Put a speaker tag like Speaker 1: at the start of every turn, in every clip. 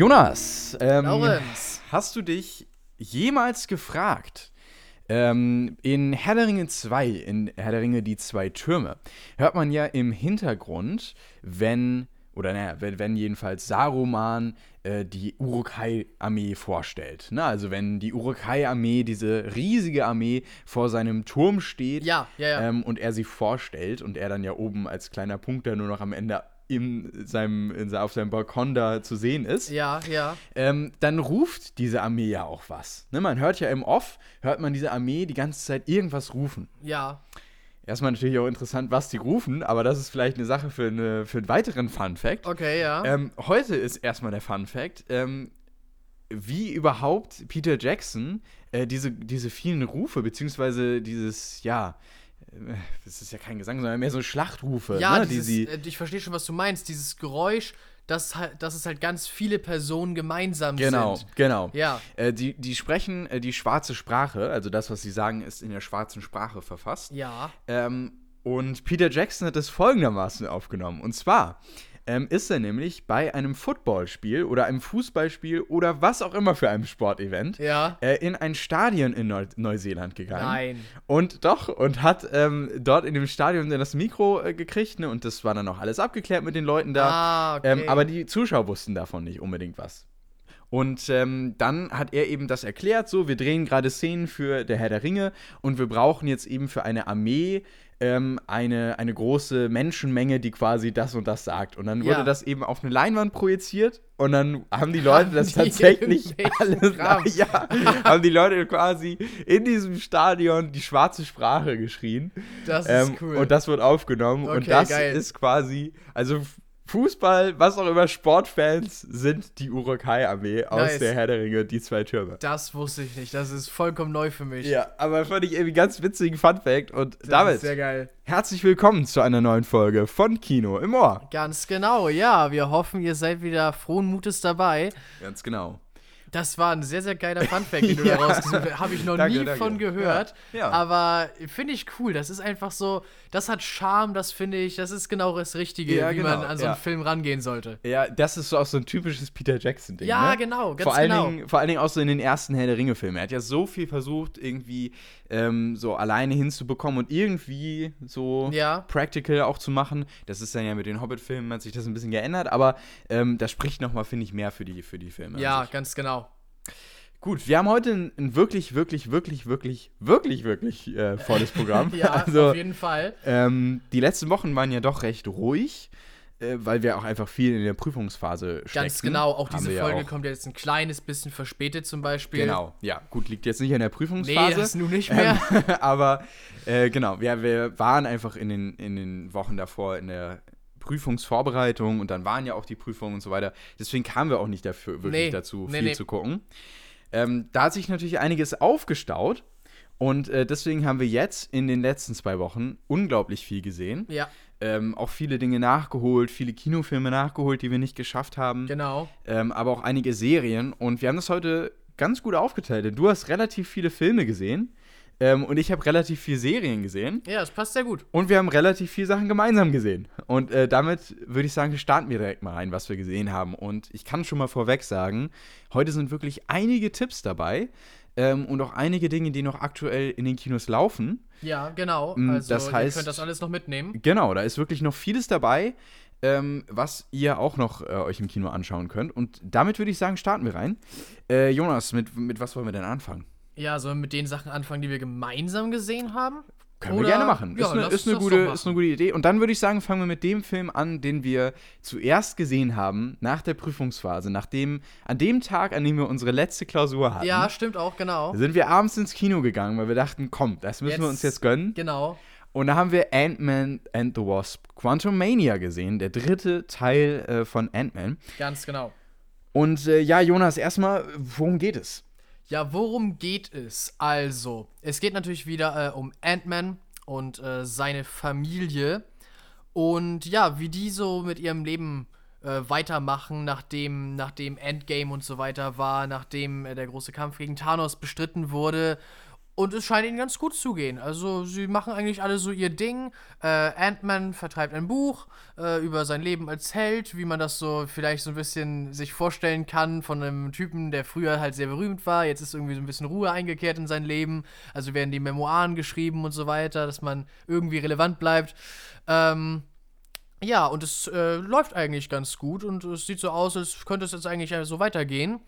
Speaker 1: Jonas, ähm, hast du dich jemals gefragt, ähm, in Herr der Ringe 2, in Herr der Ringe die zwei Türme, hört man ja im Hintergrund, wenn, oder naja, wenn, wenn jedenfalls Saruman äh, die Urukai-Armee vorstellt. Ne? Also wenn die Urukai-Armee, diese riesige Armee, vor seinem Turm steht
Speaker 2: Ja, ja, ja.
Speaker 1: ähm, und er sie vorstellt und er dann ja oben als kleiner Punkt da nur noch am Ende in seinem, in, auf seinem Balkon da zu sehen ist
Speaker 2: ja, ja.
Speaker 1: ähm, dann ruft diese Armee ja auch was. Ne, man hört ja im Off, hört man diese Armee die ganze Zeit irgendwas rufen.
Speaker 2: Ja.
Speaker 1: Erstmal natürlich auch interessant, was die rufen, aber das ist vielleicht eine Sache für, eine, für einen weiteren Fun Fact.
Speaker 2: Okay, ja.
Speaker 1: Ähm, heute ist erstmal der Fun Fact, ähm, wie überhaupt Peter Jackson äh, diese, diese vielen Rufe, beziehungsweise dieses, ja, das ist ja kein Gesang, sondern mehr so Schlachtrufe,
Speaker 2: ja,
Speaker 1: ne,
Speaker 2: dieses,
Speaker 1: die sie.
Speaker 2: äh, ich verstehe schon, was du meinst. Dieses Geräusch, dass, dass es halt ganz viele Personen gemeinsam
Speaker 1: Genau,
Speaker 2: sind.
Speaker 1: genau.
Speaker 2: Ja.
Speaker 1: Äh, die, die sprechen äh, die schwarze Sprache, also das, was sie sagen, ist in der schwarzen Sprache verfasst.
Speaker 2: Ja.
Speaker 1: Ähm, und Peter Jackson hat das folgendermaßen aufgenommen. Und zwar ähm, ist er nämlich bei einem Footballspiel oder einem Fußballspiel oder was auch immer für einem Sportevent
Speaker 2: Ja.
Speaker 1: äh, in ein Stadion in Neu Neuseeland gegangen.
Speaker 2: Nein.
Speaker 1: Und doch, und hat ähm, dort in dem Stadion dann das Mikro äh, gekriegt, ne? Und das war dann auch alles abgeklärt mit den Leuten da.
Speaker 2: Ah, okay.
Speaker 1: Ähm, aber die Zuschauer wussten davon nicht unbedingt was. Und ähm, dann hat er eben das erklärt, so, wir drehen gerade Szenen für der Herr der Ringe und wir brauchen jetzt eben für eine Armee ähm, eine, eine große Menschenmenge, die quasi das und das sagt. Und dann wurde
Speaker 2: Ja.
Speaker 1: das eben auf eine Leinwand projiziert und dann haben die Leute
Speaker 2: Haben
Speaker 1: das
Speaker 2: die
Speaker 1: tatsächlich alles,
Speaker 2: Kram?
Speaker 1: ja, haben die Leute quasi in diesem Stadion die schwarze Sprache geschrien.
Speaker 2: Das ist
Speaker 1: Ähm,
Speaker 2: cool.
Speaker 1: Und das wird aufgenommen. und
Speaker 2: Okay,
Speaker 1: das
Speaker 2: geil.
Speaker 1: ist quasi, also Fußball, was auch immer, Sportfans sind die Urukai-Armee aus
Speaker 2: Nice.
Speaker 1: der Herr der Ringe, die zwei Türme.
Speaker 2: das wusste ich nicht. Das ist vollkommen neu für mich.
Speaker 1: Ja, aber fand ich irgendwie ganz witzigen Fun-Fact. Und
Speaker 2: Das
Speaker 1: damit
Speaker 2: sehr geil.
Speaker 1: herzlich willkommen zu einer neuen Folge von Kino im Ohr.
Speaker 2: Ganz genau, ja. Wir hoffen, ihr seid wieder frohen Mutes dabei.
Speaker 1: Ganz genau.
Speaker 2: Das war ein sehr, sehr geiler Funfact, den du
Speaker 1: Ja.
Speaker 2: da rausgesucht hast. Habe ich noch
Speaker 1: Danke,
Speaker 2: nie
Speaker 1: danke.
Speaker 2: von gehört.
Speaker 1: Ja. Ja.
Speaker 2: Aber finde ich cool. Das ist einfach so, das hat Charme, das finde ich, das ist genau das Richtige, wie
Speaker 1: genau,
Speaker 2: man an so einen. Film rangehen sollte.
Speaker 1: Ja, das ist so auch so ein typisches Peter Jackson-Ding.
Speaker 2: Ja,
Speaker 1: ne?
Speaker 2: genau, ganz
Speaker 1: vor allen
Speaker 2: genau.
Speaker 1: Dingen, vor allen Dingen auch so in den ersten Herr der Ringe-Filmen. Er hat ja so viel versucht, irgendwie ähm, so alleine hinzubekommen und irgendwie so practical auch zu machen. Das ist dann ja mit den Hobbit-Filmen, hat sich das ein bisschen geändert, aber ähm, das spricht nochmal, finde ich, mehr für die, für die Filme.
Speaker 2: Ja, ganz genau.
Speaker 1: Gut, wir haben heute ein, ein wirklich, wirklich, wirklich, wirklich, wirklich, wirklich äh, volles Programm.
Speaker 2: Ja,
Speaker 1: also,
Speaker 2: auf jeden Fall.
Speaker 1: ähm, die letzten Wochen waren ja doch recht ruhig, äh, weil wir auch einfach viel in der Prüfungsphase stecken.
Speaker 2: Ganz genau. Auch
Speaker 1: Haben
Speaker 2: diese
Speaker 1: wir ja
Speaker 2: Folge
Speaker 1: auch.
Speaker 2: kommt jetzt ein kleines bisschen verspätet zum Beispiel.
Speaker 1: Genau, ja, gut, liegt jetzt nicht in der
Speaker 2: Nee,
Speaker 1: Prüfungsphase.
Speaker 2: das nun nicht mehr.
Speaker 1: Ähm, aber äh, genau, wir, wir waren einfach in den, in den Wochen davor in der Prüfungsvorbereitung und dann waren ja auch die Prüfungen und so weiter. Deswegen kamen wir auch nicht dafür wirklich
Speaker 2: Nee,
Speaker 1: dazu,
Speaker 2: nee,
Speaker 1: viel
Speaker 2: nee.
Speaker 1: zu gucken. Ähm, da hat sich natürlich einiges aufgestaut und äh, deswegen haben wir jetzt in den letzten zwei Wochen unglaublich viel gesehen.
Speaker 2: ja,
Speaker 1: Ähm, auch viele Dinge nachgeholt, viele Kinofilme nachgeholt, die wir nicht geschafft haben
Speaker 2: genau.
Speaker 1: ähm, aber auch einige Serien. Und wir haben das heute ganz gut aufgeteilt. Denn du hast relativ viele Filme gesehen ähm, und ich habe relativ viele Serien gesehen.
Speaker 2: Ja, das passt sehr gut.
Speaker 1: Und wir haben relativ viele Sachen gemeinsam gesehen. Und äh, damit würde ich sagen, starten wir direkt mal rein, was wir gesehen haben. Und ich kann schon mal vorweg sagen, heute sind wirklich einige Tipps dabei. Ähm, und auch einige Dinge, die noch aktuell in den Kinos laufen.
Speaker 2: Ja, genau.
Speaker 1: Mm,
Speaker 2: Also,
Speaker 1: das heißt-
Speaker 2: ihr könnt das alles noch mitnehmen.
Speaker 1: Genau, da ist wirklich noch vieles dabei, ähm, was ihr auch noch äh, euch im Kino anschauen könnt. Und damit würde ich sagen, starten wir rein. Äh, Jonas, mit, mit was wollen wir denn anfangen?
Speaker 2: Ja, sollen wir mit den Sachen anfangen, die wir gemeinsam gesehen haben?
Speaker 1: Können wir
Speaker 2: Oder-
Speaker 1: gerne machen.
Speaker 2: Ja,
Speaker 1: ist, eine, ist, eine gute,
Speaker 2: machen.
Speaker 1: ist eine gute Idee. Und dann würde ich sagen, fangen wir mit dem Film an, den wir zuerst gesehen haben, nach der Prüfungsphase, nachdem, an dem Tag, an dem wir unsere letzte Klausur hatten.
Speaker 2: Ja, stimmt auch, genau.
Speaker 1: sind wir abends ins Kino gegangen, weil wir dachten, komm, das müssen wir uns jetzt gönnen.
Speaker 2: Genau.
Speaker 1: Und da haben wir Ant-Man and the Wasp Quantum Mania gesehen, der dritte Teil äh, von Ant-Man.
Speaker 2: Ganz genau.
Speaker 1: Und äh, ja, Jonas, erstmal, worum geht es?
Speaker 2: Ja, worum geht es? Also, es geht natürlich wieder äh, um Ant-Man und äh, seine Familie. Und ja, wie die so mit ihrem Leben äh, weitermachen, nachdem, nachdem Endgame und so weiter war, nachdem äh, der große Kampf gegen Thanos bestritten wurde. Und es scheint ihnen ganz gut zu gehen. Also sie machen eigentlich alle so ihr Ding. Äh, Ant-Man vertreibt ein Buch äh, über sein Leben als Held, wie man das so vielleicht so ein bisschen sich vorstellen kann von einem Typen, der früher halt sehr berühmt war. Jetzt ist irgendwie so ein bisschen Ruhe eingekehrt in sein Leben. Also werden die Memoiren geschrieben und so weiter, dass man irgendwie relevant bleibt. Ähm, ja, und es äh, läuft eigentlich ganz gut und es sieht so aus, als könnte es jetzt eigentlich so weitergehen.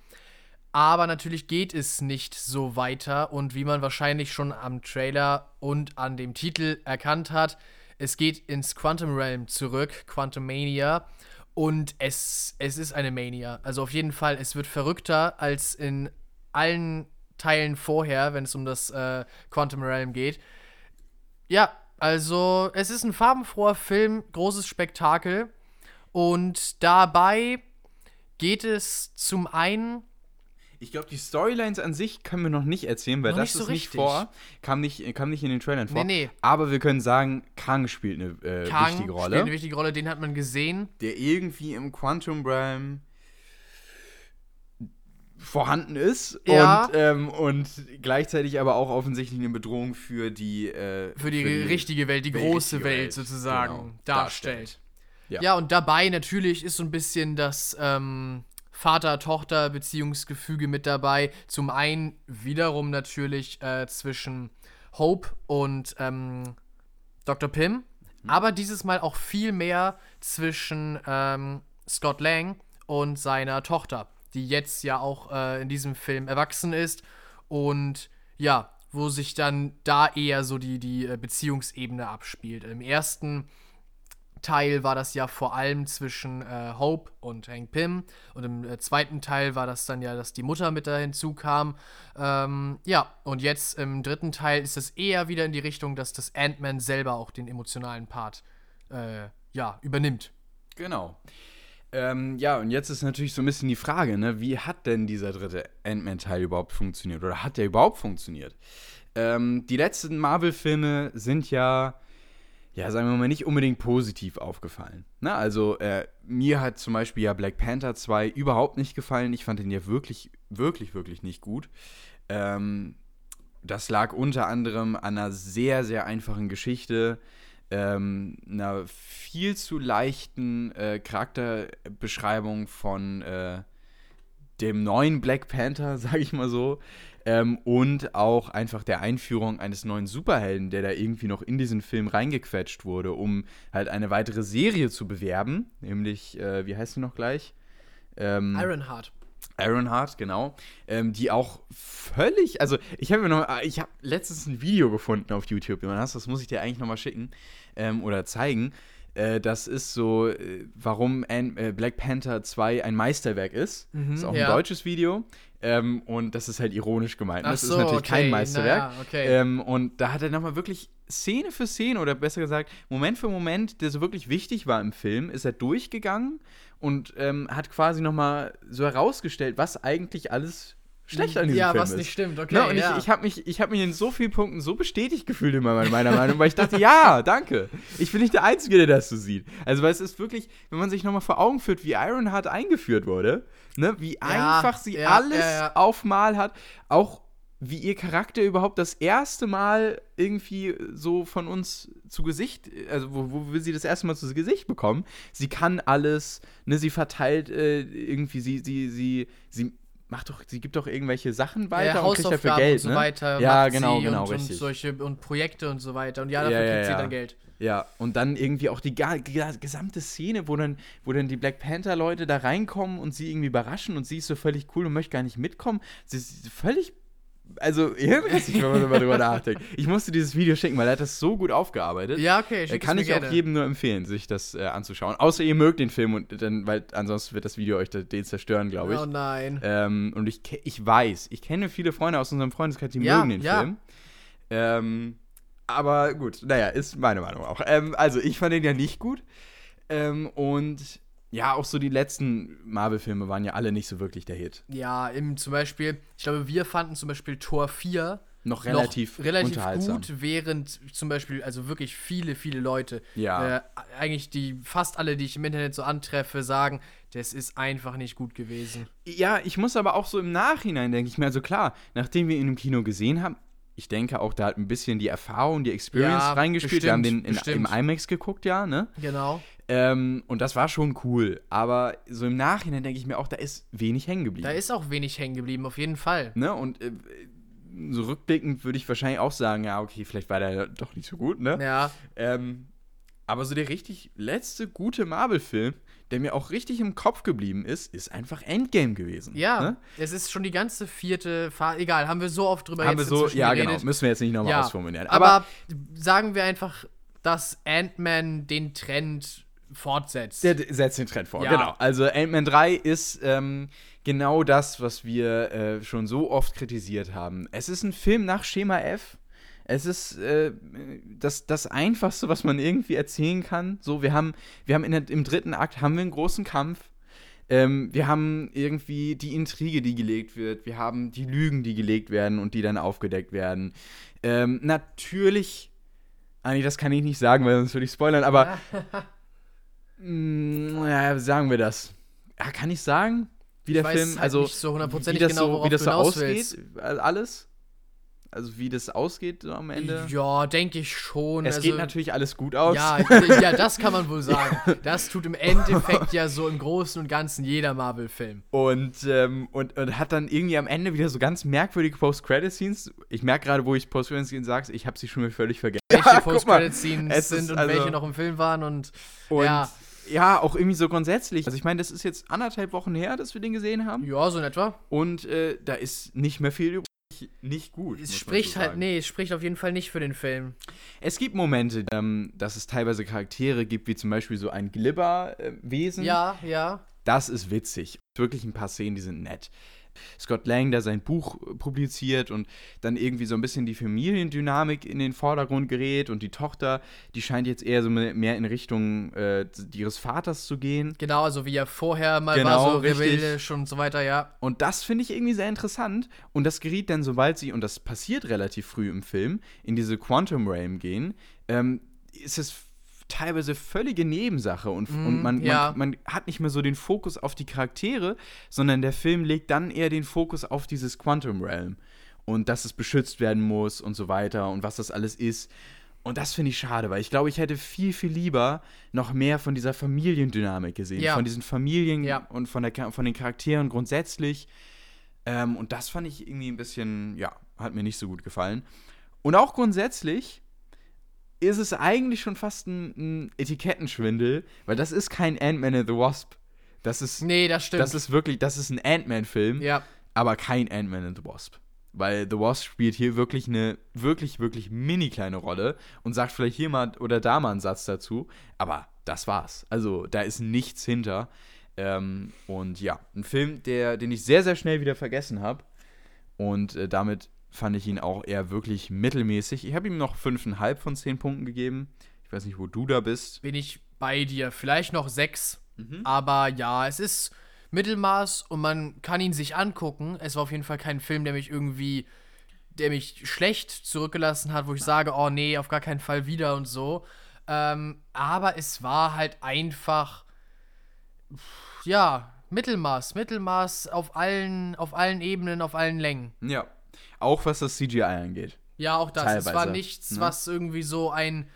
Speaker 2: Aber natürlich geht es nicht so weiter und wie man wahrscheinlich schon am Trailer und an dem Titel erkannt hat, es geht ins Quantum Realm zurück, Quantum Mania. Und es, es ist eine Mania. Also auf jeden Fall, es wird verrückter als in allen Teilen vorher, wenn es um das äh, Quantum Realm geht. Ja, also es ist ein farbenfroher Film, großes Spektakel. Und dabei geht es zum einen
Speaker 1: ich glaube, die Storylines an sich können wir noch nicht erzählen, weil
Speaker 2: Noch
Speaker 1: das
Speaker 2: nicht so
Speaker 1: ist nicht
Speaker 2: richtig.
Speaker 1: vor, kam nicht, kam nicht in den Trailern vor.
Speaker 2: Nee, nee.
Speaker 1: Aber wir können sagen, Kang spielt eine äh,
Speaker 2: Kang
Speaker 1: wichtige
Speaker 2: spielt
Speaker 1: Rolle,
Speaker 2: eine wichtige Rolle, den hat man gesehen.
Speaker 1: der irgendwie im Quantum Realm vorhanden ist
Speaker 2: Ja.
Speaker 1: und, ähm, und gleichzeitig aber auch offensichtlich eine Bedrohung für die äh,
Speaker 2: Für die, richtige Welt, die
Speaker 1: die
Speaker 2: große Welt,
Speaker 1: Welt,
Speaker 2: sozusagen
Speaker 1: genau,
Speaker 2: darstellt.
Speaker 1: darstellt. Ja.
Speaker 2: Ja. und dabei natürlich ist so ein bisschen das ähm, Vater-Tochter-Beziehungsgefüge mit dabei. Zum einen wiederum natürlich äh, zwischen Hope und ähm, Dr. Pym, aber dieses Mal auch viel mehr zwischen ähm, Scott Lang und seiner Tochter, die jetzt ja auch äh, in diesem Film erwachsen ist und ja, wo sich dann da eher so die, die äh, Beziehungsebene abspielt. Im ersten Teil war das ja vor allem zwischen äh, Hope und Hank Pym. Und im äh, zweiten Teil war das dann ja, dass die Mutter mit da hinzukam. Ähm, ja, und jetzt im dritten Teil ist es eher wieder in die Richtung, dass das Ant-Man selber auch den emotionalen Part äh, ja, übernimmt.
Speaker 1: Genau. Ähm, ja, und jetzt ist natürlich so ein bisschen die Frage, ne, wie hat denn dieser dritte Ant-Man-Teil überhaupt funktioniert? Oder hat der überhaupt funktioniert? Ähm, die letzten Marvel-Filme sind ja, ja, sagen wir mal, nicht unbedingt positiv aufgefallen. Ne? Also, äh, mir hat zum Beispiel ja Black Panther 2 überhaupt nicht gefallen. Ich fand den ja wirklich, wirklich, wirklich nicht gut. Ähm, das lag unter anderem an einer sehr, sehr einfachen Geschichte, ähm, einer viel zu leichten äh, Charakterbeschreibung von äh, dem neuen Black Panther, sage ich mal so, ähm, und auch einfach der Einführung eines neuen Superhelden, der da irgendwie noch in diesen Film reingequetscht wurde, um halt eine weitere Serie zu bewerben, nämlich, äh, wie heißt die noch gleich? Ähm,
Speaker 2: Ironheart.
Speaker 1: Ironheart, genau, ähm, die auch völlig, also ich habe mir noch, ich habe letztens ein Video gefunden auf YouTube, Jonas, das muss ich dir eigentlich noch mal schicken ähm, oder zeigen. Äh, das ist so, äh, warum An äh, Black Panther 2 ein Meisterwerk ist.
Speaker 2: Mhm,
Speaker 1: ist auch
Speaker 2: ja.
Speaker 1: ein deutsches Video. Ähm, und das ist halt ironisch gemeint.
Speaker 2: Ach
Speaker 1: das
Speaker 2: so,
Speaker 1: ist natürlich
Speaker 2: okay,
Speaker 1: kein Meisterwerk.
Speaker 2: naja, okay.
Speaker 1: Ähm, und da hat er nochmal wirklich Szene für Szene oder besser gesagt Moment für Moment, der so wirklich wichtig war im Film, ist er durchgegangen und ähm, hat quasi nochmal so herausgestellt, was eigentlich alles schlecht an diesem
Speaker 2: ja,
Speaker 1: Film
Speaker 2: was
Speaker 1: ist.
Speaker 2: nicht stimmt, okay.
Speaker 1: Ne, und
Speaker 2: ja.
Speaker 1: ich, ich habe mich, ich hab mich in so vielen Punkten so bestätigt gefühlt in meiner, meiner Meinung, weil ich dachte, ja, danke. Ich bin nicht der Einzige, der das so sieht. Also, weil es ist wirklich, wenn man sich nochmal vor Augen führt, wie Ironheart eingeführt wurde, ne, wie
Speaker 2: Ja,
Speaker 1: einfach sie
Speaker 2: ja,
Speaker 1: alles
Speaker 2: ja, ja.
Speaker 1: auf Mal hat, auch wie ihr Charakter überhaupt das erste Mal irgendwie so von uns zu Gesicht, also wo, wo wir sie das erste Mal zu Gesicht bekommen. Sie kann alles, ne, sie verteilt äh, irgendwie, sie, sie, sie, sie macht doch, sie gibt doch irgendwelche Sachen weiter
Speaker 2: ja,
Speaker 1: und kriegt dafür Geld,
Speaker 2: und so
Speaker 1: ne?
Speaker 2: weiter.
Speaker 1: Ja, genau, genau,
Speaker 2: und, und
Speaker 1: richtig.
Speaker 2: solche und Projekte und so weiter. Und ja, dafür
Speaker 1: Ja, ja,
Speaker 2: kriegt sie dann Geld.
Speaker 1: Ja, und dann irgendwie auch die ga- gesamte Szene, wo dann, wo dann die Black Panther-Leute da reinkommen und sie irgendwie überraschen und sie ist so völlig cool und möchte gar nicht mitkommen. Sie ist völlig, also hirnrissig, wenn man drüber nachdenkt. Ich musste dieses Video schicken, weil er hat das so gut aufgearbeitet.
Speaker 2: Ja, okay,
Speaker 1: Äh,
Speaker 2: schick
Speaker 1: Kann ich
Speaker 2: mir
Speaker 1: auch
Speaker 2: gerne.
Speaker 1: jedem nur empfehlen, sich das äh, anzuschauen. Außer ihr mögt den Film und dann, weil ansonsten wird das Video euch den zerstören, glaube ich.
Speaker 2: Oh nein.
Speaker 1: Ähm, und ich, ich weiß, ich kenne viele Freunde aus unserem Freundeskreis, die
Speaker 2: Ja,
Speaker 1: mögen den
Speaker 2: ja.
Speaker 1: Film. Ähm, aber gut, naja, ist meine Meinung auch. Ähm, also, ich fand den ja nicht gut. Ähm, und ja, auch so die letzten Marvel-Filme waren ja alle nicht so wirklich der Hit.
Speaker 2: Ja, im, zum Beispiel, ich glaube, wir fanden zum Beispiel Tor 4
Speaker 1: Noch relativ,
Speaker 2: noch relativ
Speaker 1: unterhaltsam.
Speaker 2: gut, während zum Beispiel, also wirklich viele, viele Leute,
Speaker 1: Ja.
Speaker 2: äh, eigentlich die, fast alle, die ich im Internet so antreffe, sagen, das ist einfach nicht gut gewesen.
Speaker 1: Ja, ich muss aber auch so im Nachhinein, denke ich mir, also klar, nachdem wir ihn im Kino gesehen haben, ich denke auch, da hat ein bisschen die Erfahrung, die Experience
Speaker 2: Ja,
Speaker 1: reingespielt. Wir haben den
Speaker 2: bestimmt,
Speaker 1: in, im
Speaker 2: bestimmt.
Speaker 1: IMAX geguckt, ja, ne?
Speaker 2: Genau.
Speaker 1: Ähm, und das war schon cool. Aber so im Nachhinein denke ich mir auch, da ist wenig hängen geblieben.
Speaker 2: Da ist auch wenig hängen geblieben, auf jeden Fall.
Speaker 1: ne? Und äh, so rückblickend würde ich wahrscheinlich auch sagen, ja, okay, vielleicht war der doch nicht so gut, ne?
Speaker 2: Ja,
Speaker 1: Ähm, aber so der richtig letzte gute Marvel-Film, der mir auch richtig im Kopf geblieben ist, ist einfach Endgame gewesen.
Speaker 2: ja.
Speaker 1: Ne?
Speaker 2: Es ist schon die ganze vierte Phase. Egal, haben wir so oft drüber
Speaker 1: Haben wir
Speaker 2: jetzt
Speaker 1: so,
Speaker 2: inzwischen
Speaker 1: ja,
Speaker 2: geredet.
Speaker 1: genau. Müssen wir jetzt nicht nochmal
Speaker 2: Ja,
Speaker 1: ausformulieren.
Speaker 2: aber,
Speaker 1: Aber,
Speaker 2: sagen wir einfach, dass Ant-Man den Trend fortsetzt.
Speaker 1: der setzt den Trend vor.
Speaker 2: Ja.
Speaker 1: Genau. Also Ant-Man 3 ist ähm, genau das, was wir äh, schon so oft kritisiert haben. Es ist ein Film nach Schema F. Es ist äh, das, das Einfachste, was man irgendwie erzählen kann. So, wir haben, wir haben in der, im dritten Akt haben wir einen großen Kampf. Ähm, wir haben irgendwie die Intrige, die gelegt wird. Wir haben die Lügen, die gelegt werden und die dann aufgedeckt werden. Ähm, natürlich, nee, das kann ich nicht sagen, weil sonst würde ich spoilern, aber ja, sagen wir das. Ja, kann ich sagen, wie der Film,
Speaker 2: halt
Speaker 1: also
Speaker 2: nicht so hundertprozentig
Speaker 1: wie das
Speaker 2: genau,
Speaker 1: so, wie das so ausgeht, alles. Also wie das ausgeht so am Ende.
Speaker 2: Ja, denke ich schon.
Speaker 1: es
Speaker 2: also,
Speaker 1: geht natürlich alles gut aus.
Speaker 2: Ja, ja, das kann man wohl sagen. Das tut im Endeffekt ja so im Großen und Ganzen jeder Marvel-Film.
Speaker 1: Und, ähm, und, und hat dann irgendwie am Ende wieder so ganz merkwürdige Post-Credit-Scenes. Ich merke gerade, wo ich Post-Credit-Scenes sagst, ich habe sie schon wieder völlig vergessen.
Speaker 2: Welche Post-Credit-Scenes
Speaker 1: es
Speaker 2: sind und
Speaker 1: also-
Speaker 2: welche noch im Film waren und,
Speaker 1: Und
Speaker 2: ja,
Speaker 1: ja. auch irgendwie so grundsätzlich. Also ich meine, das ist jetzt anderthalb Wochen her, dass wir den gesehen haben.
Speaker 2: ja, so in etwa.
Speaker 1: Und äh, da ist nicht mehr viel übrig. Nicht gut.
Speaker 2: Es spricht
Speaker 1: so
Speaker 2: halt, nee, es spricht auf jeden Fall nicht für den Film.
Speaker 1: Es gibt Momente, ähm, dass es teilweise Charaktere gibt, wie zum Beispiel so ein Glibber-Wesen.
Speaker 2: Ja, ja.
Speaker 1: Das ist witzig. Wirklich ein paar Szenen, die sind nett. Scott Lang, der sein Buch äh, publiziert und dann irgendwie so ein bisschen die Familiendynamik in den Vordergrund gerät und die Tochter, die scheint jetzt eher so mehr in Richtung äh, ihres Vaters zu gehen.
Speaker 2: Genau, also wie er vorher mal
Speaker 1: Genau,
Speaker 2: war, so rebellisch und so weiter, ja.
Speaker 1: Und das finde ich irgendwie sehr interessant. Und das geriet dann, sobald sie, und das passiert relativ früh im Film, in diese Quantum Realm gehen, ähm, ist es teilweise völlige Nebensache und, und man,
Speaker 2: ja.
Speaker 1: man, man hat nicht mehr so den Fokus auf die Charaktere, sondern der Film legt dann eher den Fokus auf dieses Quantum Realm und dass es beschützt werden muss und so weiter und was das alles ist. Und das finde ich schade, weil ich glaube, ich hätte viel, viel lieber noch mehr von dieser Familiendynamik gesehen.
Speaker 2: Ja.
Speaker 1: Von diesen Familien
Speaker 2: Ja.
Speaker 1: und von, der, von den Charakteren grundsätzlich. Ähm, und das fand ich irgendwie ein bisschen, ja, hat mir nicht so gut gefallen. Und auch grundsätzlich ist es eigentlich schon fast ein, ein Etikettenschwindel, weil das ist kein Ant-Man and the Wasp. Das ist,
Speaker 2: Nee, das stimmt.
Speaker 1: das ist wirklich, das ist ein Ant-Man-Film,
Speaker 2: ja.
Speaker 1: aber kein Ant-Man and the Wasp. Weil The Wasp spielt hier wirklich eine, wirklich, wirklich mini kleine Rolle und sagt vielleicht hier mal oder da mal einen Satz dazu, aber das war's. Also da ist nichts hinter. Ähm, und ja, ein Film, der, den ich sehr, sehr schnell wieder vergessen habe. Und äh, damit fand ich ihn auch eher wirklich mittelmäßig. Ich habe ihm noch 5,5 von 10 Punkten gegeben. Ich weiß nicht, wo du da bist.
Speaker 2: bin ich bei dir. Vielleicht noch sechs.
Speaker 1: Mhm.
Speaker 2: Aber ja, es ist Mittelmaß und man kann ihn sich angucken. Es war auf jeden Fall kein Film, der mich irgendwie, der mich schlecht zurückgelassen hat, wo ich sage, oh nee, auf gar keinen Fall wieder und so. Ähm, aber es war halt einfach, ja, Mittelmaß, Mittelmaß auf allen, auf allen Ebenen, auf allen Längen.
Speaker 1: Ja. Auch was das CGI angeht.
Speaker 2: Ja, auch das. Es war
Speaker 1: Teilweise,
Speaker 2: nichts,
Speaker 1: ne?
Speaker 2: was irgendwie so ein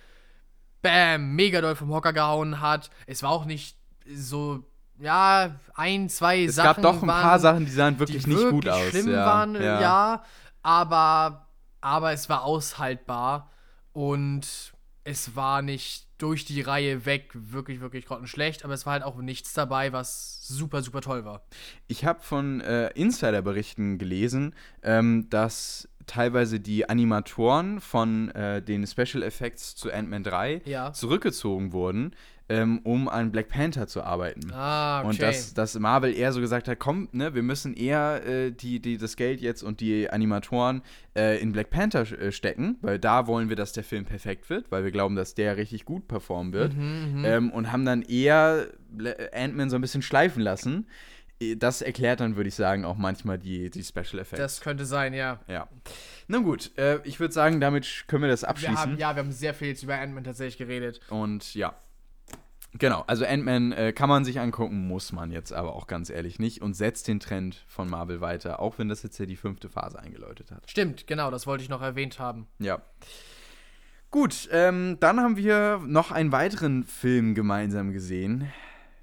Speaker 2: Bam, mega doll vom Hocker gehauen hat. Es war auch nicht so, ja, ein, zwei
Speaker 1: Es
Speaker 2: Sachen.
Speaker 1: gab doch ein
Speaker 2: waren,
Speaker 1: paar Sachen, die sahen wirklich
Speaker 2: die
Speaker 1: nicht
Speaker 2: wirklich
Speaker 1: gut aus.
Speaker 2: schlimm
Speaker 1: ja.
Speaker 2: waren,
Speaker 1: ja.
Speaker 2: ja. aber, aber es war aushaltbar und es war nicht durch die Reihe weg wirklich, wirklich grottenschlecht, aber es war halt auch nichts dabei, was super, super toll war.
Speaker 1: Ich habe von äh, Insider-Berichten gelesen, ähm, dass teilweise die Animatoren von äh, den Special Effects zu Ant-Man 3
Speaker 2: Ja.
Speaker 1: zurückgezogen wurden, ähm, um an Black Panther zu arbeiten.
Speaker 2: Ah, okay.
Speaker 1: Und dass, dass Marvel eher so gesagt hat, komm, ne, wir müssen eher äh, die, die, das Geld jetzt und die Animatoren äh, in Black Panther äh, stecken, weil da wollen wir, dass der Film perfekt wird, weil wir glauben, dass der richtig gut performen wird.
Speaker 2: Mhm,
Speaker 1: ähm, und haben dann eher Bla- Ant-Man so ein bisschen schleifen lassen. Äh, Das erklärt dann, würde ich sagen, auch manchmal die, die Special Effects.
Speaker 2: das könnte sein, ja.
Speaker 1: ja. Na gut, äh, ich würde sagen, damit können wir das
Speaker 2: Wir
Speaker 1: abschließen.
Speaker 2: haben, ja, wir haben sehr viel jetzt über Ant-Man tatsächlich geredet.
Speaker 1: Und ja. Genau, also Ant-Man äh, kann man sich angucken, muss man jetzt aber auch ganz ehrlich nicht und setzt den Trend von Marvel weiter, auch wenn das jetzt ja die fünfte Phase eingeläutet hat.
Speaker 2: Stimmt, genau, das wollte ich noch erwähnt haben.
Speaker 1: Ja. Gut, ähm, dann haben wir noch einen weiteren Film gemeinsam gesehen.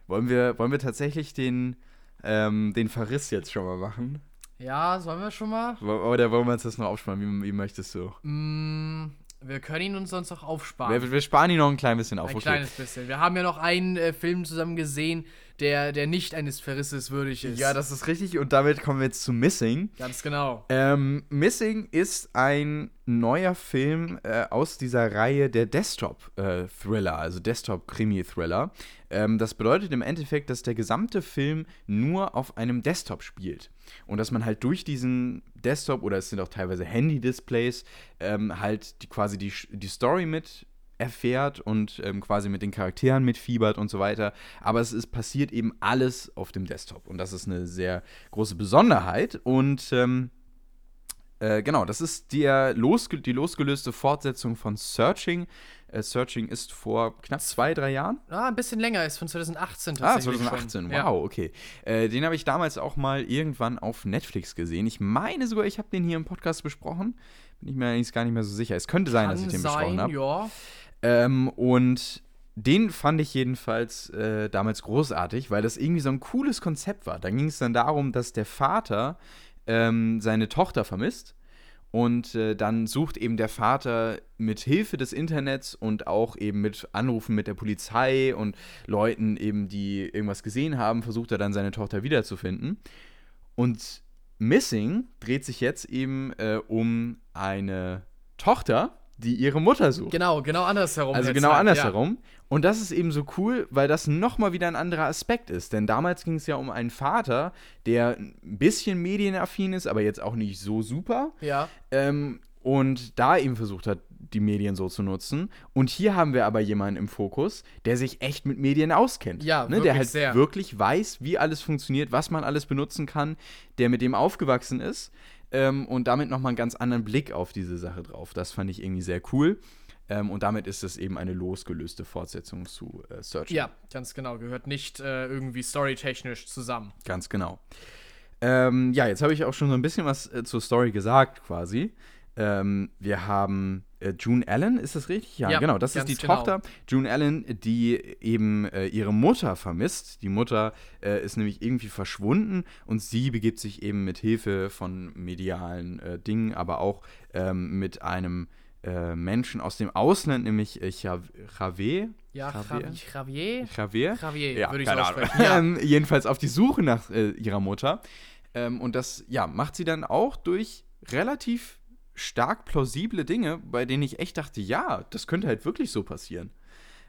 Speaker 1: Wollen wir, wollen wir tatsächlich den, ähm, den Verriss jetzt schon mal machen?
Speaker 2: Ja, sollen wir schon mal?
Speaker 1: Oder wollen wir uns das noch aufsparen? Wie, wie möchtest du?
Speaker 2: Mm, wir können ihn uns sonst auch aufsparen.
Speaker 1: Wir, wir sparen ihn noch ein klein bisschen auf.
Speaker 2: Ein
Speaker 1: okay.
Speaker 2: kleines bisschen. Wir haben ja noch einen äh, Film zusammen gesehen, der, der nicht eines Verrisses würdig ist.
Speaker 1: Ja, das ist richtig. Und damit kommen wir jetzt zu Missing.
Speaker 2: Ganz genau.
Speaker 1: Ähm, Missing ist ein neuer Film äh, aus dieser Reihe der Desktop-Thriller, also Desktop-Krimi-Thriller. Ähm, das bedeutet im Endeffekt, dass der gesamte Film nur auf einem Desktop spielt. Und dass man halt durch diesen Desktop oder es sind auch teilweise Handy-Displays ähm, halt die, quasi die, die Story mit erfährt und ähm, quasi mit den Charakteren mitfiebert und so weiter. Aber es ist passiert eben alles auf dem Desktop. Und das ist eine sehr große Besonderheit. Und ähm, äh, genau, das ist die, losge die losgelöste Fortsetzung von Searching. Äh, Searching ist vor knapp zwei, drei Jahren.
Speaker 2: Ah, ein bisschen länger, ist von 2018
Speaker 1: Ah,
Speaker 2: tatsächlich.
Speaker 1: 2018,
Speaker 2: schon.
Speaker 1: wow,
Speaker 2: Ja.
Speaker 1: okay. Äh, den habe ich damals auch mal irgendwann auf Netflix gesehen. Ich meine sogar, ich habe den hier im Podcast besprochen. Bin ich mir eigentlich gar nicht mehr so sicher. Es könnte sein,
Speaker 2: Kann
Speaker 1: dass ich den
Speaker 2: sein,
Speaker 1: besprochen habe.
Speaker 2: ja.
Speaker 1: Ähm, und den fand ich jedenfalls äh, damals großartig, weil das irgendwie so ein cooles Konzept war. Da ging es dann darum, dass der Vater ähm, seine Tochter vermisst. Und äh, dann sucht eben der Vater mit Hilfe des Internets und auch eben mit Anrufen mit der Polizei und Leuten eben, die irgendwas gesehen haben, versucht er dann seine Tochter wiederzufinden. Und Missing dreht sich jetzt eben äh, um eine Tochter, die ihre Mutter sucht.
Speaker 2: Genau, genau andersherum.
Speaker 1: Also genau andersherum. Und das ist eben so cool, weil das nochmal wieder ein anderer Aspekt ist. Denn damals ging es ja um einen Vater, der ein bisschen medienaffin ist, aber jetzt auch nicht so super.
Speaker 2: Ja. ja.
Speaker 1: Ähm, und da eben versucht hat, die Medien so zu nutzen. Und hier haben wir aber jemanden im Fokus, der sich echt mit Medien auskennt.
Speaker 2: Ja,
Speaker 1: ne? Der halt
Speaker 2: sehr.
Speaker 1: wirklich weiß, wie alles funktioniert, was man alles benutzen kann, der mit dem aufgewachsen ist. Ähm, und damit nochmal einen ganz anderen Blick auf diese Sache drauf. Das fand ich irgendwie sehr cool. Ähm, und damit ist es eben eine losgelöste Fortsetzung zu äh, Searching.
Speaker 2: Ja, ganz genau. Gehört nicht äh, irgendwie storytechnisch zusammen.
Speaker 1: Ganz genau. Ähm, ja, jetzt habe ich auch schon so ein bisschen was äh, zur Story gesagt, quasi. Ähm, wir haben June Allen, ist das richtig? Ja,
Speaker 2: Ja,
Speaker 1: genau. Das ist die
Speaker 2: genau.
Speaker 1: Tochter. June Allen, die eben äh, ihre Mutter vermisst. Die Mutter äh, ist nämlich irgendwie verschwunden und sie begibt sich eben mit Hilfe von medialen äh, Dingen, aber auch ähm, mit einem äh, Menschen aus dem Ausland, nämlich äh, Javier.
Speaker 2: Ja,
Speaker 1: Javier?
Speaker 2: Javier. Javier?
Speaker 1: Ja,
Speaker 2: würde ich
Speaker 1: keine
Speaker 2: aussprechen. Ja.
Speaker 1: Ähm, jedenfalls auf die Suche nach äh, ihrer Mutter. Ähm, und das, ja, macht sie dann auch durch relativ stark plausible Dinge, bei denen ich echt dachte, ja, das könnte halt wirklich so passieren.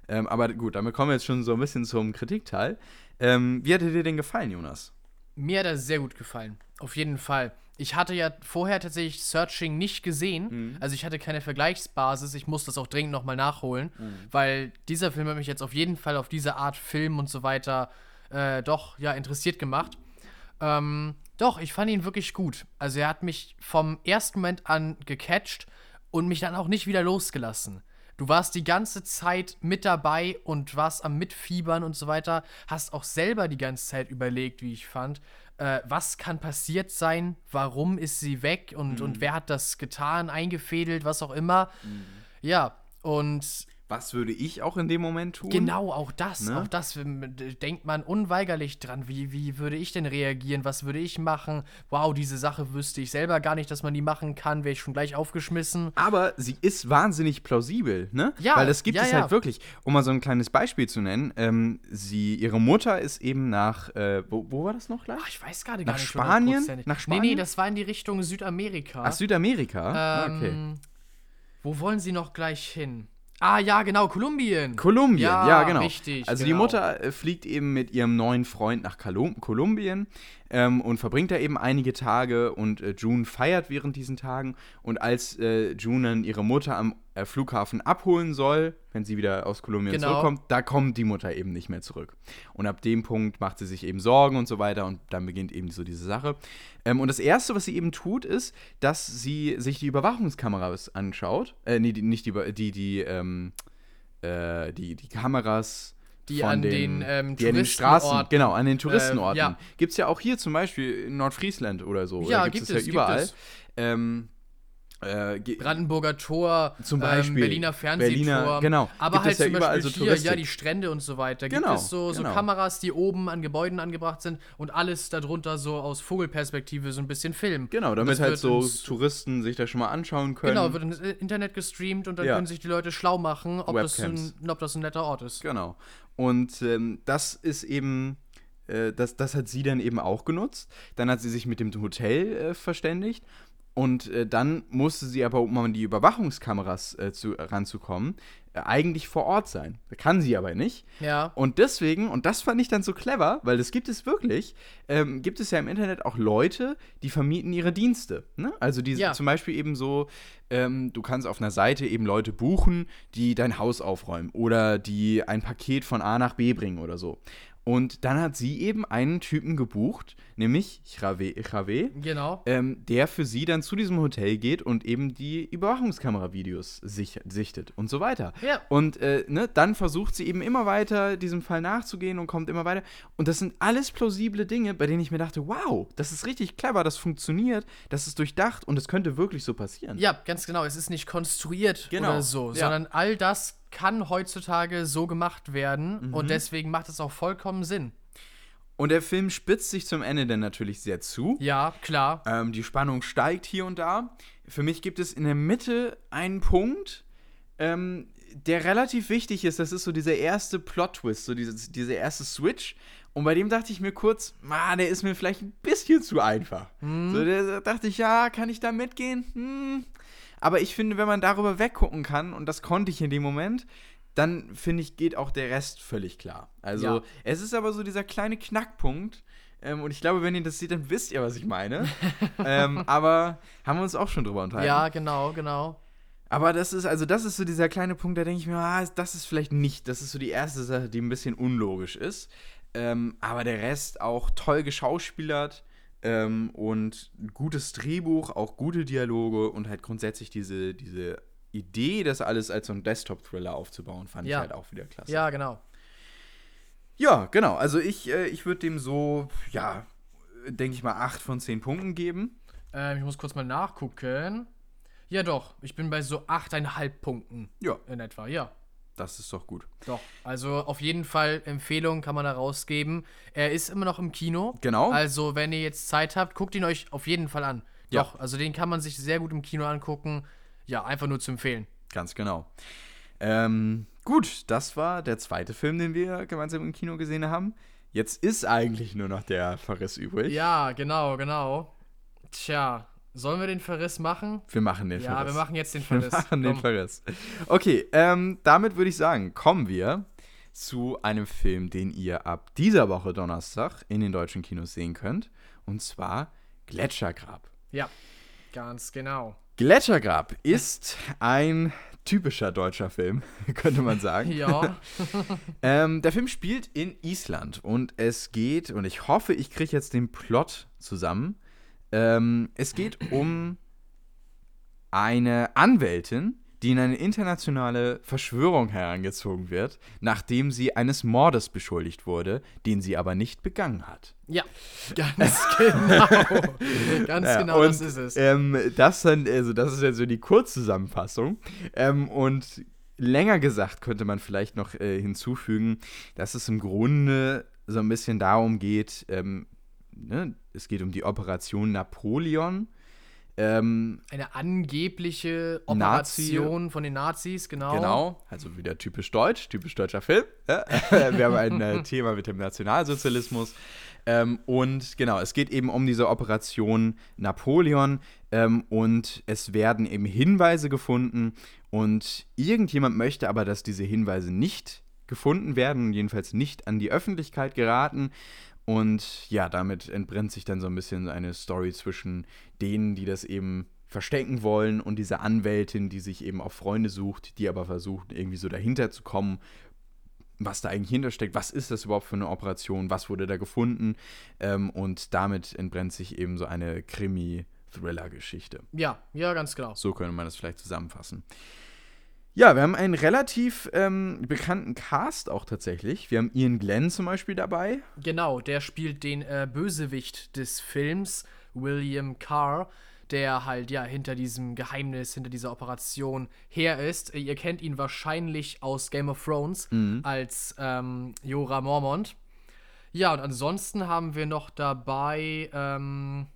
Speaker 1: Ähm, aber gut, damit kommen wir jetzt schon so ein bisschen zum Kritikteil. Ähm, wie hat dir denn gefallen, Jonas?
Speaker 2: Mir hat er sehr gut gefallen. Auf jeden Fall. Ich hatte ja vorher tatsächlich Searching nicht gesehen.
Speaker 1: Mhm.
Speaker 2: Also ich hatte keine Vergleichsbasis. Ich muss das auch dringend nochmal nachholen.
Speaker 1: Mhm.
Speaker 2: Weil dieser Film hat mich jetzt auf jeden Fall auf diese Art Film und so weiter äh, doch ja interessiert gemacht. Ähm, doch, ich fand ihn wirklich gut. Also er hat mich vom ersten Moment an gecatcht und mich dann auch nicht wieder losgelassen. Du warst die ganze Zeit mit dabei und warst am Mitfiebern und so weiter. Hast auch selber die ganze Zeit überlegt, wie ich fand, äh, was kann passiert sein, warum ist sie weg und, und wer hat das getan, eingefädelt, was auch immer. Ja, und
Speaker 1: Was würde ich auch in dem Moment tun?
Speaker 2: Genau, auch das.
Speaker 1: Ne?
Speaker 2: Auch das d- denkt man unweigerlich dran. Wie, wie würde ich denn reagieren? Was würde ich machen? Wow, diese Sache wüsste ich selber gar nicht, dass man die machen kann. Wäre ich schon gleich aufgeschmissen.
Speaker 1: Aber sie ist wahnsinnig plausibel, ne?
Speaker 2: Ja,
Speaker 1: Weil das gibt
Speaker 2: ja,
Speaker 1: es
Speaker 2: ja.
Speaker 1: halt wirklich. Um mal so ein kleines Beispiel zu nennen, ähm, sie, ihre Mutter ist eben nach, äh, wo, wo war das noch gleich?
Speaker 2: Ach, ich weiß gerade
Speaker 1: Nach
Speaker 2: gar nicht.
Speaker 1: Spanien?
Speaker 2: hundertprozentig.
Speaker 1: Nach
Speaker 2: Nee,
Speaker 1: Spanien?
Speaker 2: nee, das war in die Richtung Südamerika.
Speaker 1: Ach, Südamerika? Ah, okay.
Speaker 2: Ähm, Wo wollen sie noch gleich hin? Ah, ja, genau, Kolumbien.
Speaker 1: Kolumbien, ja,
Speaker 2: Ja,
Speaker 1: genau.
Speaker 2: richtig,
Speaker 1: also die
Speaker 2: genau.
Speaker 1: Mutter äh, fliegt eben mit ihrem neuen Freund nach Kolum Kolumbien ähm, und verbringt da eben einige Tage und äh, June feiert während diesen Tagen und als äh, June dann ihre Mutter am äh, Flughafen abholen soll, wenn sie wieder aus Kolumbien
Speaker 2: Genau.
Speaker 1: zurückkommt, da kommt die Mutter eben nicht mehr zurück. Und ab dem Punkt macht sie sich eben Sorgen und so weiter und dann beginnt eben so diese Sache. Ähm, und das Erste, was sie eben tut, ist, dass sie sich die Überwachungskameras anschaut. Äh, nee, die, nicht die, die, die, ähm, äh, die, die Kameras
Speaker 2: Die
Speaker 1: von
Speaker 2: an
Speaker 1: den,
Speaker 2: den, ähm,
Speaker 1: die an den Straßen,
Speaker 2: Touristenorten.
Speaker 1: genau, an den Touristenorten.
Speaker 2: ja.
Speaker 1: Gibt es ja auch hier zum Beispiel in Nordfriesland oder so.
Speaker 2: Ja, gibt
Speaker 1: es
Speaker 2: es,
Speaker 1: ja
Speaker 2: gibt
Speaker 1: überall.
Speaker 2: es.
Speaker 1: Ähm, äh, ge-
Speaker 2: Brandenburger Tor,
Speaker 1: Zum
Speaker 2: ähm,
Speaker 1: Beispiel.
Speaker 2: Berliner Fernsehturm.
Speaker 1: Berliner, genau.
Speaker 2: Aber
Speaker 1: Gibt
Speaker 2: halt
Speaker 1: ja
Speaker 2: zum Beispiel
Speaker 1: so
Speaker 2: hier, ja, die Strände und so weiter. Gibt
Speaker 1: Genau,
Speaker 2: es so, so
Speaker 1: genau.
Speaker 2: Kameras, die oben an Gebäuden angebracht sind und alles darunter so aus Vogelperspektive so ein bisschen filmen.
Speaker 1: Genau, damit halt so
Speaker 2: ins-
Speaker 1: Touristen sich das schon mal anschauen können.
Speaker 2: Genau, wird ins Internet gestreamt und dann
Speaker 1: Ja.
Speaker 2: können sich die Leute schlau machen, ob das, ein, ob das ein netter Ort ist.
Speaker 1: Genau. Und ähm, das ist eben, äh, das, das hat sie dann eben auch genutzt. Dann hat sie sich mit dem Hotel äh, verständigt. Und äh, dann musste sie aber, um an die Überwachungskameras äh, zu, ranzukommen, äh, eigentlich vor Ort sein. Kann sie aber nicht.
Speaker 2: Ja.
Speaker 1: Und deswegen, und das fand ich dann so clever, weil das gibt es wirklich, ähm, gibt es ja im Internet auch Leute, die vermieten ihre Dienste. Ne? Also die
Speaker 2: Ja.
Speaker 1: zum Beispiel eben so, ähm, du kannst auf einer Seite eben Leute buchen, die dein Haus aufräumen oder die ein Paket von A nach B bringen oder so. Und dann hat sie eben einen Typen gebucht, nämlich Chravé, Chravé
Speaker 2: Genau.
Speaker 1: ähm, der für sie dann zu diesem Hotel geht und eben die Überwachungskameravideos sich, sichtet und so weiter.
Speaker 2: Ja.
Speaker 1: Und äh, ne, dann versucht sie eben immer weiter diesem Fall nachzugehen und kommt immer weiter. Und das sind alles plausible Dinge, bei denen ich mir dachte, wow, das ist richtig clever, das funktioniert, das ist durchdacht und es könnte wirklich so passieren.
Speaker 2: Ja, ganz genau. Es ist nicht konstruiert
Speaker 1: Genau,
Speaker 2: oder so,
Speaker 1: ja.
Speaker 2: sondern all das kann heutzutage so gemacht werden
Speaker 1: Mhm.
Speaker 2: und deswegen macht es auch vollkommen Sinn.
Speaker 1: Und der Film spitzt sich zum Ende dann natürlich sehr zu.
Speaker 2: Ja, klar.
Speaker 1: Ähm, die Spannung steigt hier und da. Für mich gibt es in der Mitte einen Punkt, ähm, der relativ wichtig ist. Das ist so dieser erste Plot-Twist, so dieses, dieser erste Switch. Und bei dem dachte ich mir kurz, ah, der ist mir vielleicht ein bisschen zu einfach. So, da da dachte ich, ja, kann ich da mitgehen? Hm. Aber ich finde, wenn man darüber weggucken kann, und das konnte ich in dem Moment, dann finde ich, geht auch der Rest völlig klar. Also,
Speaker 2: Ja.
Speaker 1: es ist aber so dieser kleine Knackpunkt. Ähm, und ich glaube, wenn ihr das seht, dann wisst ihr, was ich meine. ähm, aber haben wir uns auch schon drüber unterhalten.
Speaker 2: Ja, genau, genau.
Speaker 1: Aber das ist, also das ist so dieser kleine Punkt, da denke ich mir, ah, das ist vielleicht nicht, das ist so die erste Sache, die ein bisschen unlogisch ist. Ähm, aber der Rest auch toll geschauspielert ähm, und gutes Drehbuch, auch gute Dialoge und halt grundsätzlich diese, diese Idee, das alles als so ein Desktop-Thriller aufzubauen, fand ich
Speaker 2: Ja.
Speaker 1: halt auch wieder klasse.
Speaker 2: Ja, genau.
Speaker 1: Ja, genau. Also ich, äh, ich würde dem so, ja, denke ich mal, 8 von 10 Punkten geben.
Speaker 2: Ähm, ich muss kurz mal nachgucken. Ja, doch. Ich bin bei so 8,5 Punkten
Speaker 1: Ja,
Speaker 2: in etwa. Ja,
Speaker 1: das ist doch gut.
Speaker 2: doch. Also auf jeden Fall Empfehlung kann man da rausgeben. Er ist immer noch im Kino.
Speaker 1: Genau.
Speaker 2: Also, wenn ihr jetzt Zeit habt, guckt ihn euch auf jeden Fall an.
Speaker 1: Ja.
Speaker 2: Doch, also den kann man sich sehr gut im Kino angucken. Ja, einfach nur zu empfehlen.
Speaker 1: Ganz genau. Ähm, gut, das war der zweite Film, den wir gemeinsam im Kino gesehen haben. Jetzt ist eigentlich nur noch der Verriss übrig.
Speaker 2: Ja, genau, genau. Tja, sollen wir den Verriss machen?
Speaker 1: Wir machen den
Speaker 2: Ja,
Speaker 1: Verriss.
Speaker 2: wir machen jetzt den
Speaker 1: Wir
Speaker 2: Verriss.
Speaker 1: machen den. Verriss. Okay, ähm, damit würde ich sagen, kommen wir zu einem Film, den ihr ab dieser Woche Donnerstag in den deutschen Kinos sehen könnt. Und zwar Gletschergrab.
Speaker 2: Ja, ganz genau.
Speaker 1: Gletschergrab ist ein typischer deutscher Film, könnte man sagen.
Speaker 2: Ja,
Speaker 1: Ähm, der Film spielt in Island und es geht, und ich hoffe, ich kriege jetzt den Plot zusammen. Ähm, es geht um eine Anwältin, die in eine internationale Verschwörung herangezogen wird, nachdem sie eines Mordes beschuldigt wurde, den sie aber nicht begangen hat.
Speaker 2: ja, ganz genau. ganz
Speaker 1: Ja,
Speaker 2: genau,
Speaker 1: und,
Speaker 2: das ist es.
Speaker 1: Ähm, das, dann, also das ist ja so die Kurzzusammenfassung. Ähm, und länger gesagt könnte man vielleicht noch äh, hinzufügen, dass es im Grunde so ein bisschen darum geht, ähm, ne, es geht um die Operation Napoleon. Ähm,
Speaker 2: Eine angebliche
Speaker 1: Nazi-
Speaker 2: Operation von den Nazis, genau.
Speaker 1: Genau, also wieder typisch deutsch, typisch deutscher Film. Ja? Wir haben ein äh, Thema mit dem Nationalsozialismus. Ähm, und genau, es geht eben um diese Operation Napoleon ähm, und es werden eben Hinweise gefunden und irgendjemand möchte aber, dass diese Hinweise nicht gefunden werden, jedenfalls nicht an die Öffentlichkeit geraten. Und ja, damit entbrennt sich dann so ein bisschen eine Story zwischen denen, die das eben verstecken wollen und dieser Anwältin, die sich eben auf Freunde sucht, die aber versucht, irgendwie so dahinter zu kommen, was da eigentlich hintersteckt, was ist das überhaupt für eine Operation, was wurde da gefunden. Ähm, und damit entbrennt sich eben so eine Krimi-Thriller-Geschichte.
Speaker 2: Ja, ja, ganz genau.
Speaker 1: So könnte man das vielleicht zusammenfassen. Ja, wir haben einen relativ ähm, bekannten Cast auch tatsächlich. Wir haben Ian Glenn zum Beispiel dabei.
Speaker 2: Genau, der spielt den äh, Bösewicht des Films, William Carr, der halt ja hinter diesem Geheimnis, hinter dieser Operation her ist. Ihr kennt ihn wahrscheinlich aus Game of Thrones als ähm, Jorah Mormont. Ja, und ansonsten haben wir noch dabei, ähm,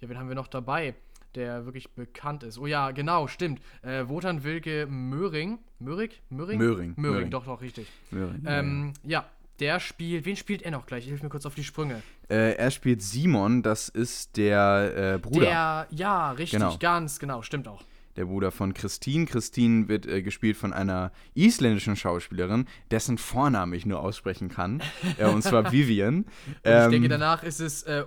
Speaker 2: ja, wen haben wir noch dabei, der wirklich bekannt ist? Oh ja, genau, stimmt. Äh, Wotan Wilke Möhring. Möhrig? Möhring?
Speaker 1: Möhring,
Speaker 2: Möhring, doch, doch, richtig.
Speaker 1: Möhring,
Speaker 2: Ähm, ja, der spielt, wen spielt er noch gleich? Hilf mir kurz auf die Sprünge.
Speaker 1: Äh, er spielt Simon, das ist der äh, Bruder.
Speaker 2: Der, ja, richtig,
Speaker 1: Genau.
Speaker 2: ganz genau, stimmt auch.
Speaker 1: der Bruder von Christine. Christine wird äh, gespielt von einer isländischen Schauspielerin, dessen Vornamen ich nur aussprechen kann. äh, und zwar Vivian. Ähm,
Speaker 2: ich denke, danach ist es äh,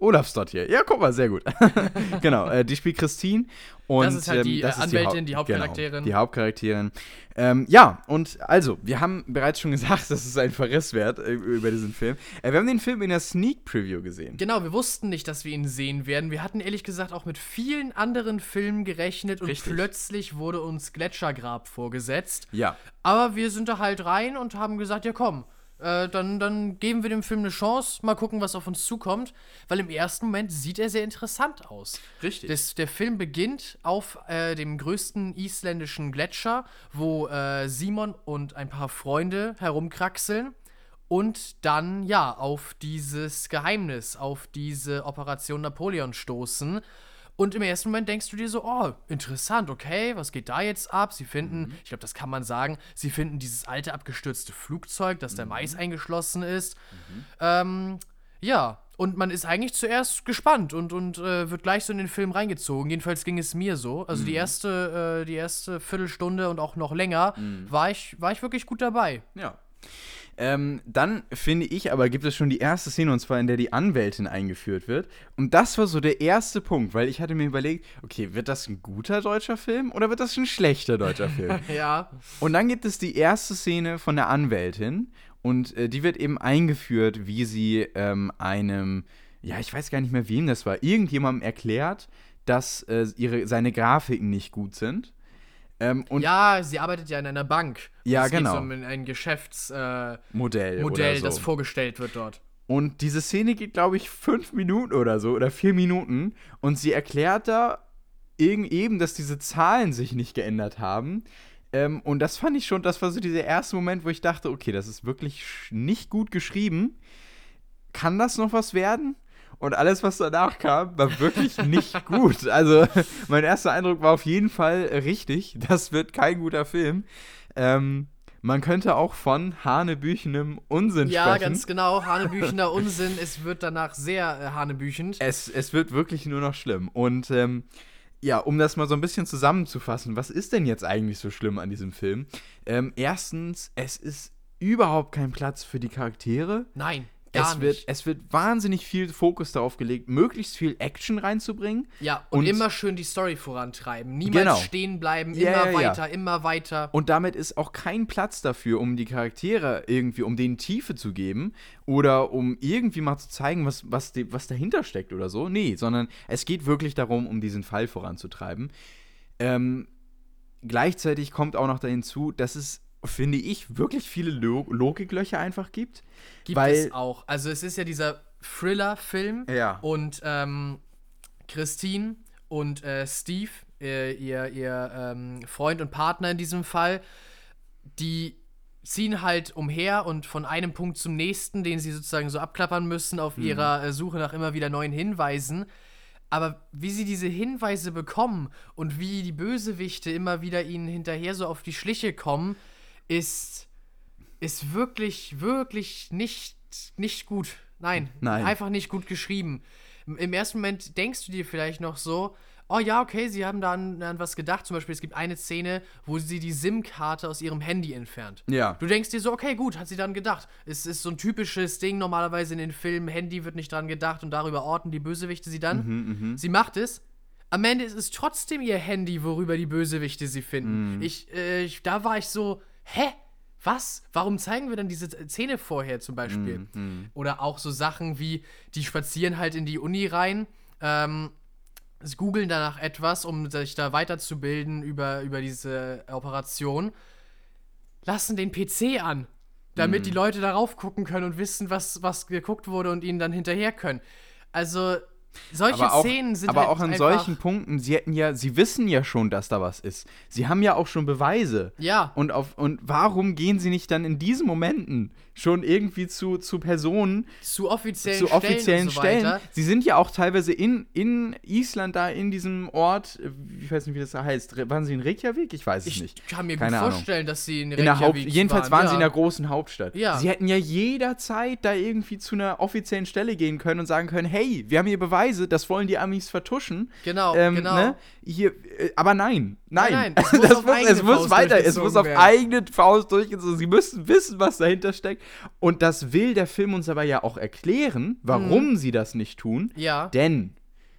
Speaker 2: Olafsdottir.
Speaker 1: Olafsdottir. Ja, guck mal, sehr gut. genau, äh, die spielt Christine. Und,
Speaker 2: Das ist halt die,
Speaker 1: ähm,
Speaker 2: äh,
Speaker 1: ist
Speaker 2: Anwältin, die
Speaker 1: Hau-
Speaker 2: Hauptcharakterin.
Speaker 1: Genau, die Hauptcharakterin. Ähm, ja, und also, wir haben bereits schon gesagt, das ist ein Verrisswert äh, über diesen Film. Äh, wir haben den Film in der Sneak Preview gesehen.
Speaker 2: Genau, wir wussten nicht, dass wir ihn sehen werden. Wir hatten ehrlich gesagt auch mit vielen anderen Filmen gerechnet und
Speaker 1: Richtig.
Speaker 2: plötzlich wurde uns Gletschergrab vorgesetzt.
Speaker 1: Ja.
Speaker 2: Aber wir sind da halt rein und haben gesagt, ja komm, äh, dann, dann geben wir dem Film eine Chance, mal gucken, was auf uns zukommt. Weil im ersten Moment sieht er sehr interessant aus.
Speaker 1: Richtig.
Speaker 2: Das, der Film beginnt auf äh, dem größten isländischen Gletscher, wo äh, Simon und ein paar Freunde herumkraxeln. Und dann, ja, auf dieses Geheimnis, auf diese Operation Napoleon stoßen. Und im ersten Moment denkst du dir so, oh, interessant, okay, was geht da jetzt ab? Sie finden, ich glaube, das kann man sagen, sie finden dieses alte abgestürzte Flugzeug, das der Mais eingeschlossen ist. Ähm, ja, und man ist eigentlich zuerst gespannt und, und äh, wird gleich so in den Film reingezogen. Jedenfalls ging es mir so. Also die erste, äh, die erste Viertelstunde und auch noch länger war, ich, war ich wirklich gut dabei.
Speaker 1: Ja. Ähm, dann finde ich aber, gibt es schon die erste Szene, und zwar in der die Anwältin eingeführt wird. Und das war so der erste Punkt, weil ich hatte mir überlegt, okay, wird das ein guter deutscher Film oder wird das ein schlechter deutscher Film?
Speaker 2: Ja.
Speaker 1: Und dann gibt es die erste Szene von der Anwältin und äh, die wird eben eingeführt, wie sie ähm, einem, ja, ich weiß gar nicht mehr, wem das war, irgendjemandem erklärt, dass äh, ihre, seine Grafiken nicht gut sind. Ähm,
Speaker 2: ja, sie arbeitet ja in einer Bank.
Speaker 1: Ja,
Speaker 2: es geht
Speaker 1: genau.
Speaker 2: so um ein Geschäftsmodell, äh,
Speaker 1: Modell,
Speaker 2: Modell,
Speaker 1: so.
Speaker 2: das vorgestellt wird dort.
Speaker 1: Und diese Szene geht, glaube ich, fünf Minuten oder so oder vier Minuten. Und sie erklärt da eben, dass diese Zahlen sich nicht geändert haben. Ähm, und das fand ich schon, das war so dieser erste Moment, wo ich dachte, okay, das ist wirklich nicht gut geschrieben. Kann das noch was werden? Und alles, was danach kam, war wirklich nicht gut. Also, mein erster Eindruck war auf jeden Fall richtig. Das wird kein guter Film. Ähm, man könnte auch von hanebüchenem Unsinn
Speaker 2: Ja,
Speaker 1: sprechen.
Speaker 2: ganz genau. Hanebüchener Unsinn. Es wird danach sehr äh, hanebüchend.
Speaker 1: Es, es wird wirklich nur noch schlimm. Und ähm, ja, um das mal so ein bisschen zusammenzufassen, was ist denn jetzt eigentlich so schlimm an diesem Film? Ähm, erstens, es ist überhaupt kein Platz für die Charaktere.
Speaker 2: Nein, gar
Speaker 1: Es wird,
Speaker 2: nicht.
Speaker 1: es wird wahnsinnig viel Fokus darauf gelegt, möglichst viel Action reinzubringen.
Speaker 2: Ja, und,
Speaker 1: und-
Speaker 2: immer schön die Story vorantreiben. Niemals
Speaker 1: Genau.
Speaker 2: stehen bleiben,
Speaker 1: Ja,
Speaker 2: immer
Speaker 1: ja, ja.
Speaker 2: weiter, immer weiter.
Speaker 1: Und damit ist auch kein Platz dafür, um die Charaktere irgendwie, um denen Tiefe zu geben oder um irgendwie mal zu zeigen, was, was, die, was dahinter steckt oder so. Nee, sondern es geht wirklich darum, um diesen Fall voranzutreiben. Ähm, gleichzeitig kommt auch noch dahin zu, dass es, finde ich, wirklich viele Lo Logiklöcher einfach gibt.
Speaker 2: Gibt
Speaker 1: weil,
Speaker 2: es auch. Also es ist ja dieser Thriller-Film
Speaker 1: Ja.
Speaker 2: und ähm, Christine und äh, Steve, äh, ihr, ihr ähm, Freund und Partner in diesem Fall, die ziehen halt umher und von einem Punkt zum nächsten, den sie sozusagen so abklappern müssen auf ihrer äh, Suche nach immer wieder neuen Hinweisen. Aber wie sie diese Hinweise bekommen und wie die Bösewichte immer wieder ihnen hinterher so auf die Schliche kommen, ist, ist wirklich, wirklich nicht, nicht gut. Nein,
Speaker 1: Nein.
Speaker 2: einfach nicht gut geschrieben. Im- ersten Moment denkst du dir vielleicht noch so, oh ja, okay, sie haben da an, an was gedacht. Zum Beispiel, es gibt eine Szene, wo sie die SIM-Karte aus ihrem Handy entfernt.
Speaker 1: Ja.
Speaker 2: Du denkst dir so, okay, gut, hat sie dann gedacht. Es ist so ein typisches Ding normalerweise in den Filmen, Handy wird nicht dran gedacht und darüber orten die Bösewichte sie dann.
Speaker 1: Mhm,
Speaker 2: Sie macht es. Am Ende ist es trotzdem ihr Handy, worüber die Bösewichte sie finden. Ich, äh, ich, da war ich so, hä? Was? Warum zeigen wir dann diese Szene vorher zum Beispiel?
Speaker 1: Mhm,
Speaker 2: Oder auch so Sachen wie, die spazieren halt in die Uni rein. Ähm, sie googeln danach etwas, um sich da weiterzubilden über, über diese Operation, lassen den PC an, damit
Speaker 1: Mhm.
Speaker 2: die Leute darauf gucken können und wissen, was, was geguckt wurde und ihnen dann hinterher können. Also, solche
Speaker 1: aber auch,
Speaker 2: Szenen sind
Speaker 1: aber
Speaker 2: halt
Speaker 1: auch an solchen Punkten, sie hätten ja, sie wissen ja schon, dass da was ist. Sie haben ja auch schon Beweise.
Speaker 2: Ja.
Speaker 1: Und, auf, und warum gehen sie nicht dann in diesen Momenten schon irgendwie zu, zu Personen,
Speaker 2: zu offiziellen
Speaker 1: zu offiziellen
Speaker 2: Stellen.
Speaker 1: Stellen?
Speaker 2: So.
Speaker 1: Sie sind ja auch teilweise in, in Island, da in diesem Ort, äh, ich weiß nicht, wie das da heißt. Re- Waren sie in Reykjavik? Ich weiß es
Speaker 2: Ich
Speaker 1: nicht.
Speaker 2: kann mir
Speaker 1: Keine
Speaker 2: gut
Speaker 1: Ahnung.
Speaker 2: vorstellen, dass sie in
Speaker 1: In der Haupt
Speaker 2: Reykjavik
Speaker 1: jedenfalls waren sie in
Speaker 2: ja.
Speaker 1: der großen Hauptstadt.
Speaker 2: Ja.
Speaker 1: Sie hätten ja jederzeit da irgendwie zu einer offiziellen Stelle gehen können und sagen können, hey, wir haben hier Beweise, das wollen die Amis vertuschen.
Speaker 2: Genau,
Speaker 1: ähm,
Speaker 2: genau.
Speaker 1: Ne? Hier, äh, aber nein, nein.
Speaker 2: Nein, nein, es muss
Speaker 1: das
Speaker 2: auf
Speaker 1: muss,
Speaker 2: eigene
Speaker 1: es muss
Speaker 2: Faust
Speaker 1: weiter, es muss auf
Speaker 2: werden.
Speaker 1: eigene Faust durchgezogen. Sie müssen wissen, was dahinter steckt. Und das will der Film uns aber ja auch erklären, warum sie das nicht tun.
Speaker 2: Mhm. Ja.
Speaker 1: Denn,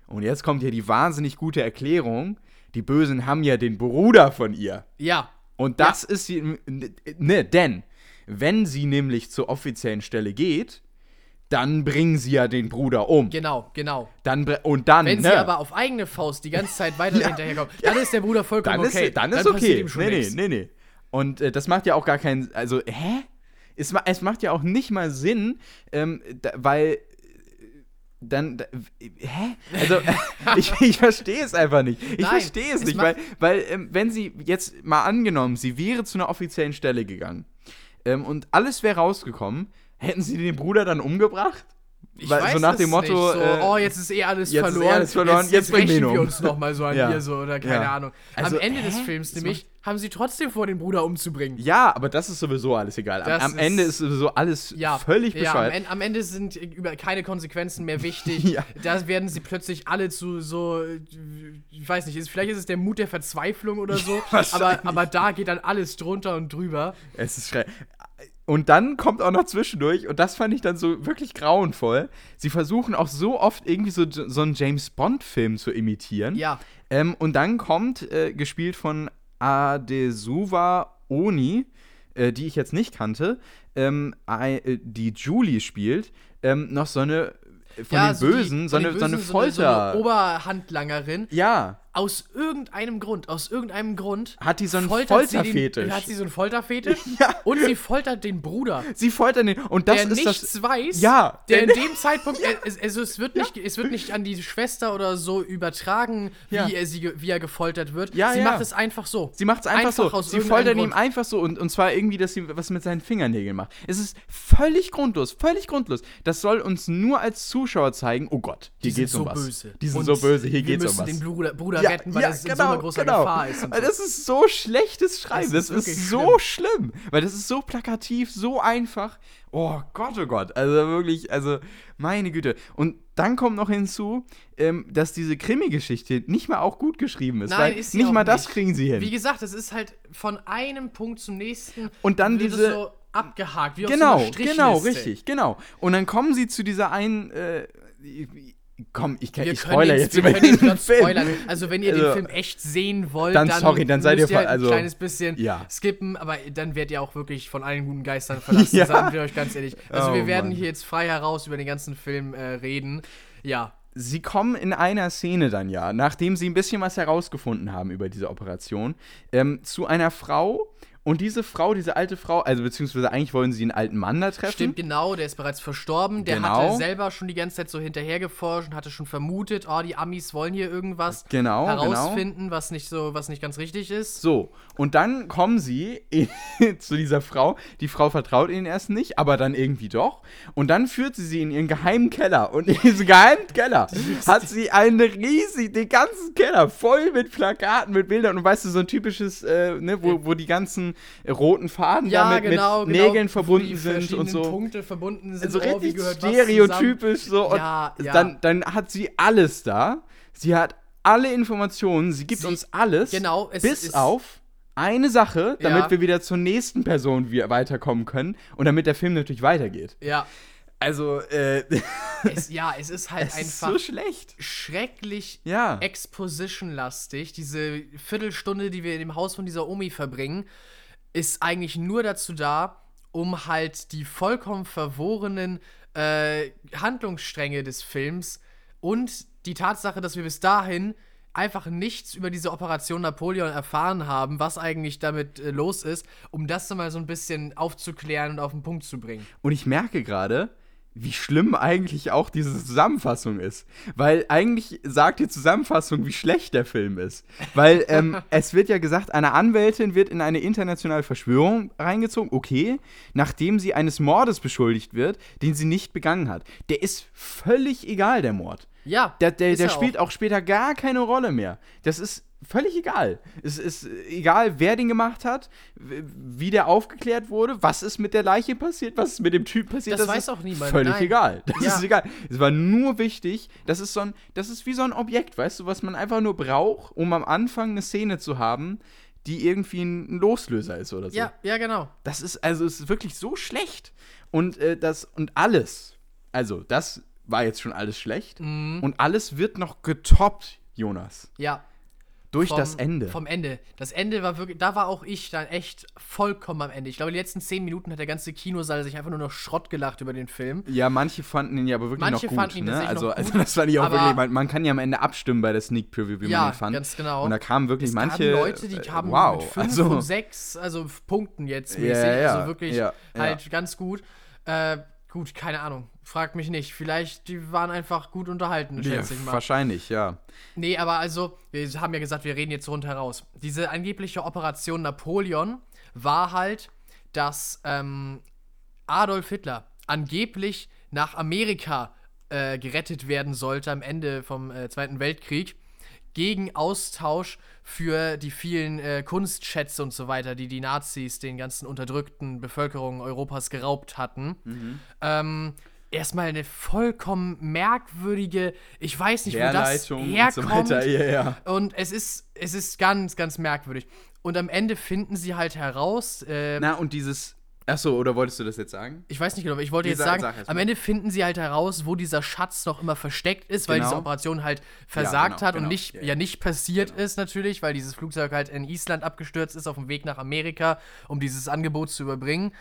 Speaker 1: und jetzt kommt hier die wahnsinnig gute Erklärung, die Bösen haben ja den Bruder von ihr.
Speaker 2: Ja.
Speaker 1: Und das ist sie, ne, denn wenn sie nämlich zur offiziellen Stelle geht, dann bringen sie ja den Bruder um.
Speaker 2: Genau, genau.
Speaker 1: Dann und dann,
Speaker 2: Wenn
Speaker 1: ne,
Speaker 2: sie aber auf eigene Faust die ganze Zeit weiter
Speaker 1: Ja.
Speaker 2: hinterherkommen, dann ist der Bruder vollkommen
Speaker 1: dann ist,
Speaker 2: okay.
Speaker 1: dann ist
Speaker 2: passiert
Speaker 1: okay.
Speaker 2: ihm schon
Speaker 1: Nee, nee,
Speaker 2: nichts.
Speaker 1: nee, nee. Und äh, das macht ja auch gar keinen, also, hä? Es, es macht ja auch nicht mal Sinn, ähm, da, weil äh, dann, da, hä? Also, ich, ich verstehe es einfach nicht. Ich verstehe es nicht, weil, weil ähm, wenn sie jetzt mal angenommen, sie wäre zu einer offiziellen Stelle gegangen ähm, und alles wäre rausgekommen, hätten sie den Bruder dann umgebracht?
Speaker 2: Ich
Speaker 1: Weil-
Speaker 2: weiß
Speaker 1: so nach dem Motto.
Speaker 2: So,
Speaker 1: äh,
Speaker 2: oh, jetzt ist eh alles
Speaker 1: jetzt eh
Speaker 2: verloren.
Speaker 1: alles verloren,
Speaker 2: Jetzt,
Speaker 1: jetzt bringen wir ihn
Speaker 2: rächen wir uns nochmal so an
Speaker 1: Ja.
Speaker 2: ihr so oder keine
Speaker 1: Ja.
Speaker 2: Ahnung.
Speaker 1: Also,
Speaker 2: am Ende des
Speaker 1: hä?
Speaker 2: Films
Speaker 1: Das
Speaker 2: nämlich haben sie trotzdem vor, den Bruder umzubringen.
Speaker 1: Ja, aber das ist sowieso alles egal. Am, am
Speaker 2: ist-
Speaker 1: Ende ist sowieso alles
Speaker 2: Ja,
Speaker 1: völlig
Speaker 2: ja, am,
Speaker 1: bescheuert.
Speaker 2: Ende, am Ende sind über keine Konsequenzen mehr wichtig.
Speaker 1: Ja.
Speaker 2: Da werden sie plötzlich alle zu so, ich weiß nicht, ist, vielleicht ist es der Mut der Verzweiflung oder so, aber, aber da geht dann alles drunter und drüber.
Speaker 1: Es ist schrei Und dann kommt auch noch zwischendurch, und das fand ich dann so wirklich grauenvoll. Sie versuchen auch so oft irgendwie so, so einen James Bond-Film zu imitieren.
Speaker 2: Ja,
Speaker 1: Ähm, und dann kommt, äh, gespielt von Adesuva Oni, äh, die ich jetzt nicht kannte, ähm, äh, die Julie spielt, ähm, noch so eine äh, von
Speaker 2: ja,
Speaker 1: den
Speaker 2: so die-
Speaker 1: Bösen, so,
Speaker 2: von
Speaker 1: eine,
Speaker 2: den
Speaker 1: so eine
Speaker 2: Bösen
Speaker 1: Folter.
Speaker 2: So eine Oberhandlangerin.
Speaker 1: ja,
Speaker 2: Aus irgendeinem Grund, aus irgendeinem Grund.
Speaker 1: Hat die so einen
Speaker 2: foltert sie
Speaker 1: Folterfetisch.
Speaker 2: Den, hat sie so einen Folterfetisch?
Speaker 1: Ja.
Speaker 2: Und sie foltert den Bruder.
Speaker 1: sie foltern den. Und das
Speaker 2: der
Speaker 1: ist
Speaker 2: nichts
Speaker 1: das.
Speaker 2: weiß,
Speaker 1: Ja,
Speaker 2: der in dem Zeitpunkt, es, also es wird nicht, es wird nicht an die Schwester oder so übertragen, wie
Speaker 1: Ja.
Speaker 2: er sie, wie er gefoltert wird.
Speaker 1: Ja,
Speaker 2: sie
Speaker 1: ja.
Speaker 2: macht es einfach so.
Speaker 1: Sie macht es einfach, so.
Speaker 2: aus
Speaker 1: Sie ihm
Speaker 2: Grund.
Speaker 1: einfach so und, und zwar irgendwie, dass sie was mit seinen Fingernägeln macht. Es ist völlig grundlos, völlig grundlos. Das soll uns nur als Zuschauer zeigen, oh Gott, hier
Speaker 2: Die
Speaker 1: geht's um
Speaker 2: so
Speaker 1: was.
Speaker 2: böse.
Speaker 1: Die sind
Speaker 2: Und
Speaker 1: so böse, hier geht's um
Speaker 2: müssen
Speaker 1: was.
Speaker 2: den Bruder, Bruder retten, weil das in so einer großer
Speaker 1: genau.
Speaker 2: Gefahr ist. So.
Speaker 1: Das ist so schlechtes Schreiben.
Speaker 2: Das
Speaker 1: Das
Speaker 2: ist
Speaker 1: so schlimm. Weil das ist so plakativ, so einfach. Oh Gott, oh Gott. Also wirklich, also meine Güte. Und dann kommt noch hinzu, ähm, dass diese Krimi-Geschichte nicht mal auch gut geschrieben ist.
Speaker 2: Nein, ist sie
Speaker 1: nicht mal das
Speaker 2: nicht.
Speaker 1: kriegen sie hin.
Speaker 2: Wie gesagt, es ist halt von einem Punkt zum nächsten.
Speaker 1: Und dann diese-
Speaker 2: so abgehakt, wie auf
Speaker 1: Genau,
Speaker 2: so einer Strichliste.
Speaker 1: genau, richtig, genau. Und dann kommen sie zu dieser einen, äh, komm, ich, kann,
Speaker 2: Wir
Speaker 1: ich spoiler jetzt über
Speaker 2: den
Speaker 1: Film.
Speaker 2: spoilern. Also wenn ihr
Speaker 1: Also,
Speaker 2: den Film echt sehen wollt,
Speaker 1: dann
Speaker 2: dann,
Speaker 1: sorry, dann seid ihr ver-
Speaker 2: ein
Speaker 1: also-
Speaker 2: kleines bisschen
Speaker 1: Ja.
Speaker 2: skippen, aber dann werdet ihr auch wirklich von allen guten Geistern verlassen,
Speaker 1: Ja.
Speaker 2: sagen wir euch ganz ehrlich. Also
Speaker 1: Oh,
Speaker 2: wir werden
Speaker 1: Mann.
Speaker 2: hier jetzt frei heraus über den ganzen Film äh, reden. Ja,
Speaker 1: Sie kommen in einer Szene dann ja, nachdem sie ein bisschen was herausgefunden haben über diese Operation, ähm, zu einer Frau. Und diese Frau, diese alte Frau, also beziehungsweise eigentlich wollen sie einen alten Mann da treffen.
Speaker 2: stimmt genau, der ist bereits verstorben. Der
Speaker 1: Genau.
Speaker 2: hatte selber schon die ganze Zeit so hinterhergeforscht und hatte schon vermutet, oh, die Amis wollen hier irgendwas
Speaker 1: Genau,
Speaker 2: herausfinden, was nicht so, was nicht ganz richtig ist.
Speaker 1: So, und dann kommen sie zu dieser Frau. Die Frau vertraut ihnen erst nicht, aber dann irgendwie doch. Und dann führt sie sie in ihren geheimen Keller. Und in diesem geheimen Keller hat sie einen riesig, den ganzen Keller voll mit Plakaten, mit Bildern. Und weißt du, so ein typisches, äh, ne, wo, wo die ganzen roten Faden
Speaker 2: Ja,
Speaker 1: damit
Speaker 2: genau,
Speaker 1: mit
Speaker 2: genau,
Speaker 1: Nägeln
Speaker 2: wo
Speaker 1: verbunden sind und so.
Speaker 2: Punkte verbunden sind.
Speaker 1: so
Speaker 2: oh, wie
Speaker 1: richtig stereotypisch so. Und
Speaker 2: Ja.
Speaker 1: Dann, dann hat sie alles da. Sie hat alle Informationen, sie gibt
Speaker 2: Sie-
Speaker 1: uns alles.
Speaker 2: genau, es
Speaker 1: bis
Speaker 2: ist-
Speaker 1: auf eine Sache, damit wir wieder zur nächsten Person weiterkommen können und damit der Film natürlich weitergeht.
Speaker 2: Ja,
Speaker 1: Also, äh,
Speaker 2: es, ja, es ist halt
Speaker 1: es ist
Speaker 2: einfach
Speaker 1: so schlecht.
Speaker 2: schrecklich
Speaker 1: Ja.
Speaker 2: Exposition-lastig. Diese Viertelstunde, die wir in dem Haus von dieser Omi verbringen, ist eigentlich nur dazu da, um halt die vollkommen verworrenen äh, Handlungsstränge des Films und die Tatsache, dass wir bis dahin einfach nichts über diese Operation Napoleon erfahren haben, was eigentlich damit äh, los ist, um das mal so ein bisschen aufzuklären und auf den Punkt zu bringen.
Speaker 1: Und ich merke gerade, wie schlimm eigentlich auch diese Zusammenfassung ist. Weil eigentlich sagt die Zusammenfassung, wie schlecht der Film ist. Weil ähm, es wird ja gesagt, eine Anwältin wird in eine internationale Verschwörung reingezogen, okay, nachdem sie eines Mordes beschuldigt wird, den sie nicht begangen hat. Der ist völlig egal, der Mord.
Speaker 2: Ja,
Speaker 1: Der, der, der
Speaker 2: er
Speaker 1: spielt auch. später gar keine Rolle mehr. Das ist völlig egal. Es ist egal, wer den gemacht hat, wie der aufgeklärt wurde, was ist mit der Leiche passiert, was ist mit dem Typ passiert.
Speaker 2: Das
Speaker 1: ist
Speaker 2: weiß auch niemand,
Speaker 1: Völlig
Speaker 2: nein.
Speaker 1: egal. Das
Speaker 2: Ja.
Speaker 1: ist egal. Es war nur wichtig, das ist so ein, das ist wie so ein Objekt, weißt du, was man einfach nur braucht, um am Anfang eine Szene zu haben, die irgendwie ein Loslöser ist oder so.
Speaker 2: Ja, ja, genau.
Speaker 1: Das ist, also, es ist wirklich so schlecht. Und äh, das, und alles, also, das war jetzt schon alles schlecht.
Speaker 2: Mhm.
Speaker 1: Und alles wird noch getoppt, Jonas.
Speaker 2: Ja.
Speaker 1: Durch
Speaker 2: Vom-
Speaker 1: das Ende.
Speaker 2: Vom Ende. Das Ende war wirklich, da war auch ich dann echt vollkommen am Ende. Ich glaube, die letzten zehn Minuten hat der ganze Kinosaal sich einfach nur noch Schrott gelacht über den Film.
Speaker 1: ja, manche fanden ihn ja aber wirklich
Speaker 2: Manche
Speaker 1: noch gut.
Speaker 2: fanden ihn
Speaker 1: ne? also,
Speaker 2: noch
Speaker 1: also,
Speaker 2: gut,
Speaker 1: das fand ich auch wirklich, man, man kann ja am Ende abstimmen bei der Sneak Preview, wie
Speaker 2: Ja,
Speaker 1: man ihn fand.
Speaker 2: ganz genau.
Speaker 1: Und da kamen wirklich
Speaker 2: Es
Speaker 1: manche.
Speaker 2: kamen Leute, die
Speaker 1: äh,
Speaker 2: kamen
Speaker 1: wow,
Speaker 2: mit fünf
Speaker 1: also,
Speaker 2: und sechs, also Punkten jetzt
Speaker 1: Ja,
Speaker 2: mäßig.
Speaker 1: ja,
Speaker 2: also wirklich
Speaker 1: ja,
Speaker 2: halt
Speaker 1: ja.
Speaker 2: ganz gut. Äh, gut, keine Ahnung. Fragt mich nicht. Vielleicht, die waren einfach gut unterhalten,
Speaker 1: ja,
Speaker 2: schätze ich mal.
Speaker 1: wahrscheinlich, ja.
Speaker 2: Nee, aber also, wir haben ja gesagt, wir reden jetzt rundheraus. Diese angebliche Operation Napoleon war halt, dass ähm, Adolf Hitler angeblich nach Amerika äh, gerettet werden sollte am Ende vom äh, Zweiten Weltkrieg gegen Austausch für die vielen äh, Kunstschätze und so weiter, die die Nazis den ganzen unterdrückten Bevölkerungen Europas geraubt hatten. Ähm, erstmal eine vollkommen merkwürdige, ich weiß nicht, wo das
Speaker 1: Herleitung und so
Speaker 2: herkommt.
Speaker 1: ja, ja.
Speaker 2: Und es ist, es ist ganz, ganz merkwürdig. Und am Ende finden sie halt heraus, äh,
Speaker 1: Na, und dieses. Achso, oder wolltest du das jetzt sagen?
Speaker 2: ich weiß nicht genau, ich wollte
Speaker 1: Nee,
Speaker 2: jetzt
Speaker 1: sag-
Speaker 2: sagen, am. Ende finden sie halt heraus, wo dieser Schatz noch immer versteckt ist, weil
Speaker 1: Genau.
Speaker 2: diese Operation halt versagt
Speaker 1: genau,
Speaker 2: hat
Speaker 1: genau.
Speaker 2: und nicht,
Speaker 1: Ja,
Speaker 2: ja,
Speaker 1: ja.
Speaker 2: nicht passiert ist natürlich, weil dieses Flugzeug halt in Island abgestürzt ist auf dem Weg nach Amerika, um dieses Angebot zu überbringen.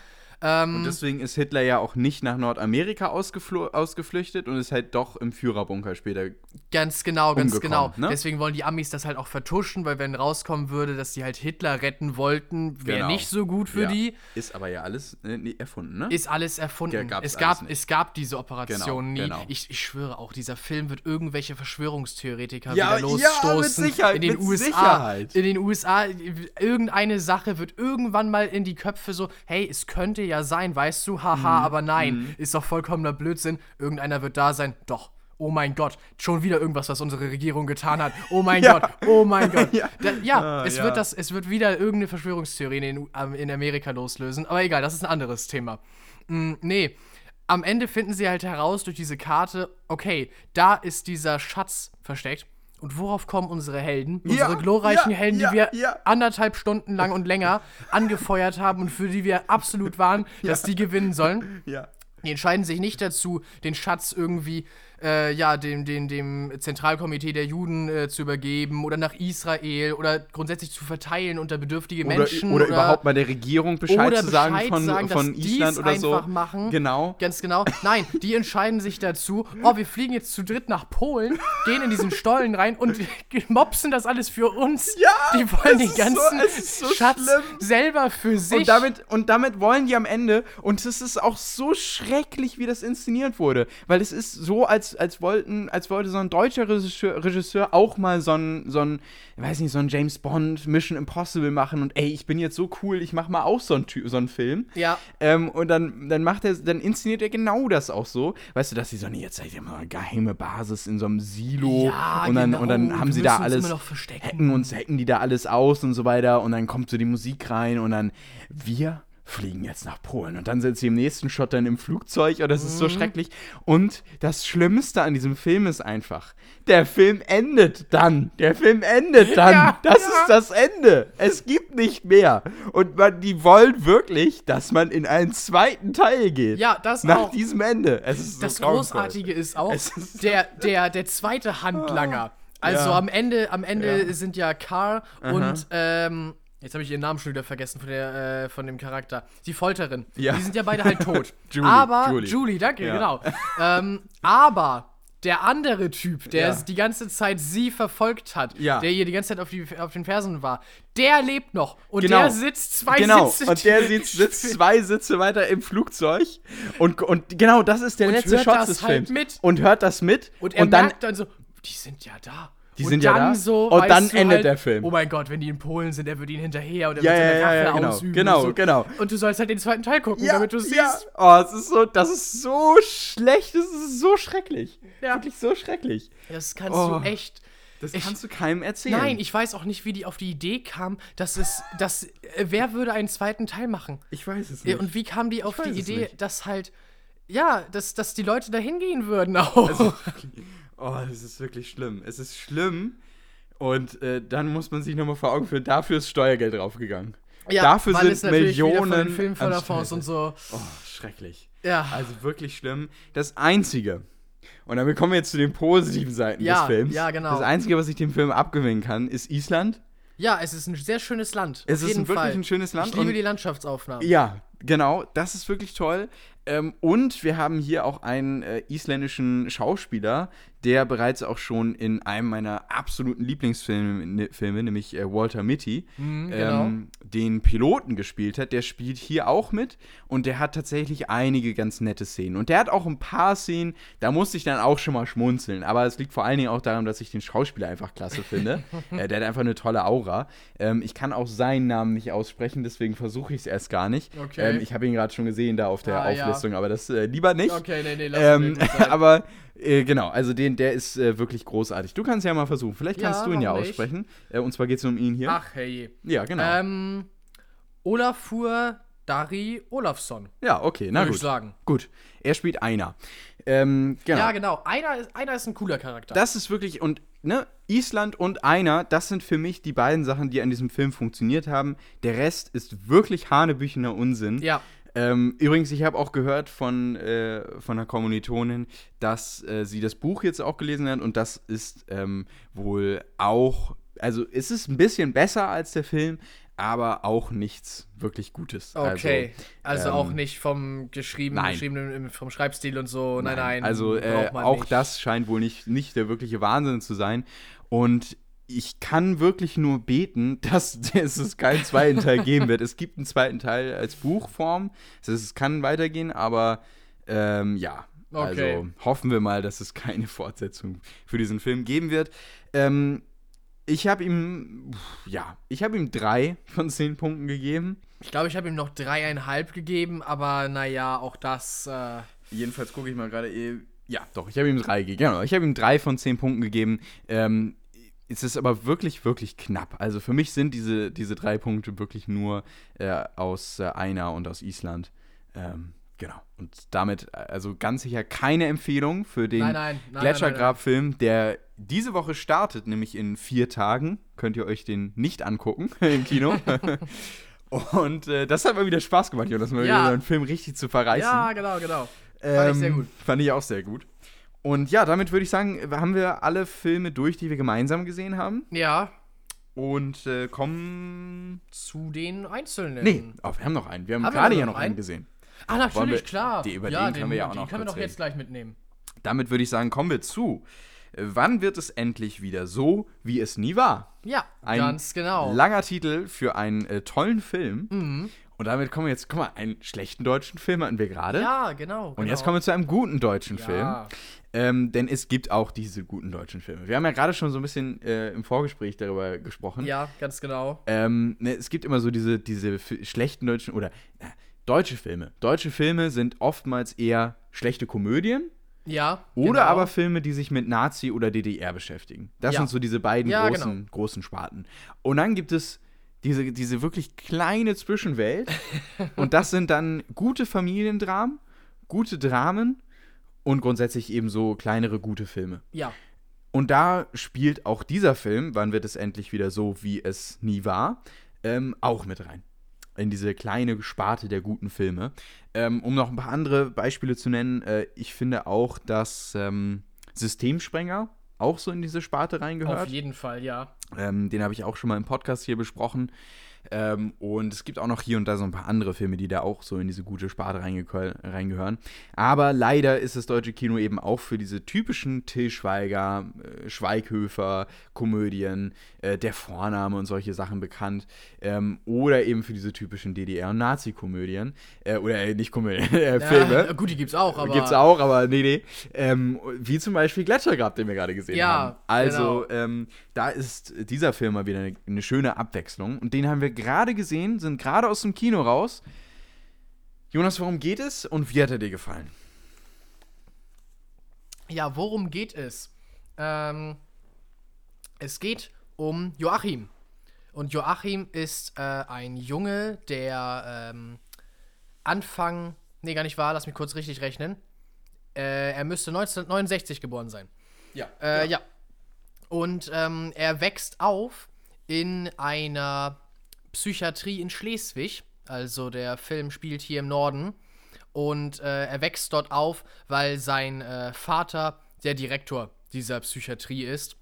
Speaker 2: Ähm,
Speaker 1: Und deswegen ist Hitler ja auch nicht nach Nordamerika ausgeflüchtet und ist halt doch im Führerbunker später.
Speaker 2: Ganz genau, ganz genau.
Speaker 1: ne?
Speaker 2: Deswegen wollen die Amis das halt auch vertuschen, weil wenn rauskommen würde, dass die halt Hitler retten wollten, wäre
Speaker 1: Genau.
Speaker 2: nicht so gut für
Speaker 1: Ja.
Speaker 2: die.
Speaker 1: Ist aber ja alles äh, erfunden, ne?
Speaker 2: Ist alles erfunden.
Speaker 1: Ja,
Speaker 2: es, gab, es gab diese Operation
Speaker 1: Genau,
Speaker 2: nie.
Speaker 1: genau.
Speaker 2: Ich, ich schwöre auch, dieser Film wird irgendwelche Verschwörungstheoretiker
Speaker 1: Ja,
Speaker 2: wieder
Speaker 1: ja,
Speaker 2: losstoßen.
Speaker 1: mit Sicherheit,
Speaker 2: in den
Speaker 1: mit
Speaker 2: USA.
Speaker 1: Sicherheit.
Speaker 2: In den USA, irgendeine Sache wird irgendwann mal in die Köpfe so, hey, es könnte ja sein, weißt du, haha,
Speaker 1: Mhm,
Speaker 2: aber nein, ist doch vollkommener Blödsinn. Irgendeiner wird da sein. Doch. Oh mein Gott, schon wieder irgendwas, was unsere Regierung getan hat. Oh mein
Speaker 1: Ja.
Speaker 2: Gott, oh mein Gott.
Speaker 1: Ja.
Speaker 2: Da, ja,
Speaker 1: Ah,
Speaker 2: es,
Speaker 1: ja.
Speaker 2: Wird das, es wird wieder irgendeine Verschwörungstheorie in, den, ähm, in Amerika loslösen. Aber egal, das ist ein anderes Thema. Mm, nee, am Ende finden sie halt heraus durch diese Karte, okay, da ist dieser Schatz versteckt. Und worauf kommen unsere Helden?
Speaker 1: Ja,
Speaker 2: unsere glorreichen
Speaker 1: ja,
Speaker 2: Helden,
Speaker 1: ja,
Speaker 2: die wir
Speaker 1: ja.
Speaker 2: anderthalb Stunden lang und länger angefeuert haben und für die wir absolut waren, dass die gewinnen sollen.
Speaker 1: ja.
Speaker 2: Die entscheiden sich nicht dazu, den Schatz irgendwie äh, ja, dem, dem, dem Zentralkomitee der Juden äh, zu übergeben oder nach Israel oder grundsätzlich zu verteilen unter bedürftige
Speaker 1: Oder,
Speaker 2: Menschen.
Speaker 1: oder, überhaupt mal der Regierung Bescheid
Speaker 2: oder
Speaker 1: zu sagen
Speaker 2: Bescheid
Speaker 1: von,
Speaker 2: sagen,
Speaker 1: von Island oder so.
Speaker 2: einfach machen.
Speaker 1: Genau.
Speaker 2: Ganz genau. Nein, die entscheiden sich dazu, oh, wir fliegen jetzt zu dritt nach Polen, gehen in diesen Stollen rein und mopsen das alles für uns.
Speaker 1: Ja,
Speaker 2: Die wollen den
Speaker 1: so-
Speaker 2: ganzen
Speaker 1: ist so
Speaker 2: Schatz
Speaker 1: schlimm.
Speaker 2: selber für sich.
Speaker 1: Und damit, und damit wollen die am Ende, und es ist auch so schrecklich, wie das inszeniert wurde, weil es ist so, als, als, wollten, als wollte so ein deutscher Regisseur, Regisseur auch mal so ein, so ein, ich weiß nicht, so ein James Bond, Mission Impossible machen und ey, ich bin jetzt so cool, ich mach mal auch so einen, so einen Film.
Speaker 2: Ja.
Speaker 1: Ähm, und dann, dann macht er, dann inszeniert er genau das auch so. Weißt du, dass sie so, nee, jetzt seid ihr mal eine geheime Basis in so einem Silo.
Speaker 2: Ja,
Speaker 1: und dann,
Speaker 2: genau,
Speaker 1: und dann haben sie da alles hacken uns, hacken die da alles aus und so weiter und dann kommt so die Musik rein und dann wir fliegen jetzt nach Polen und dann sind sie im nächsten Shot dann im Flugzeug und das ist
Speaker 2: Mhm.
Speaker 1: so schrecklich und das Schlimmste an diesem Film ist einfach, der Film endet dann, der Film endet dann,
Speaker 2: Ja,
Speaker 1: das
Speaker 2: ja.
Speaker 1: ist das Ende, es gibt nicht mehr und man, die wollen wirklich, dass man in einen zweiten Teil geht,
Speaker 2: Ja, das
Speaker 1: nach
Speaker 2: auch.
Speaker 1: diesem Ende, es ist so
Speaker 2: Das. Großartige ist auch,
Speaker 1: ist-
Speaker 2: der, der, der zweite Handlanger. Also
Speaker 1: Ja.
Speaker 2: am Ende, am Ende sind ja Carr und ähm, jetzt habe ich ihren Namen schon wieder vergessen von, der, äh, von dem Charakter. Die Folterin.
Speaker 1: Ja.
Speaker 2: Die sind ja beide halt tot.
Speaker 1: Julie,
Speaker 2: aber
Speaker 1: Julie.
Speaker 2: Julie, danke,
Speaker 1: Ja.
Speaker 2: genau. ähm, aber der andere Typ, der
Speaker 1: Ja.
Speaker 2: die ganze Zeit sie verfolgt hat,
Speaker 1: Ja.
Speaker 2: der ihr die ganze Zeit auf, die, auf den Fersen war, der lebt noch. Und
Speaker 1: Genau.
Speaker 2: der sitzt zwei
Speaker 1: Genau,
Speaker 2: Sitze.
Speaker 1: und der sitzt, sitzt zwei Sitze weiter im Flugzeug. Und, und genau, das ist der
Speaker 2: Und
Speaker 1: letzte Shot
Speaker 2: das
Speaker 1: des
Speaker 2: halt
Speaker 1: Films.
Speaker 2: mit.
Speaker 1: Und hört das mit.
Speaker 2: Und er
Speaker 1: dann
Speaker 2: merkt dann so, die sind ja da.
Speaker 1: Die
Speaker 2: und
Speaker 1: sind ja
Speaker 2: dann
Speaker 1: da.
Speaker 2: So,
Speaker 1: Und dann endet
Speaker 2: halt,
Speaker 1: der Film.
Speaker 2: Oh mein Gott, wenn die in Polen sind, er wird ihnen hinterher und er
Speaker 1: Ja,
Speaker 2: wird seine
Speaker 1: ja, ja, ja, genau.
Speaker 2: ausüben.
Speaker 1: Genau,
Speaker 2: und so.
Speaker 1: genau.
Speaker 2: Und du sollst halt den zweiten Teil gucken, damit du siehst.
Speaker 1: ja. Oh, es ist so, das ist so schlecht, das ist so schrecklich.
Speaker 2: Ja.
Speaker 1: Wirklich so schrecklich.
Speaker 2: Das kannst
Speaker 1: Oh.
Speaker 2: du echt.
Speaker 1: Das
Speaker 2: Ich-
Speaker 1: kannst du keinem erzählen.
Speaker 2: Nein, ich weiß auch nicht, wie die auf die Idee kam, dass es, dass, äh, wer würde einen zweiten Teil machen?
Speaker 1: ich weiß es
Speaker 2: Ja,
Speaker 1: nicht.
Speaker 2: Und wie kam die auf die Idee, dass halt, ja, dass, dass die Leute da hingehen würden auch.
Speaker 1: Also, oh, es ist wirklich schlimm. Es ist schlimm. Und äh, dann muss man sich nochmal vor Augen führen, dafür ist Steuergeld draufgegangen. dafür
Speaker 2: weil
Speaker 1: sind Millionen
Speaker 2: Filmförderfonds und so.
Speaker 1: Oh, schrecklich.
Speaker 2: Ja.
Speaker 1: Also wirklich schlimm. Das Einzige, und damit kommen wir jetzt zu den positiven Seiten
Speaker 2: Ja,
Speaker 1: des Films.
Speaker 2: ja, genau.
Speaker 1: Das Einzige, was ich dem Film abgewinnen kann, ist Island.
Speaker 2: Ja, es ist ein sehr schönes Land.
Speaker 1: Es ist
Speaker 2: jeden
Speaker 1: wirklich ein schönes Land
Speaker 2: Ich liebe die Landschaftsaufnahmen.
Speaker 1: Ja, genau. Das ist wirklich toll. Ähm, und wir haben hier auch einen äh, isländischen Schauspieler, der bereits auch schon in einem meiner absoluten Lieblingsfilme, ne, Filme, nämlich äh, Walter Mitty,
Speaker 2: genau.
Speaker 1: ähm, den Piloten gespielt hat. Der spielt hier auch mit und der hat tatsächlich einige ganz nette Szenen. Und der hat auch ein paar Szenen, da musste ich dann auch schon mal schmunzeln. Aber es liegt vor allen Dingen auch daran, dass ich den Schauspieler einfach klasse finde. äh, der hat einfach eine tolle Aura. Ähm, ich kann auch seinen Namen nicht aussprechen, deswegen versuche ich es erst gar nicht.
Speaker 2: Okay.
Speaker 1: Ähm, ich habe ihn gerade schon gesehen da auf der
Speaker 2: Ah, ja.
Speaker 1: Auflistung, aber das äh, lieber nicht.
Speaker 2: Okay, nee, nee, lass
Speaker 1: Ähm,
Speaker 2: gut
Speaker 1: aber äh, genau, also den, der ist äh, wirklich großartig. Du kannst ja mal versuchen. Vielleicht
Speaker 2: Ja,
Speaker 1: kannst du ihn ja aussprechen. Äh, und zwar geht es um ihn hier.
Speaker 2: Ach, hey.
Speaker 1: Ja, genau.
Speaker 2: Ähm, Olafur Dari Olafsson,
Speaker 1: ja, okay, na
Speaker 2: würde ich
Speaker 1: gut.
Speaker 2: sagen.
Speaker 1: Gut, er spielt einer. Ähm, genau.
Speaker 2: Ja, genau. Einer ist, einer ist ein cooler Charakter.
Speaker 1: Das ist wirklich, und ne, Island und einer, das sind für mich die beiden Sachen, die an diesem Film funktioniert haben. Der Rest ist wirklich hanebüchener Unsinn.
Speaker 2: ja.
Speaker 1: Ähm, übrigens, ich habe auch gehört von, äh, von einer Kommilitonin, dass äh, sie das Buch jetzt auch gelesen hat und das ist ähm, wohl auch, also es ist ein bisschen besser als der Film, aber auch nichts wirklich Gutes.
Speaker 2: Okay. Also,
Speaker 1: ähm,
Speaker 2: auch nicht vom geschrieben,
Speaker 1: nein.
Speaker 2: geschriebenen, im- vom Schreibstil und so. Nein, nein.
Speaker 1: Also äh, auch
Speaker 2: nicht.
Speaker 1: das scheint wohl nicht, nicht der wirkliche Wahnsinn zu sein. Und ich kann wirklich nur beten, dass es es keinen zweiten Teil geben wird. Es gibt einen zweiten Teil als Buchform. Das heißt, es kann weitergehen, aber ähm, ja.
Speaker 2: Okay.
Speaker 1: Also hoffen wir mal, dass es keine Fortsetzung für diesen Film geben wird. Ähm, ich habe ihm, ja, ich habe ihm drei von zehn Punkten gegeben.
Speaker 2: Ich glaube, ich habe ihm noch dreieinhalb gegeben, aber naja, auch das. Äh,
Speaker 1: Jedenfalls gucke ich mal gerade. eh- Ja, doch, ich habe ihm drei gegeben. Genau, ich habe ihm drei von zehn Punkten gegeben. Ähm, es ist aber wirklich, wirklich knapp. Also für mich sind diese, diese drei Punkte wirklich nur äh, aus äh, einer und aus Island. Ähm, genau. Und damit, äh, also ganz sicher keine Empfehlung für den Gletschergrabfilm, der diese Woche startet, nämlich in vier Tagen. Könnt ihr euch den nicht angucken im Kino. Und äh, das hat mal wieder Spaß gemacht, Jonas, mal
Speaker 2: Ja.
Speaker 1: wieder so einen Film richtig zu verreißen.
Speaker 2: ja, genau, genau. Fand ich sehr gut.
Speaker 1: Fand ich auch sehr gut. Und ja, damit würde ich sagen, haben wir alle Filme durch, die wir gemeinsam gesehen haben.
Speaker 2: Ja,
Speaker 1: Und äh, kommen.
Speaker 2: zu den einzelnen.
Speaker 1: Nee, oh, wir haben noch einen. Wir haben,
Speaker 2: Haben
Speaker 1: gerade ja
Speaker 2: noch
Speaker 1: einen
Speaker 2: einen?
Speaker 1: gesehen.
Speaker 2: Ah, natürlich,
Speaker 1: wir-
Speaker 2: klar.
Speaker 1: die- über
Speaker 2: ja,
Speaker 1: den können wir ja auch
Speaker 2: den
Speaker 1: noch
Speaker 2: können wir doch jetzt gleich mitnehmen.
Speaker 1: Damit würde ich sagen, kommen wir zu. Äh, Wann wird es endlich wieder so, wie es nie war?
Speaker 2: Ja,
Speaker 1: Ein
Speaker 2: ganz genau.
Speaker 1: Langer Titel für einen äh, tollen Film.
Speaker 2: Mhm.
Speaker 1: Und damit kommen wir jetzt, guck mal, einen schlechten deutschen Film hatten wir gerade.
Speaker 2: Ja, genau.
Speaker 1: Und jetzt kommen wir zu einem guten deutschen Film.
Speaker 2: Ja.
Speaker 1: Ähm, denn es gibt auch diese guten deutschen Filme. Wir haben ja gerade schon so ein bisschen äh, im Vorgespräch darüber gesprochen.
Speaker 2: Ja, ganz genau.
Speaker 1: Ähm, ne, es gibt immer so diese, diese schlechten deutschen oder na, deutsche Filme. Deutsche Filme sind oftmals eher schlechte Komödien
Speaker 2: Ja.
Speaker 1: oder
Speaker 2: genau.
Speaker 1: aber Filme, die sich mit Nazi oder DDR beschäftigen. Das
Speaker 2: Ja.
Speaker 1: sind so diese beiden
Speaker 2: Ja,
Speaker 1: großen,
Speaker 2: genau.
Speaker 1: großen Sparten. Und dann gibt es diese, diese wirklich kleine Zwischenwelt. und das sind dann gute Familiendramen, gute Dramen und grundsätzlich eben so kleinere gute Filme.
Speaker 2: Ja.
Speaker 1: Und da spielt auch dieser Film, wann wird es endlich wieder so, wie es nie war, ähm, auch mit rein. In diese kleine Sparte der guten Filme. Ähm, um noch ein paar andere Beispiele zu nennen, äh, ich finde auch, dass ähm, Systemsprenger auch so in diese Sparte
Speaker 2: Auf
Speaker 1: reingehört.
Speaker 2: jeden Fall, ja.
Speaker 1: Ähm, den habe ich auch schon mal im Podcast hier besprochen. Ähm, und es gibt auch noch hier und da so ein paar andere Filme, die da auch so in diese gute Sparte reingehören. Aber leider ist das deutsche Kino eben auch für diese typischen Till Schweiger, äh, Schweighöfer, Komödien, äh, Der Vorname und solche Sachen bekannt. Ähm, oder eben für diese typischen DDR- und Nazi-Komödien. Äh, oder äh, nicht Komödien, äh, Filme.
Speaker 2: Ja, gut, die gibt's auch, aber.
Speaker 1: Gibt's auch, aber nee, nee. Ähm, wie zum Beispiel Gletschergrab, den wir gerade gesehen
Speaker 2: Ja,
Speaker 1: haben. Also,
Speaker 2: genau.
Speaker 1: ähm, da ist dieser Film mal wieder eine, eine schöne Abwechslung. Und den haben wir gerade gesehen, sind gerade aus dem Kino raus. Jonas, worum geht es und wie hat er dir gefallen?
Speaker 2: Ja, worum geht es? Ähm, es geht um Joachim. Und Joachim ist äh, ein Junge, der ähm, Anfang, nee, gar nicht wahr, lass mich kurz richtig rechnen. Äh, er müsste 1969 geboren sein.
Speaker 1: Ja.
Speaker 2: Äh, ja. Und ähm, er wächst auf in einer Psychiatrie in Schleswig. Also der Film spielt hier im Norden. Und äh, er wächst dort auf, weil sein äh, Vater der Direktor dieser Psychiatrie ist.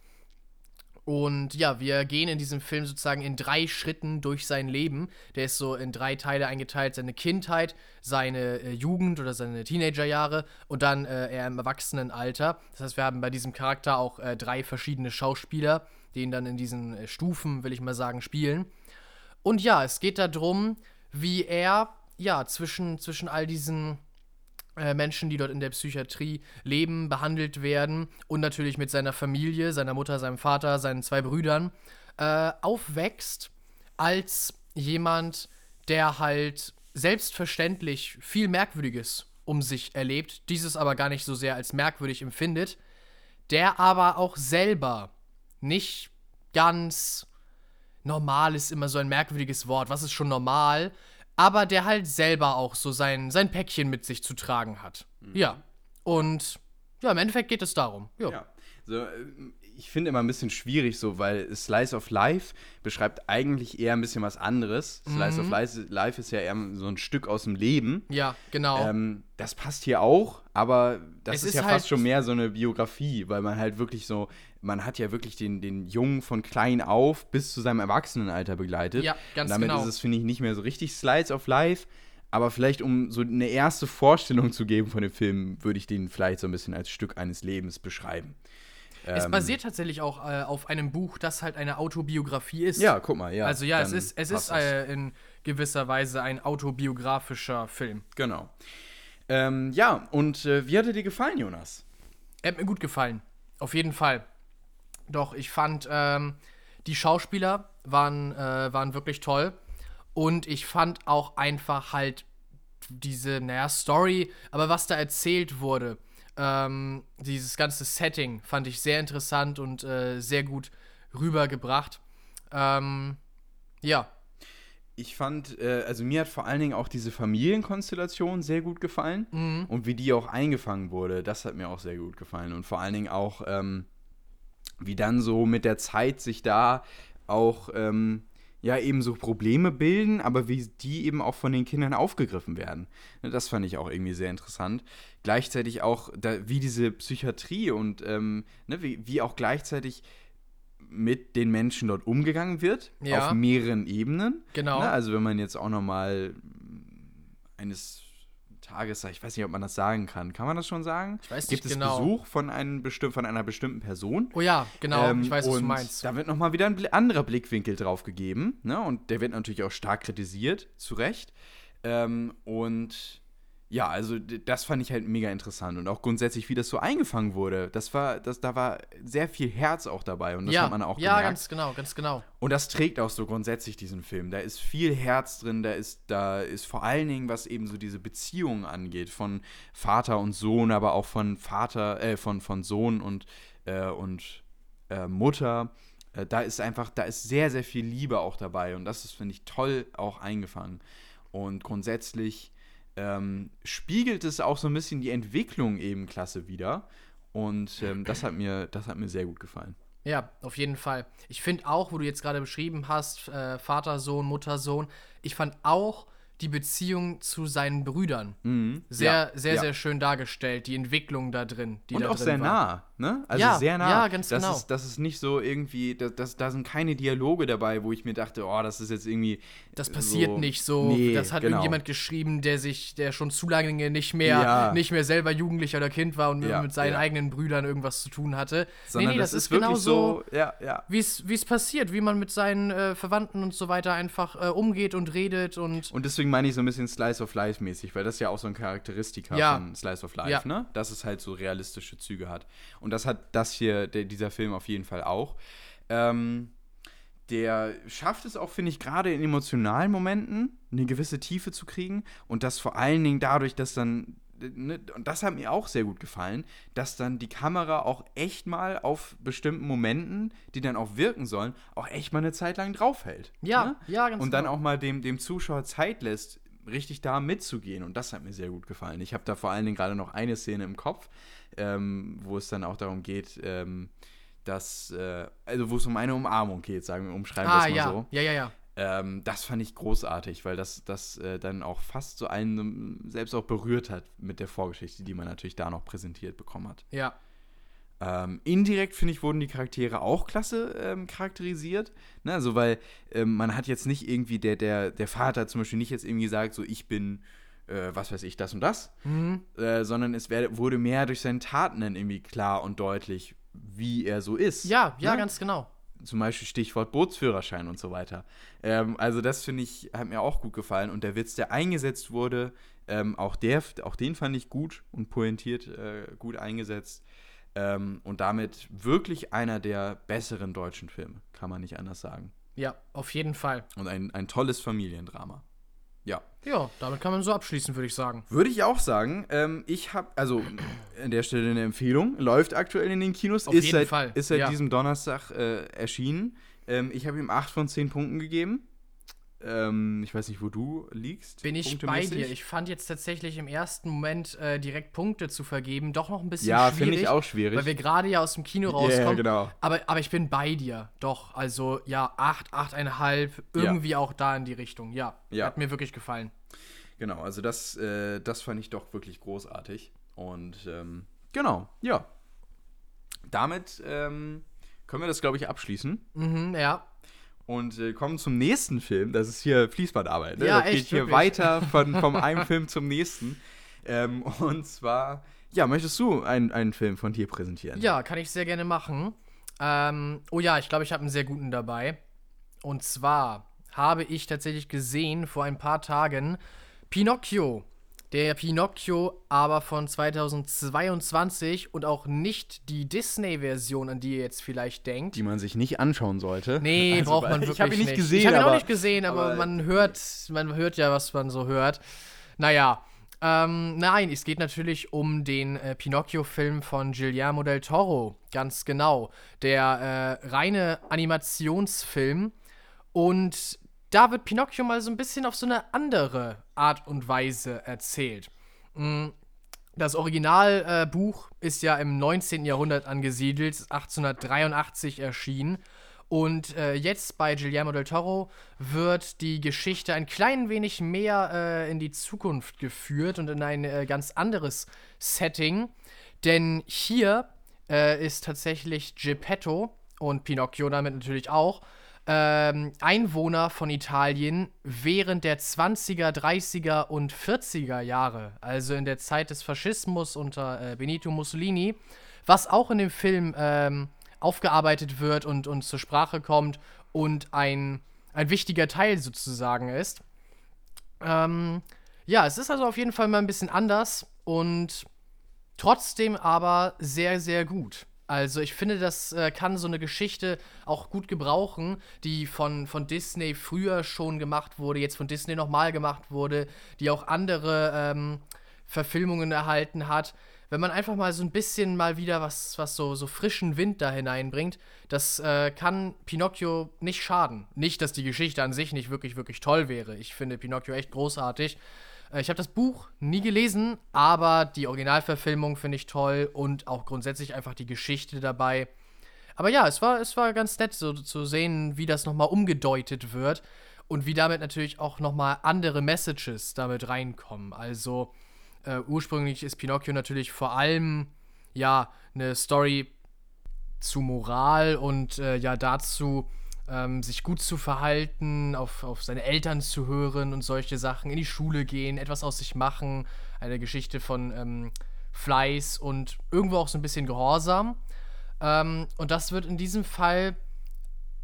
Speaker 2: Und ja, wir gehen in diesem Film sozusagen in drei Schritten durch sein Leben. Der ist so in drei Teile eingeteilt: seine Kindheit, seine äh, Jugend oder seine Teenagerjahre und dann äh, er im Erwachsenenalter. Das heißt, wir haben bei diesem Charakter auch äh, drei verschiedene Schauspieler, die ihn dann in diesen äh, Stufen, will ich mal sagen, spielen. Und ja, es geht darum, wie er ja zwischen, zwischen all diesen äh, Menschen, die dort in der Psychiatrie leben, behandelt werden und natürlich mit seiner Familie, seiner Mutter, seinem Vater, seinen zwei Brüdern, äh, aufwächst als jemand, der halt selbstverständlich viel Merkwürdiges um sich erlebt, dieses aber gar nicht so sehr als merkwürdig empfindet, der aber auch selber nicht ganz normal ist immer so ein merkwürdiges Wort. Was ist schon normal? Aber der halt selber auch so sein, sein Päckchen mit sich zu tragen hat. Ja. Und ja, im Endeffekt geht es darum. Jo.
Speaker 1: Ja. So, äh, ich finde immer ein bisschen schwierig so, weil Slice of Life beschreibt eigentlich eher ein bisschen was anderes. Slice of Life, Life ist ja eher so ein Stück aus dem Leben.
Speaker 2: Ja, genau.
Speaker 1: Ähm, das passt hier auch, aber das ist,
Speaker 2: ist
Speaker 1: ja
Speaker 2: halt-
Speaker 1: fast schon mehr so eine Biografie, weil man halt wirklich so, man hat ja wirklich den, den Jungen von klein auf bis zu seinem Erwachsenenalter begleitet.
Speaker 2: Ja, ganz
Speaker 1: Und damit
Speaker 2: genau.
Speaker 1: ist es, finde ich, nicht mehr so richtig Slides of Life, aber vielleicht, um so eine erste Vorstellung zu geben von dem Film, würde ich den vielleicht so ein bisschen als Stück eines Lebens beschreiben.
Speaker 2: Es
Speaker 1: ähm,
Speaker 2: basiert tatsächlich auch äh, auf einem Buch, das halt eine Autobiografie ist.
Speaker 1: Ja, guck mal, ja.
Speaker 2: Also ja, es ist, es ist äh, in gewisser Weise ein autobiografischer Film.
Speaker 1: Genau. Ähm, ja, und äh, wie hat er dir gefallen, Jonas?
Speaker 2: Er hat mir gut gefallen. Auf jeden Fall. Doch, ich fand, ähm, die Schauspieler waren, äh, waren wirklich toll. Und ich fand auch einfach halt diese, naja, Story, aber was da erzählt wurde, ähm, dieses ganze Setting fand ich sehr interessant und äh, sehr gut rübergebracht. Ähm, ja,
Speaker 1: Ich fand, äh, also mir hat vor allen Dingen auch diese Familienkonstellation sehr gut gefallen
Speaker 2: Mhm.
Speaker 1: und wie die auch eingefangen wurde, das hat mir auch sehr gut gefallen und vor allen Dingen auch, ähm, wie dann so mit der Zeit sich da auch, ähm, ja, eben so Probleme bilden, aber wie die eben auch von den Kindern aufgegriffen werden. Ne, Das fand ich auch irgendwie sehr interessant. Gleichzeitig auch, da, wie diese Psychiatrie und ähm, ne, wie, wie auch gleichzeitig mit den Menschen dort umgegangen wird,
Speaker 2: Ja.
Speaker 1: auf mehreren Ebenen.
Speaker 2: Genau.
Speaker 1: Ne, also wenn man jetzt auch noch mal eines Tages, ich weiß nicht, ob man das sagen kann. Kann man das schon sagen?
Speaker 2: Ich weiß
Speaker 1: Gibt
Speaker 2: nicht
Speaker 1: es
Speaker 2: genau.
Speaker 1: Besuch von, einem bestimm von einer bestimmten Person?
Speaker 2: Oh ja, genau,
Speaker 1: Ähm,
Speaker 2: ich weiß, was du meinst.
Speaker 1: Da wird nochmal wieder ein anderer Blickwinkel drauf gegeben. Ne? Und der wird natürlich auch stark kritisiert, zu Recht. Ähm, und ja, also das fand ich halt mega interessant. Und auch grundsätzlich, wie das so eingefangen wurde. Das war, das, da war sehr viel Herz auch dabei. Und das
Speaker 2: ja,
Speaker 1: hat man auch
Speaker 2: ja,
Speaker 1: gemerkt.
Speaker 2: ganz genau, ganz genau.
Speaker 1: Und das trägt auch so grundsätzlich diesen Film. Da ist viel Herz drin, da ist, da ist vor allen Dingen, was eben so diese Beziehungen angeht, von Vater und Sohn, aber auch von Vater, äh, von, von Sohn und, äh, und äh, Mutter. Äh, da ist einfach, da ist sehr, sehr viel Liebe auch dabei. Und das ist, finde ich, toll auch eingefangen. Und grundsätzlich ähm, spiegelt es auch so ein bisschen die Entwicklung eben klasse wieder. Und ähm, das, hat mir, das hat mir sehr gut gefallen.
Speaker 2: Ja, auf jeden Fall. Ich finde auch, wo du jetzt gerade beschrieben hast, äh, Vater, Sohn, Mutter, Sohn, ich fand auch die Beziehung zu seinen Brüdern sehr,
Speaker 1: Mhm. Ja,
Speaker 2: sehr,
Speaker 1: ja.
Speaker 2: sehr schön dargestellt. Die Entwicklung da drin. Die
Speaker 1: Und
Speaker 2: da
Speaker 1: auch
Speaker 2: drin
Speaker 1: sehr
Speaker 2: war.
Speaker 1: nah. Ne? Also
Speaker 2: Ja,
Speaker 1: sehr nah.
Speaker 2: ja, ganz
Speaker 1: das
Speaker 2: genau.
Speaker 1: Ist, das ist nicht so irgendwie, das, das, da sind keine Dialoge dabei, wo ich mir dachte, oh, das ist jetzt irgendwie.
Speaker 2: Das passiert
Speaker 1: so,
Speaker 2: nicht so.
Speaker 1: Nee,
Speaker 2: das hat
Speaker 1: genau.
Speaker 2: irgendjemand geschrieben, der sich, der schon zu lange nicht mehr,
Speaker 1: Ja.
Speaker 2: nicht mehr selber Jugendlicher oder Kind war und
Speaker 1: Ja,
Speaker 2: mit seinen eigenen Brüdern irgendwas zu tun hatte.
Speaker 1: Sondern das, ist
Speaker 2: genau
Speaker 1: wirklich so, ja, ja.
Speaker 2: wie es passiert, wie man mit seinen äh, Verwandten und so weiter einfach äh, umgeht und redet und
Speaker 1: Und deswegen meine ich so ein bisschen Slice of Life mäßig, weil das ja auch so ein Charakteristika von Slice of Life, ne? Dass es halt so realistische Züge hat. Und das hat das hier, der, dieser Film auf jeden Fall auch. Ähm, der schafft es auch, finde ich, gerade in emotionalen Momenten eine gewisse Tiefe zu kriegen. Und das vor allen Dingen dadurch, dass dann, ne, und das hat mir auch sehr gut gefallen, dass dann die Kamera auch echt mal auf bestimmten Momenten, die dann auch wirken sollen, auch echt mal eine Zeit lang draufhält.
Speaker 2: Ja,
Speaker 1: ne?
Speaker 2: ja, ganz
Speaker 1: Und dann
Speaker 2: genau.
Speaker 1: auch mal dem, dem Zuschauer Zeit lässt, richtig da mitzugehen. Und das hat mir sehr gut gefallen. Ich habe da vor allen Dingen gerade noch eine Szene im Kopf, ähm, wo es dann auch darum geht, ähm, dass, äh, also wo es um eine Umarmung geht, sagen wir, umschreiben
Speaker 2: Ah,
Speaker 1: es mal
Speaker 2: ja.
Speaker 1: so.
Speaker 2: ja, ja, ja.
Speaker 1: Ähm, das fand ich großartig, weil das, das äh, dann auch fast so einen selbst auch berührt hat mit der Vorgeschichte, die man natürlich da noch präsentiert bekommen hat.
Speaker 2: Ja,
Speaker 1: Ähm, indirekt, finde ich, wurden die Charaktere auch klasse ähm, charakterisiert. Ne? Also, weil ähm, man hat jetzt nicht irgendwie, der, der, der Vater zum Beispiel nicht jetzt irgendwie gesagt, so ich bin, äh, was weiß ich, das und das,
Speaker 2: Mhm.
Speaker 1: äh, sondern es werde, wurde mehr durch seine Taten dann irgendwie klar und deutlich, wie er so ist.
Speaker 2: ja, ja,
Speaker 1: ne?
Speaker 2: ganz genau.
Speaker 1: Zum Beispiel Stichwort Bootsführerschein und so weiter. Ähm, also das finde ich, hat mir auch gut gefallen. Und der Witz, der eingesetzt wurde, ähm, auch, der, auch den fand ich gut und pointiert äh, gut eingesetzt. Ähm, und damit wirklich einer der besseren deutschen Filme, kann man nicht anders sagen.
Speaker 2: Ja, auf jeden Fall.
Speaker 1: Und ein, ein tolles Familiendrama. Ja.
Speaker 2: Ja, damit kann man so abschließen, würde ich sagen.
Speaker 1: Würde ich auch sagen. Ähm, ich habe, also an der Stelle eine Empfehlung, läuft aktuell in den Kinos,
Speaker 2: Auf
Speaker 1: ist
Speaker 2: jeden
Speaker 1: seit,
Speaker 2: Fall,
Speaker 1: ist seit
Speaker 2: ja.
Speaker 1: diesem Donnerstag äh, erschienen. Ähm, ich habe ihm 8 von 10 Punkten gegeben. Ähm, ich weiß nicht, wo du liegst.
Speaker 2: Bin ich bei dir. Ich fand jetzt tatsächlich im ersten Moment äh, direkt Punkte zu vergeben doch noch ein bisschen
Speaker 1: Ja,
Speaker 2: schwierig.
Speaker 1: finde ich auch schwierig.
Speaker 2: Weil wir gerade ja aus dem Kino
Speaker 1: Ja,
Speaker 2: rauskommen.
Speaker 1: genau.
Speaker 2: Aber, aber ich bin bei dir. Doch, also ja, 8, 8,5, irgendwie auch da in die Richtung. Ja,
Speaker 1: Ja.
Speaker 2: hat mir wirklich gefallen.
Speaker 1: Genau, also das, äh, das fand ich doch wirklich großartig. Und ähm, genau, ja. Damit ähm, können wir das, glaube ich, abschließen.
Speaker 2: Mhm, ja.
Speaker 1: Und äh, kommen zum nächsten Film. Das ist hier Fließbandarbeit. Ne?
Speaker 2: Ja,
Speaker 1: das
Speaker 2: echt,
Speaker 1: geht hier
Speaker 2: wirklich.
Speaker 1: weiter von, vom einen Film zum nächsten. Ähm, und zwar, ja, möchtest du einen, einen Film von dir präsentieren?
Speaker 2: Ja, kann ich sehr gerne machen. Ähm, oh ja, ich glaube, ich habe einen sehr guten dabei. Und zwar habe ich tatsächlich gesehen vor ein paar Tagen Pinocchio. Der Pinocchio aber von 2022 und auch nicht die Disney-Version, an die ihr jetzt vielleicht denkt.
Speaker 1: Die man sich nicht anschauen sollte.
Speaker 2: Nee,
Speaker 1: Also,
Speaker 2: braucht man wirklich
Speaker 1: Ich habe ihn nicht gesehen,
Speaker 2: Ich habe ihn auch nicht gesehen, aber,
Speaker 1: aber-
Speaker 2: man hört, man hört ja, was man so hört. Naja, ähm, nein, es geht natürlich um den äh, Pinocchio-Film von Guillermo del Toro, ganz genau. Der äh, reine Animationsfilm. Und da wird Pinocchio mal so ein bisschen auf so eine andere Art und Weise erzählt. Mm, Das Originalbuch äh, ist ja im 19. Jahrhundert angesiedelt, ist 1883 erschienen. Und äh, jetzt bei Guillermo del Toro wird die Geschichte ein klein wenig mehr äh, in die Zukunft geführt und in ein äh, ganz anderes Setting. Denn hier äh, ist tatsächlich Geppetto und Pinocchio damit natürlich auch ähm, Einwohner von Italien während der 20er, 30er und 40er Jahre, also in der Zeit des Faschismus unter äh, Benito Mussolini, was auch in dem Film ähm, aufgearbeitet wird und, und zur Sprache kommt und ein, ein wichtiger Teil sozusagen ist. Ähm, ja, es ist also auf jeden Fall mal ein bisschen anders und trotzdem aber sehr, sehr gut. Also ich finde, das äh, kann so eine Geschichte auch gut gebrauchen, die von, von Disney früher schon gemacht wurde, jetzt von Disney nochmal gemacht wurde, die auch andere ähm, Verfilmungen erhalten hat. Wenn man einfach mal so ein bisschen mal wieder was, was so, so frischen Wind da hineinbringt, das äh, kann Pinocchio nicht schaden. Nicht, dass die Geschichte an sich nicht wirklich, wirklich toll wäre. Ich finde Pinocchio echt großartig. Äh, Ich habe das Buch nie gelesen, aber die Originalverfilmung finde ich toll und auch grundsätzlich einfach die Geschichte dabei. Aber ja, es war, es war ganz nett so zu sehen, wie das nochmal umgedeutet wird und wie damit natürlich auch nochmal andere Messages damit reinkommen. Also äh, ursprünglich ist Pinocchio natürlich vor allem ja, eine Story zu Moral und äh, ja dazu, ähm, sich gut zu verhalten, auf, auf seine Eltern zu hören und solche Sachen, in die Schule gehen, etwas aus sich machen, eine Geschichte von ähm, Fleiß und irgendwo auch so ein bisschen Gehorsam. Ähm, und das wird in diesem Fall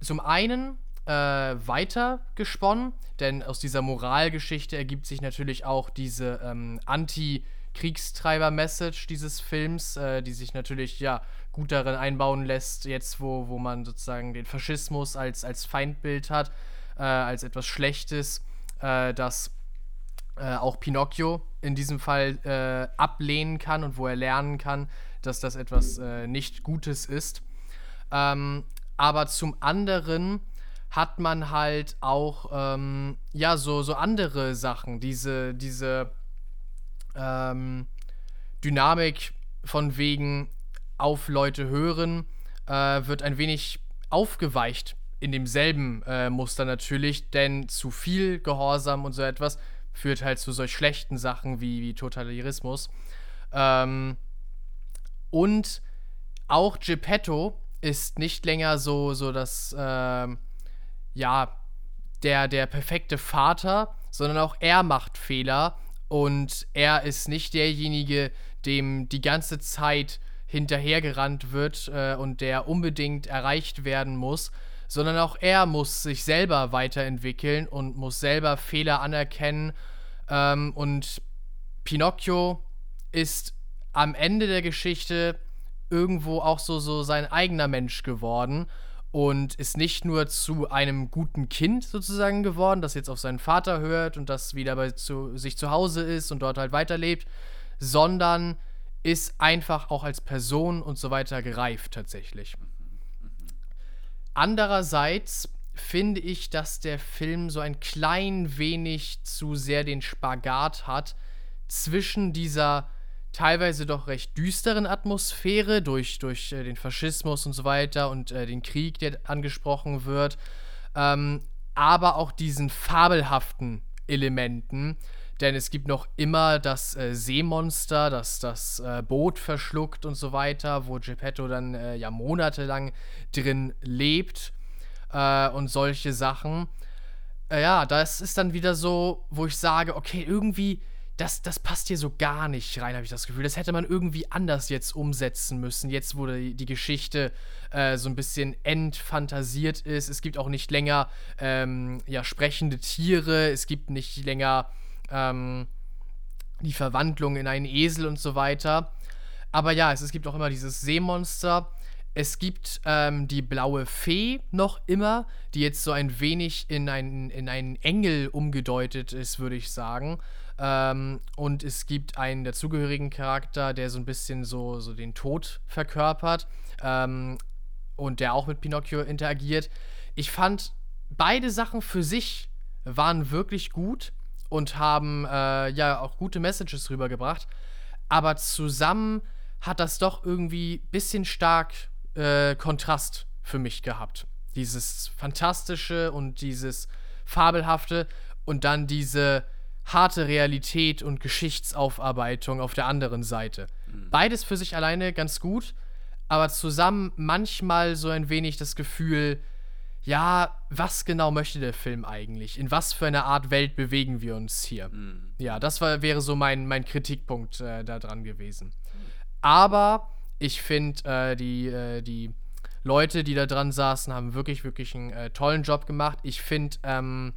Speaker 2: zum einen äh, weiter gesponnen, denn aus dieser Moralgeschichte ergibt sich natürlich auch diese ähm, Anti-Kriegstreiber-Message dieses Films, äh, die sich natürlich ja gut darin einbauen lässt, jetzt wo, wo man sozusagen den Faschismus als, als Feindbild hat, äh, als etwas Schlechtes, äh, das äh, auch Pinocchio in diesem Fall äh, ablehnen kann und wo er lernen kann, dass das etwas äh, nicht Gutes ist. Ähm, aber zum anderen hat man halt auch ähm, ja so, so andere Sachen, diese, diese ähm, Dynamik von wegen auf Leute hören, äh, wird ein wenig aufgeweicht in demselben äh, Muster natürlich, denn zu viel Gehorsam und so etwas führt halt zu solch schlechten Sachen wie, wie Totalitarismus. Ähm, und auch Geppetto ist nicht länger so, so das, äh, ja, der, der perfekte Vater, sondern auch er macht Fehler und er ist nicht derjenige, dem die ganze Zeit hinterhergerannt wird äh, und der unbedingt erreicht werden muss, sondern auch er muss sich selber weiterentwickeln und muss selber Fehler anerkennen. Ähm, und Pinocchio ist am Ende der Geschichte irgendwo auch so, so sein eigener Mensch geworden und ist nicht nur zu einem guten Kind sozusagen geworden, das jetzt auf seinen Vater hört und das wieder bei zu, sich zu Hause ist und dort halt weiterlebt, sondern ist einfach auch als Person und so weiter gereift tatsächlich. Andererseits finde ich, dass der Film so ein klein wenig zu sehr den Spagat hat zwischen dieser teilweise doch recht düsteren Atmosphäre durch, durch äh, den Faschismus und so weiter und äh, den Krieg, der angesprochen wird, ähm, aber auch diesen fabelhaften Elementen. Denn es gibt noch immer das äh, Seemonster, das das äh, Boot verschluckt und so weiter, wo Geppetto dann äh, ja monatelang drin lebt äh, und solche Sachen. ja, das ist dann wieder so, wo ich sage, okay, irgendwie das, das passt hier so gar nicht rein, habe ich das Gefühl. Das hätte man irgendwie anders jetzt umsetzen müssen. Jetzt, wo die, die Geschichte äh, so ein bisschen entfantasiert ist. Es gibt auch nicht länger ähm, ja, sprechende Tiere. Es gibt nicht länger ähm, die Verwandlung in einen Esel und so weiter. Aber ja, es, es gibt auch immer dieses Seemonster. Es gibt ähm, die blaue Fee noch immer, die jetzt so ein wenig in, ein, in einen Engel umgedeutet ist, würde ich sagen. Ähm, und es gibt einen dazugehörigen Charakter, der so ein bisschen so, so den Tod verkörpert ähm, und der auch mit Pinocchio interagiert. Ich fand, beide Sachen für sich waren wirklich gut und haben äh, ja auch gute Messages rübergebracht. Aber zusammen hat das doch irgendwie ein bisschen stark äh, Kontrast für mich gehabt. Dieses Fantastische und dieses Fabelhafte und dann diese harte Realität und Geschichtsaufarbeitung auf der anderen Seite. Mhm. Beides für sich alleine ganz gut, aber zusammen manchmal so ein wenig das Gefühl, ja, was genau möchte der Film eigentlich? In was für einer Art Welt bewegen wir uns hier? Mhm. Ja, das war, wäre so mein, mein Kritikpunkt äh, da dran gewesen. Aber ich finde, äh, die, äh, die Leute, die da dran saßen, haben wirklich, wirklich einen äh, tollen Job gemacht. Ich finde, ähm,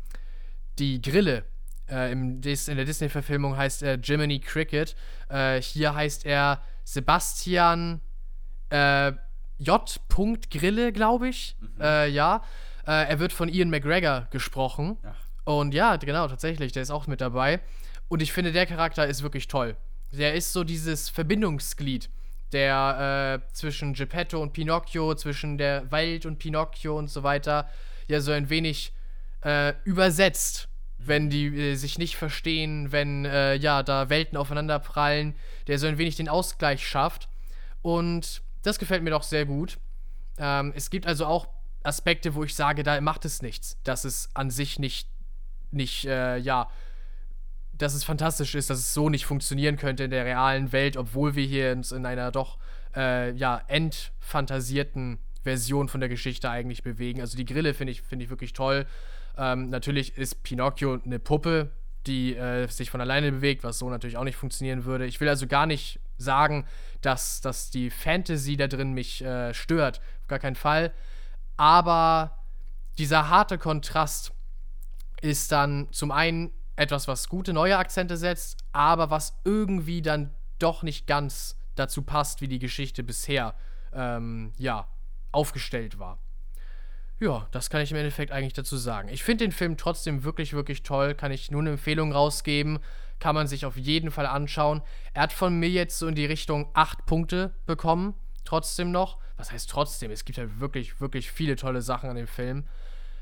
Speaker 2: die Grille, äh, in der Disney-Verfilmung heißt er Jiminy Cricket. Äh, hier heißt er Sebastian äh, J. Grille, glaube ich. Mhm. Äh, ja. Äh, er wird von Ian McGregor gesprochen. Ach. Und ja, genau, tatsächlich, der ist auch mit dabei. Und ich finde, der Charakter ist wirklich toll. Der ist so dieses Verbindungsglied der äh, zwischen Geppetto und Pinocchio, zwischen der Welt und Pinocchio und so weiter, ja so ein wenig äh, übersetzt wenn die äh, sich nicht verstehen, wenn äh, ja da Welten aufeinander prallen, der so ein wenig den Ausgleich schafft. Und das gefällt mir doch sehr gut. Ähm, es gibt also auch Aspekte, wo ich sage, da macht es nichts, dass es an sich nicht, nicht, äh, ja, dass es fantastisch ist, dass es so nicht funktionieren könnte in der realen Welt, obwohl wir hier uns in einer doch äh, ja, endfantasierten Version von der Geschichte eigentlich bewegen. Also die Grille finde ich, find ich wirklich toll. Ähm, natürlich ist Pinocchio eine Puppe, die äh, sich von alleine bewegt, was so natürlich auch nicht funktionieren würde. Ich will also gar nicht sagen, dass, dass die Fantasy da drin mich äh, stört. Auf gar keinen Fall. Aber dieser harte Kontrast ist dann zum einen etwas, was gute neue Akzente setzt, aber was irgendwie dann doch nicht ganz dazu passt, wie die Geschichte bisher ähm, ja, aufgestellt war. Ja, das kann ich im Endeffekt eigentlich dazu sagen. Ich finde den Film trotzdem wirklich, wirklich toll. Kann ich nur eine Empfehlung rausgeben. Kann man sich auf jeden Fall anschauen. Er hat von mir jetzt so in die Richtung 8 Punkte bekommen. Trotzdem noch. Was heißt trotzdem? Es gibt halt wirklich, wirklich viele tolle Sachen an dem Film.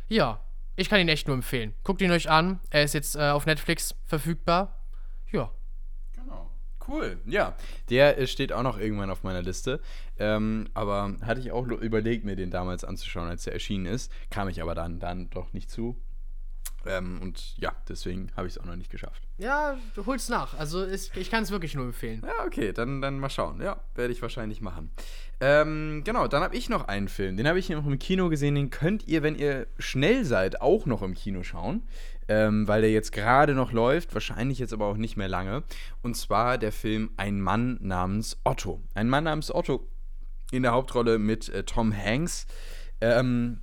Speaker 2: Ja, ich kann ihn echt nur empfehlen. Guckt ihn euch an. Er ist jetzt äh, auf Netflix verfügbar. Ja.
Speaker 1: Cool, ja. Der äh, steht auch noch irgendwann auf meiner Liste. Ähm, aber hatte ich auch überlegt, mir den damals anzuschauen, als er erschienen ist. Kam ich aber dann, dann doch nicht zu. Ähm, und ja, deswegen habe ich es auch noch nicht geschafft.
Speaker 2: Ja, du holst nach. Also ist, ich kann es wirklich nur empfehlen.
Speaker 1: Ja, okay, dann, dann mal schauen. Ja, werde ich wahrscheinlich machen. Ähm, genau, dann habe ich noch einen Film. Den habe ich noch im Kino gesehen. Den könnt ihr, wenn ihr schnell seid, auch noch im Kino schauen. Ähm, weil der jetzt gerade noch läuft, wahrscheinlich jetzt aber auch nicht mehr lange. Und zwar der Film Ein Mann namens Otto. Ein Mann namens Otto in der Hauptrolle mit äh, Tom Hanks. Ähm,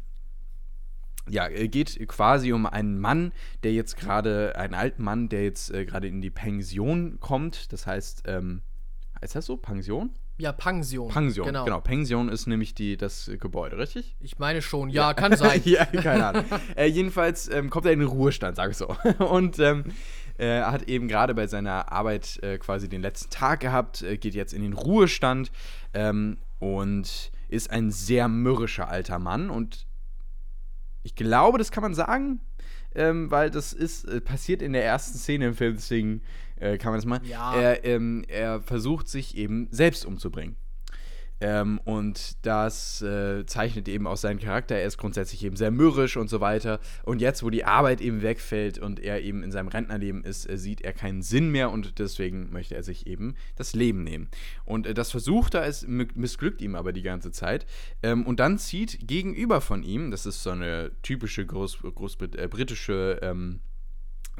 Speaker 1: ja, geht quasi um einen Mann, der jetzt gerade, einen alten Mann, der jetzt äh, gerade in die Pension kommt. Das heißt, ähm, heißt das so? Pension?
Speaker 2: Ja, Pension.
Speaker 1: Pension, genau. genau. Pension ist nämlich die, das Gebäude, richtig?
Speaker 2: Ich meine schon, ja, ja. kann sein.
Speaker 1: ja, keine Ahnung. äh, jedenfalls ähm, kommt er in den Ruhestand, sag ich so. Und ähm, er hat eben gerade bei seiner Arbeit äh, quasi den letzten Tag gehabt, äh, geht jetzt in den Ruhestand ähm, und ist ein sehr mürrischer alter Mann und ich glaube, das kann man sagen, ähm, weil das ist äh, passiert in der ersten Szene im Film, deswegen äh, kann man das mal.
Speaker 2: Ja.
Speaker 1: Er, ähm, er versucht sich eben selbst umzubringen. Ähm, und das äh, zeichnet eben auch seinen Charakter. Er ist grundsätzlich eben sehr mürrisch und so weiter. Und jetzt, wo die Arbeit eben wegfällt und er eben in seinem Rentnerleben ist, äh, sieht er keinen Sinn mehr und deswegen möchte er sich eben das Leben nehmen. Und äh, das versucht er, es missglückt ihm aber die ganze Zeit. Ähm, und dann zieht gegenüber von ihm, das ist so eine typische Groß, Groß äh, britische ähm,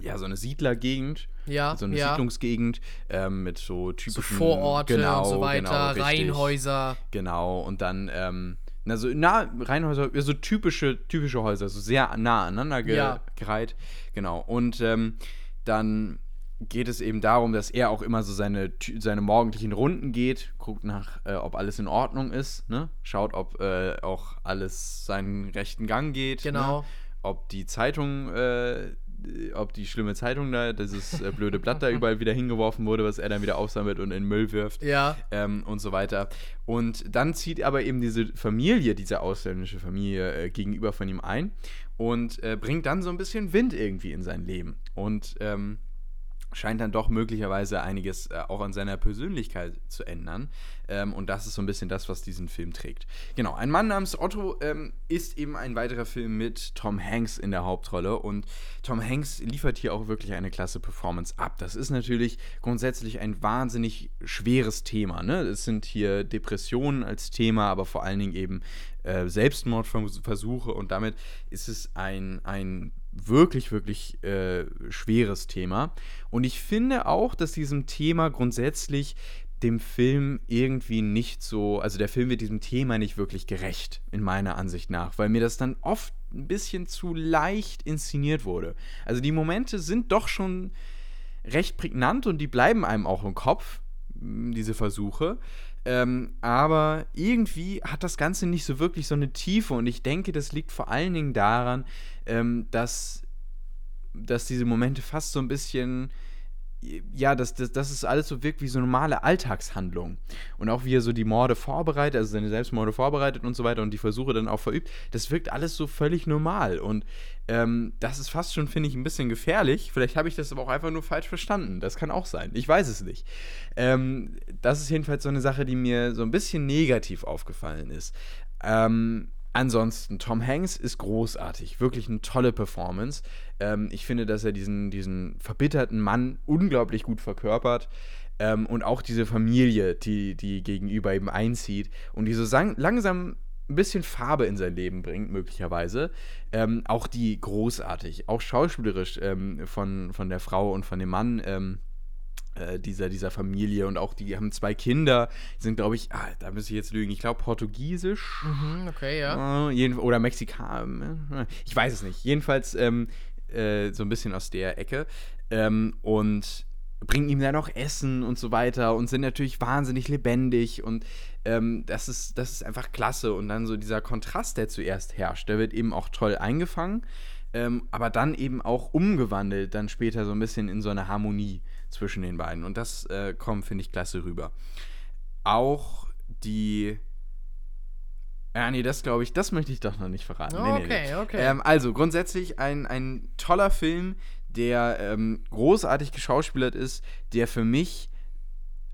Speaker 1: ja, so eine Siedlergegend,
Speaker 2: ja,
Speaker 1: so eine
Speaker 2: ja.
Speaker 1: Siedlungsgegend ähm, mit so typischen
Speaker 2: so Vororte
Speaker 1: genau,
Speaker 2: und so weiter,
Speaker 1: genau,
Speaker 2: Reihenhäuser.
Speaker 1: Genau, und dann, ähm, na, so nah, Reihenhäuser, so typische, typische Häuser, so sehr nah aneinander ge
Speaker 2: Ja.
Speaker 1: gereiht. Genau, und ähm, dann geht es eben darum, dass er auch immer so seine, seine morgendlichen Runden geht, guckt nach, äh, ob alles in Ordnung ist, ne? schaut, ob äh, auch alles seinen rechten Gang geht.
Speaker 2: Genau.
Speaker 1: Ne? ob die Zeitung, äh, ob die schlimme Zeitung da, dieses äh, blöde Blatt da überall wieder hingeworfen wurde, was er dann wieder aufsammelt und in Müll wirft
Speaker 2: Ja,
Speaker 1: ähm, und so weiter. Und dann zieht aber eben diese Familie, diese ausländische Familie äh, gegenüber von ihm ein und äh, bringt dann so ein bisschen Wind irgendwie in sein Leben und ähm, scheint dann doch möglicherweise einiges äh, auch an seiner Persönlichkeit zu ändern. Ähm, und das ist so ein bisschen das, was diesen Film trägt. Genau, ein Mann namens Otto ähm, ist eben ein weiterer Film mit Tom Hanks in der Hauptrolle. Und Tom Hanks liefert hier auch wirklich eine klasse Performance ab. Das ist natürlich grundsätzlich ein wahnsinnig schweres Thema. Ne? Es sind hier Depressionen als Thema, aber vor allen Dingen eben äh, Selbstmordversuche. Und damit ist es ein, ein wirklich, wirklich äh, schweres Thema. Und ich finde auch, dass diesem Thema grundsätzlich dem Film irgendwie nicht so, also der Film wird diesem Thema nicht wirklich gerecht, in meiner Ansicht nach, weil mir das dann oft ein bisschen zu leicht inszeniert wurde. Also die Momente sind doch schon recht prägnant und die bleiben einem auch im Kopf, diese Versuche. Ähm, aber irgendwie hat das Ganze nicht so wirklich so eine Tiefe und ich denke, das liegt vor allen Dingen daran, ähm, dass, dass diese Momente fast so ein bisschen, ja, dass das, das ist alles so wirkt wie so normale Alltagshandlung. Und auch wie er so die Morde vorbereitet, also seine Selbstmorde vorbereitet und so weiter und die Versuche dann auch verübt, das wirkt alles so völlig normal. Und ähm, das ist fast schon, finde ich, ein bisschen gefährlich. Vielleicht habe ich das aber auch einfach nur falsch verstanden. Das kann auch sein. Ich weiß es nicht. Ähm, das ist jedenfalls so eine Sache, die mir so ein bisschen negativ aufgefallen ist. Ähm, Ansonsten, Tom Hanks ist großartig, wirklich eine tolle Performance. Ähm, ich finde, dass er diesen, diesen verbitterten Mann unglaublich gut verkörpert. Ähm, und auch diese Familie, die, die gegenüber ihm einzieht und die so langsam ein bisschen Farbe in sein Leben bringt, möglicherweise. Ähm, auch die großartig, auch schauspielerisch ähm, von, von der Frau und von dem Mann. Äh, dieser, dieser Familie und auch die haben zwei Kinder, die sind, glaube ich, ah, da muss ich jetzt lügen, ich glaube Portugiesisch.
Speaker 2: Mhm, okay, ja.
Speaker 1: Äh, oder Mexikaner, äh, ich weiß es nicht. Jedenfalls ähm, äh, so ein bisschen aus der Ecke. Ähm, und bringen ihm dann noch Essen und so weiter und sind natürlich wahnsinnig lebendig und ähm, das, ist, das ist einfach klasse. Und dann so dieser Kontrast, der zuerst herrscht, der wird eben auch toll eingefangen, ähm, aber dann eben auch umgewandelt, dann später so ein bisschen in so eine Harmonie zwischen den beiden. Und das äh, kommt, finde ich, klasse rüber. Auch die. Ja, nee, das glaube ich, das möchte ich doch noch nicht verraten.
Speaker 2: Oh,
Speaker 1: nee,
Speaker 2: okay,
Speaker 1: nee.
Speaker 2: okay.
Speaker 1: Ähm, also, grundsätzlich ein, ein toller Film, der ähm, großartig geschauspielert ist, der für mich,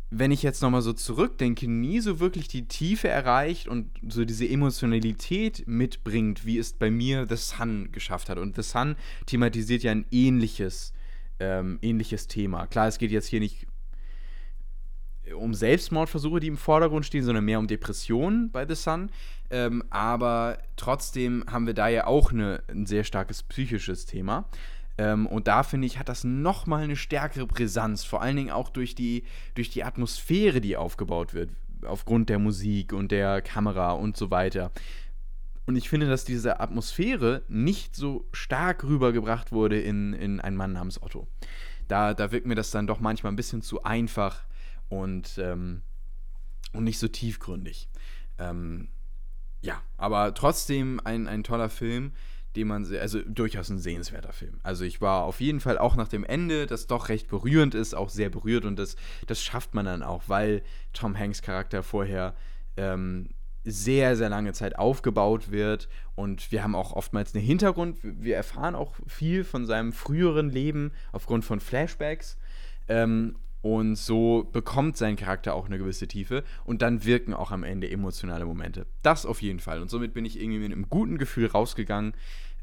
Speaker 1: wenn ich jetzt nochmal so zurückdenke, nie so wirklich die Tiefe erreicht und so diese Emotionalität mitbringt, wie es bei mir The Sun geschafft hat. Und The Sun thematisiert ja ein ähnliches ähm, ähnliches Thema. Klar, es geht jetzt hier nicht um Selbstmordversuche, die im Vordergrund stehen, sondern mehr um Depressionen bei The Sun. Ähm, aber trotzdem haben wir da ja auch eine, ein sehr starkes psychisches Thema. Ähm, und da finde ich, hat das nochmal eine stärkere Brisanz, vor allen Dingen auch durch die, durch die Atmosphäre, die aufgebaut wird, aufgrund der Musik und der Kamera und so weiter. Und ich finde, dass diese Atmosphäre nicht so stark rübergebracht wurde in, in Ein Mann namens Otto. Da, da wirkt mir das dann doch manchmal ein bisschen zu einfach und, ähm, und nicht so tiefgründig. Ähm, ja, aber trotzdem ein, ein toller Film, den man, also durchaus ein sehenswerter Film. Also ich war auf jeden Fall auch nach dem Ende, das doch recht berührend ist, auch sehr berührt und das, das schafft man dann auch, weil Tom Hanks Charakter vorher ähm, sehr, sehr lange Zeit aufgebaut wird. Und wir haben auch oftmals einen Hintergrund. Wir erfahren auch viel von seinem früheren Leben aufgrund von Flashbacks. Ähm, und so bekommt sein Charakter auch eine gewisse Tiefe. Und dann wirken auch am Ende emotionale Momente. Das auf jeden Fall. Und somit bin ich irgendwie mit einem guten Gefühl rausgegangen,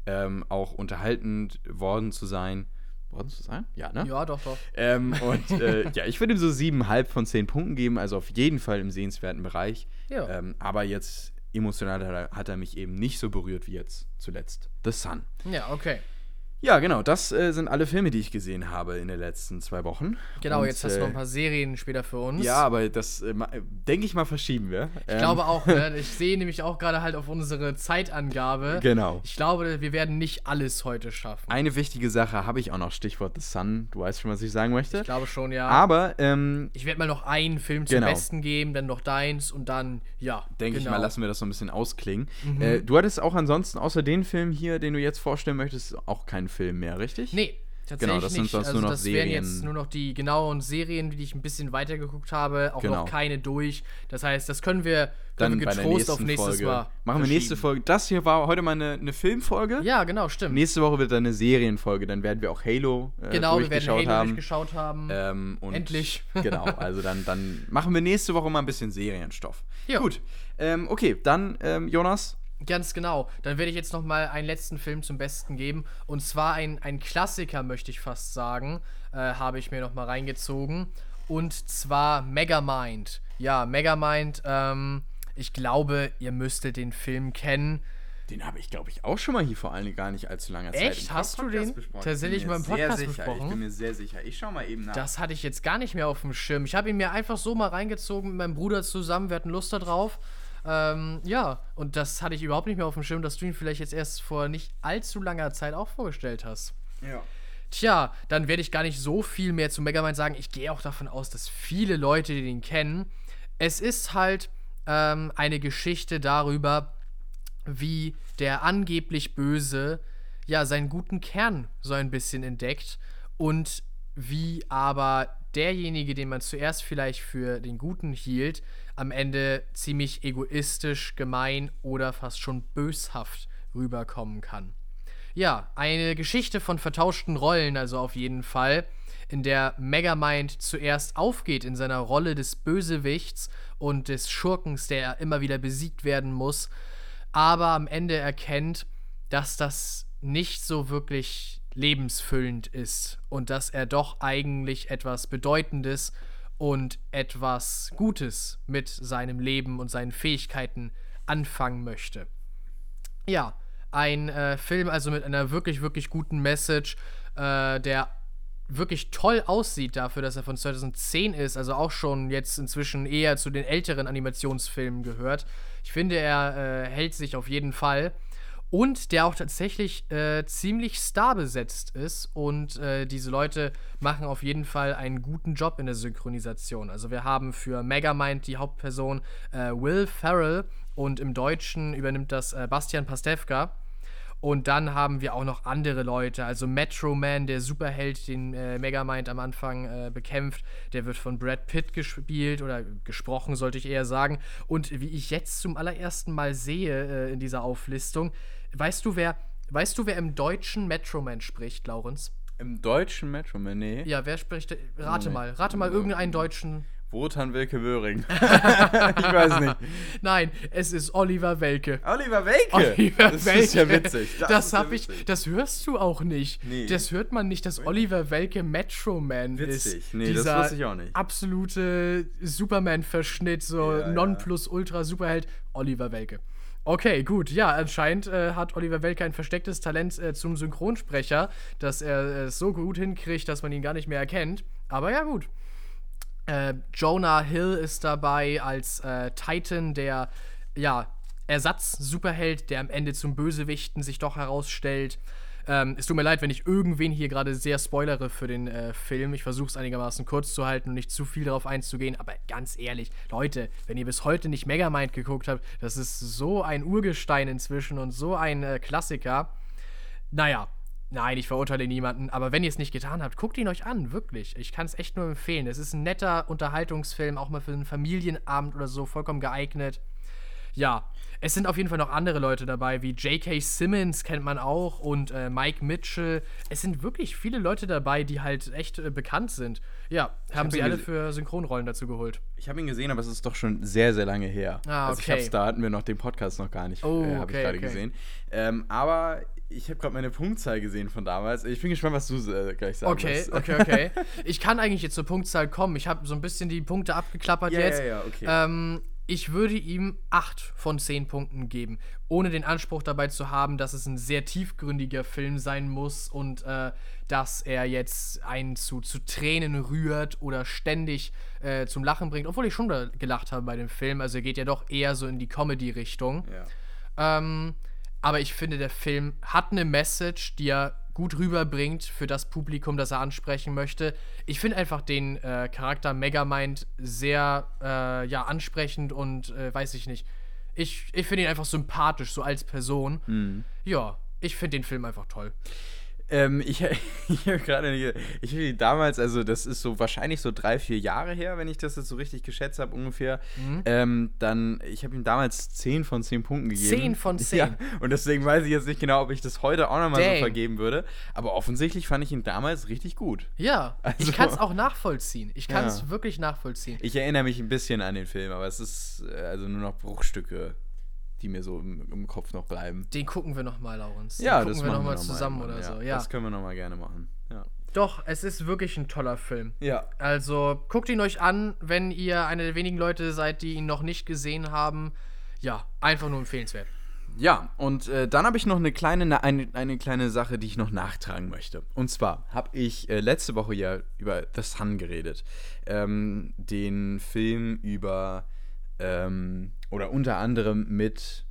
Speaker 1: ähm, auch unterhaltend worden zu sein worden zu sein? Ja, ne?
Speaker 2: Ja, doch, doch.
Speaker 1: Ähm, und äh, ja, ich würde ihm so siebeneinhalb von zehn Punkten geben, also auf jeden Fall im sehenswerten Bereich. Ja. Ähm, aber jetzt emotional hat er, hat er mich eben nicht so berührt wie jetzt zuletzt The Sun.
Speaker 2: Ja, okay.
Speaker 1: Ja, genau, das äh, sind alle Filme, die ich gesehen habe in den letzten zwei Wochen.
Speaker 2: Genau,
Speaker 1: Und,
Speaker 2: jetzt hast du noch ein
Speaker 1: äh,
Speaker 2: paar Serien später für uns.
Speaker 1: Ja, aber das, äh, denke ich mal, verschieben wir.
Speaker 2: Ich ähm, glaube auch, ne? ich sehe nämlich auch gerade halt auf unsere Zeitangabe.
Speaker 1: Genau.
Speaker 2: Ich glaube, wir werden nicht alles heute schaffen.
Speaker 1: Eine wichtige Sache habe ich auch noch, Stichwort The Sun. Du weißt schon, was ich sagen möchte.
Speaker 2: Ich glaube schon, ja.
Speaker 1: Aber, ähm,
Speaker 2: Ich werde mal noch einen Film zum
Speaker 1: Genau.
Speaker 2: Besten geben, dann noch deins und dann, ja.
Speaker 1: denke ich
Speaker 2: genau.
Speaker 1: mal, lassen wir das so ein bisschen ausklingen.
Speaker 2: Mhm.
Speaker 1: Äh, du hattest auch ansonsten, außer den Film hier, den du jetzt vorstellen möchtest, auch keinen Film mehr, richtig?
Speaker 2: Nee, tatsächlich
Speaker 1: Genau, das sind
Speaker 2: nicht.
Speaker 1: sonst
Speaker 2: also
Speaker 1: nur noch
Speaker 2: das wären jetzt
Speaker 1: Serien.
Speaker 2: nur noch die genauen Serien, die ich ein bisschen weitergeguckt habe, auch
Speaker 1: Genau.
Speaker 2: noch keine durch. Das heißt, das können wir,
Speaker 1: Dann
Speaker 2: können wir
Speaker 1: bei der
Speaker 2: getrost auf nächstes
Speaker 1: Folge.
Speaker 2: Mal.
Speaker 1: Machen wir nächste. Folge. Das hier war heute mal eine, eine Filmfolge.
Speaker 2: Ja, genau, stimmt.
Speaker 1: Nächste Woche wird dann eine Serienfolge. Dann werden wir auch Halo äh,
Speaker 2: genau, wir werden Halo
Speaker 1: haben.
Speaker 2: durchgeschaut haben.
Speaker 1: Ähm, und
Speaker 2: Endlich.
Speaker 1: genau, also dann, dann machen wir nächste Woche mal ein bisschen Serienstoff.
Speaker 2: Jo.
Speaker 1: Gut. Ähm, okay, dann, ähm, Jonas.
Speaker 2: Ganz genau. Dann werde ich jetzt noch mal einen letzten Film zum Besten geben. Und zwar ein, ein Klassiker, möchte ich fast sagen, äh, habe ich mir noch mal reingezogen. Und zwar Megamind. Ja, Megamind, ähm, ich glaube, ihr müsstet den Film kennen.
Speaker 1: Den habe ich, glaube ich, auch schon mal hier vor allem gar nicht allzu langer Zeit.
Speaker 2: Echt? Hast du den
Speaker 1: besprochen.
Speaker 2: tatsächlich mal
Speaker 1: mir
Speaker 2: im Podcast
Speaker 1: sehr sicher.
Speaker 2: besprochen?
Speaker 1: Ich bin mir sehr sicher. Ich schau mal eben nach.
Speaker 2: Das hatte ich jetzt gar nicht mehr auf dem Schirm. Ich habe ihn mir einfach so mal reingezogen mit meinem Bruder zusammen. Wir hatten Lust darauf. Ähm, ja, und das hatte ich überhaupt nicht mehr auf dem Schirm, dass du ihn vielleicht jetzt erst vor nicht allzu langer Zeit auch vorgestellt hast.
Speaker 1: ja.
Speaker 2: Tja, dann werde ich gar nicht so viel mehr zu Megamind sagen. Ich gehe auch davon aus, dass viele Leute den kennen. Es ist halt ähm, eine Geschichte darüber, wie der angeblich Böse ja seinen guten Kern so ein bisschen entdeckt und wie aber derjenige, den man zuerst vielleicht für den Guten hielt, am Ende ziemlich egoistisch, gemein oder fast schon böshaft rüberkommen kann. Ja, eine Geschichte von vertauschten Rollen, also auf jeden Fall, in der Megamind zuerst aufgeht in seiner Rolle des Bösewichts und des Schurkens, der immer wieder besiegt werden muss, aber am Ende erkennt, dass das nicht so wirklich lebensfüllend ist und dass er doch eigentlich etwas Bedeutendes und etwas Gutes mit seinem Leben und seinen Fähigkeiten anfangen möchte. Ja, ein äh, Film also mit einer wirklich, wirklich guten Message, äh, der wirklich toll aussieht dafür, dass er von 2010 ist, also auch schon jetzt inzwischen eher zu den älteren Animationsfilmen gehört. Ich finde, er äh, hält sich auf jeden Fall und der auch tatsächlich äh, ziemlich starbesetzt ist und äh, diese Leute machen auf jeden Fall einen guten Job in der Synchronisation. Also wir haben für Megamind die Hauptperson äh, Will Ferrell und im Deutschen übernimmt das äh, Bastian Pastewka. Und dann haben wir auch noch andere Leute. Also Metro Man, der Superheld, den äh, Megamind am Anfang äh, bekämpft, der wird von Brad Pitt gespielt oder gesprochen, sollte ich eher sagen. Und wie ich jetzt zum allerersten Mal sehe äh, in dieser Auflistung, weißt du, wer, weißt du, wer im deutschen Metro Man spricht, Laurens?
Speaker 1: Im deutschen Metro Man, nee.
Speaker 2: Ja, wer spricht? Rate nee. mal, rate mal irgendeinen deutschen.
Speaker 1: Wotan Wilke Wöring. ich weiß nicht.
Speaker 2: Nein, es ist Oliver Welke.
Speaker 1: Oliver Welke?
Speaker 2: Oliver
Speaker 1: das
Speaker 2: Welke.
Speaker 1: ist ja witzig.
Speaker 2: Das, das hab ich, das hörst du auch nicht.
Speaker 1: Nee.
Speaker 2: Das hört man nicht, dass Oliver Welke Metro Man
Speaker 1: witzig.
Speaker 2: ist.
Speaker 1: Nee,
Speaker 2: Dieser
Speaker 1: das wusste ich auch nicht.
Speaker 2: absolute Superman-Verschnitt, so
Speaker 1: Ja, ja.
Speaker 2: Nonplus-Ultra-Superheld, Oliver Welke. Okay, gut. Ja, anscheinend äh, hat Oliver Welke ein verstecktes Talent äh, zum Synchronsprecher, dass er es so gut hinkriegt, dass man ihn gar nicht mehr erkennt. Aber ja, gut. Äh, Jonah Hill ist dabei als äh, Titan, der ja Ersatz-Superheld, der am Ende zum Bösewichten sich doch herausstellt. Ähm, es tut mir leid, wenn ich irgendwen hier gerade sehr spoilere für den äh, Film. Ich versuche es einigermaßen kurz zu halten und nicht zu viel darauf einzugehen. Aber ganz ehrlich, Leute, wenn ihr bis heute nicht Megamind geguckt habt, das ist so ein Urgestein inzwischen und so ein äh, Klassiker. Naja, Nein, ich verurteile niemanden, aber wenn ihr es nicht getan habt, guckt ihn euch an, wirklich. Ich kann es echt nur empfehlen. Es ist ein netter Unterhaltungsfilm, auch mal für einen Familienabend oder so, vollkommen geeignet. Ja, es sind auf jeden Fall noch andere Leute dabei, wie J.K. Simmons kennt man auch und äh, Mike Mitchell. Es sind wirklich viele Leute dabei, die halt echt äh, bekannt sind. Ja, haben
Speaker 1: hab
Speaker 2: sie alle für Synchronrollen dazu geholt.
Speaker 1: Ich habe ihn gesehen, aber es ist doch schon sehr, sehr lange her.
Speaker 2: Ah,
Speaker 1: Also ich
Speaker 2: okay.
Speaker 1: hab's, da hatten wir noch den Podcast noch gar nicht,
Speaker 2: Oh,
Speaker 1: äh, habe
Speaker 2: okay,
Speaker 1: ich gerade
Speaker 2: okay.
Speaker 1: gesehen. Ähm, aber ich habe gerade meine Punktzahl gesehen von damals. Ich bin gespannt, was du äh, gleich sagen
Speaker 2: Okay,
Speaker 1: wirst.
Speaker 2: okay, okay. Ich kann eigentlich jetzt zur Punktzahl kommen. Ich habe so ein bisschen die Punkte abgeklappert
Speaker 1: Ja,
Speaker 2: jetzt.
Speaker 1: ja, ja, okay.
Speaker 2: Ähm, ich würde ihm 8 von 10 Punkten geben, ohne den Anspruch dabei zu haben, dass es ein sehr tiefgründiger Film sein muss und äh, dass er jetzt einen zu, zu Tränen rührt oder ständig äh, zum Lachen bringt, obwohl ich schon gelacht habe bei dem Film. Also er geht ja doch eher so in die Comedy-Richtung.
Speaker 1: Ja.
Speaker 2: Ähm, aber ich finde, der Film hat eine Message, die er gut rüberbringt für das Publikum, das er ansprechen möchte. Ich finde einfach den äh, Charakter Megamind sehr äh, ja, ansprechend und äh, weiß ich nicht. Ich, ich finde ihn einfach sympathisch, so als Person.
Speaker 1: Mhm.
Speaker 2: Ja, ich finde den Film einfach toll.
Speaker 1: Ähm, ich ich habe gerade, ich habe die damals, also das ist so wahrscheinlich so drei, vier Jahre her, wenn ich das jetzt so richtig geschätzt habe ungefähr.
Speaker 2: Mhm.
Speaker 1: Ähm, dann, ich habe ihm damals 10 von 10 Punkten gegeben.
Speaker 2: 10 von 10?
Speaker 1: Ja, und deswegen weiß ich jetzt nicht genau, ob ich das heute auch nochmal so vergeben würde. Aber offensichtlich fand ich ihn damals richtig gut.
Speaker 2: Ja, ich
Speaker 1: Also-
Speaker 2: kann es auch nachvollziehen. Ich kann es
Speaker 1: Ja.
Speaker 2: wirklich nachvollziehen.
Speaker 1: Ich erinnere mich ein bisschen an den Film, aber es ist äh, also nur noch Bruchstücke, die mir so im, im Kopf noch bleiben.
Speaker 2: Den gucken wir nochmal, Laurens. Den
Speaker 1: Ja,
Speaker 2: gucken
Speaker 1: das
Speaker 2: wir nochmal
Speaker 1: noch mal
Speaker 2: zusammen
Speaker 1: irgendwann,
Speaker 2: oder
Speaker 1: ja.
Speaker 2: so. Ja,
Speaker 1: Das können wir nochmal gerne machen. Ja.
Speaker 2: doch, es ist wirklich ein toller Film.
Speaker 1: Ja.
Speaker 2: Also guckt ihn euch an, wenn ihr einer der wenigen Leute seid, die ihn noch nicht gesehen haben. Ja, einfach nur empfehlenswert.
Speaker 1: Ja, und äh, dann habe ich noch eine kleine, eine, eine kleine Sache, die ich noch nachtragen möchte. Und zwar habe ich äh, letzte Woche ja über The Sun geredet. Ähm, den Film über, ähm, oder unter anderem mit,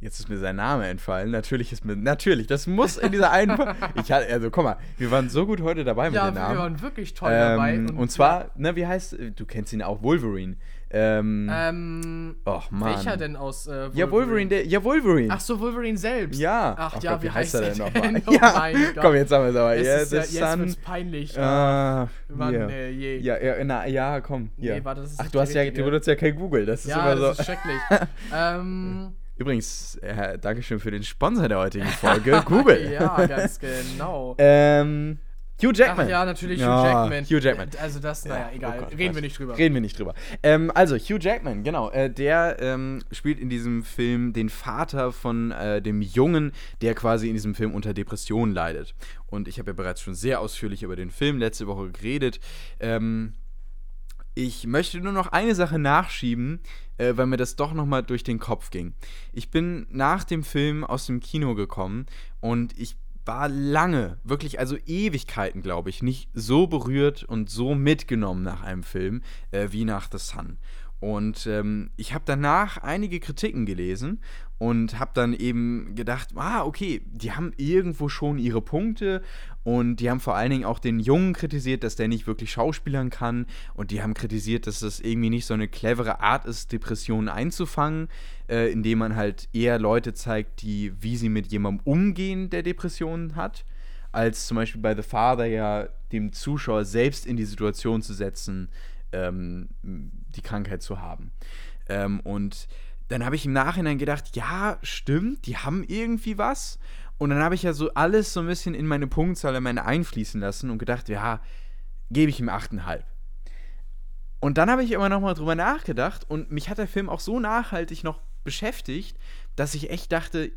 Speaker 1: jetzt ist mir sein Name entfallen, natürlich ist mir, natürlich, das muss in dieser einen, ich hatte, also guck mal, wir waren so gut heute dabei mit
Speaker 2: Ja,
Speaker 1: den Namen.
Speaker 2: wir waren wirklich toll dabei.
Speaker 1: Ähm, und, zwar, ne, wie heißt, du kennst ihn auch, Wolverine. Ähm,
Speaker 2: Ähm,
Speaker 1: och, Mann.
Speaker 2: welcher denn aus äh, Wolverine?
Speaker 1: Ja, Wolverine, der, ja, Wolverine.
Speaker 2: Ach so, Wolverine selbst.
Speaker 1: Ja.
Speaker 2: Ach
Speaker 1: Oh
Speaker 2: ja,
Speaker 1: Gott,
Speaker 2: wie, heißt er denn
Speaker 1: nochmal?
Speaker 2: Oh
Speaker 1: ja, komm, jetzt haben wir es aber.
Speaker 2: Es
Speaker 1: Ja,
Speaker 2: ist ja, jetzt
Speaker 1: Sun.
Speaker 2: wird's peinlich.
Speaker 1: Ah,
Speaker 2: Mann,
Speaker 1: hier.
Speaker 2: äh, je.
Speaker 1: Ja, ja, na, ja, komm. Hier.
Speaker 2: Nee, warte, das ist
Speaker 1: Ach, du hast ja, du benutzt ja kein Google. Das ist
Speaker 2: Ja,
Speaker 1: immer
Speaker 2: das
Speaker 1: so.
Speaker 2: ist schrecklich. ähm,
Speaker 1: Übrigens, äh, Dankeschön für den Sponsor der heutigen Folge, Google.
Speaker 2: ja, ganz genau.
Speaker 1: ähm, Hugh Jackman.
Speaker 2: Ach ja, natürlich
Speaker 1: Ja,
Speaker 2: Hugh Jackman.
Speaker 1: Hugh Jackman.
Speaker 2: Also das, naja,
Speaker 1: Ja,
Speaker 2: egal.
Speaker 1: oh Gott,
Speaker 2: Reden wir nicht drüber.
Speaker 1: Reden wir nicht drüber. Ähm, also, Hugh Jackman, genau. Äh, der ähm, spielt in diesem Film den Vater von äh, dem Jungen, der quasi in diesem Film unter Depressionen leidet. Und ich habe ja bereits schon sehr ausführlich über den Film letzte Woche geredet. Ähm, ich möchte nur noch eine Sache nachschieben, äh, weil mir das doch nochmal durch den Kopf ging. Ich bin nach dem Film aus dem Kino gekommen und ich war lange, wirklich also Ewigkeiten, glaube ich, nicht so berührt und so mitgenommen nach einem Film äh, wie nach The Sun. Und ähm, ich habe danach einige Kritiken gelesen und habe dann eben gedacht, ah, okay, die haben irgendwo schon ihre Punkte und die haben vor allen Dingen auch den Jungen kritisiert, dass der nicht wirklich schauspielern kann. Und die haben kritisiert, dass das irgendwie nicht so eine clevere Art ist, Depressionen einzufangen, äh, indem man halt eher Leute zeigt, die, wie sie mit jemandem umgehen, der Depressionen hat, als zum Beispiel bei The Father ja dem Zuschauer selbst in die Situation zu setzen, ähm, die Krankheit zu haben. Ähm, und dann habe ich im Nachhinein gedacht, ja, stimmt, die haben irgendwie was. Und dann habe ich ja so alles so ein bisschen in meine Punktzahl, in meine einfließen lassen und gedacht, ja, gebe ich ihm 8,5. Und dann habe ich immer noch mal drüber nachgedacht und mich hat der Film auch so nachhaltig noch beschäftigt, dass ich echt dachte,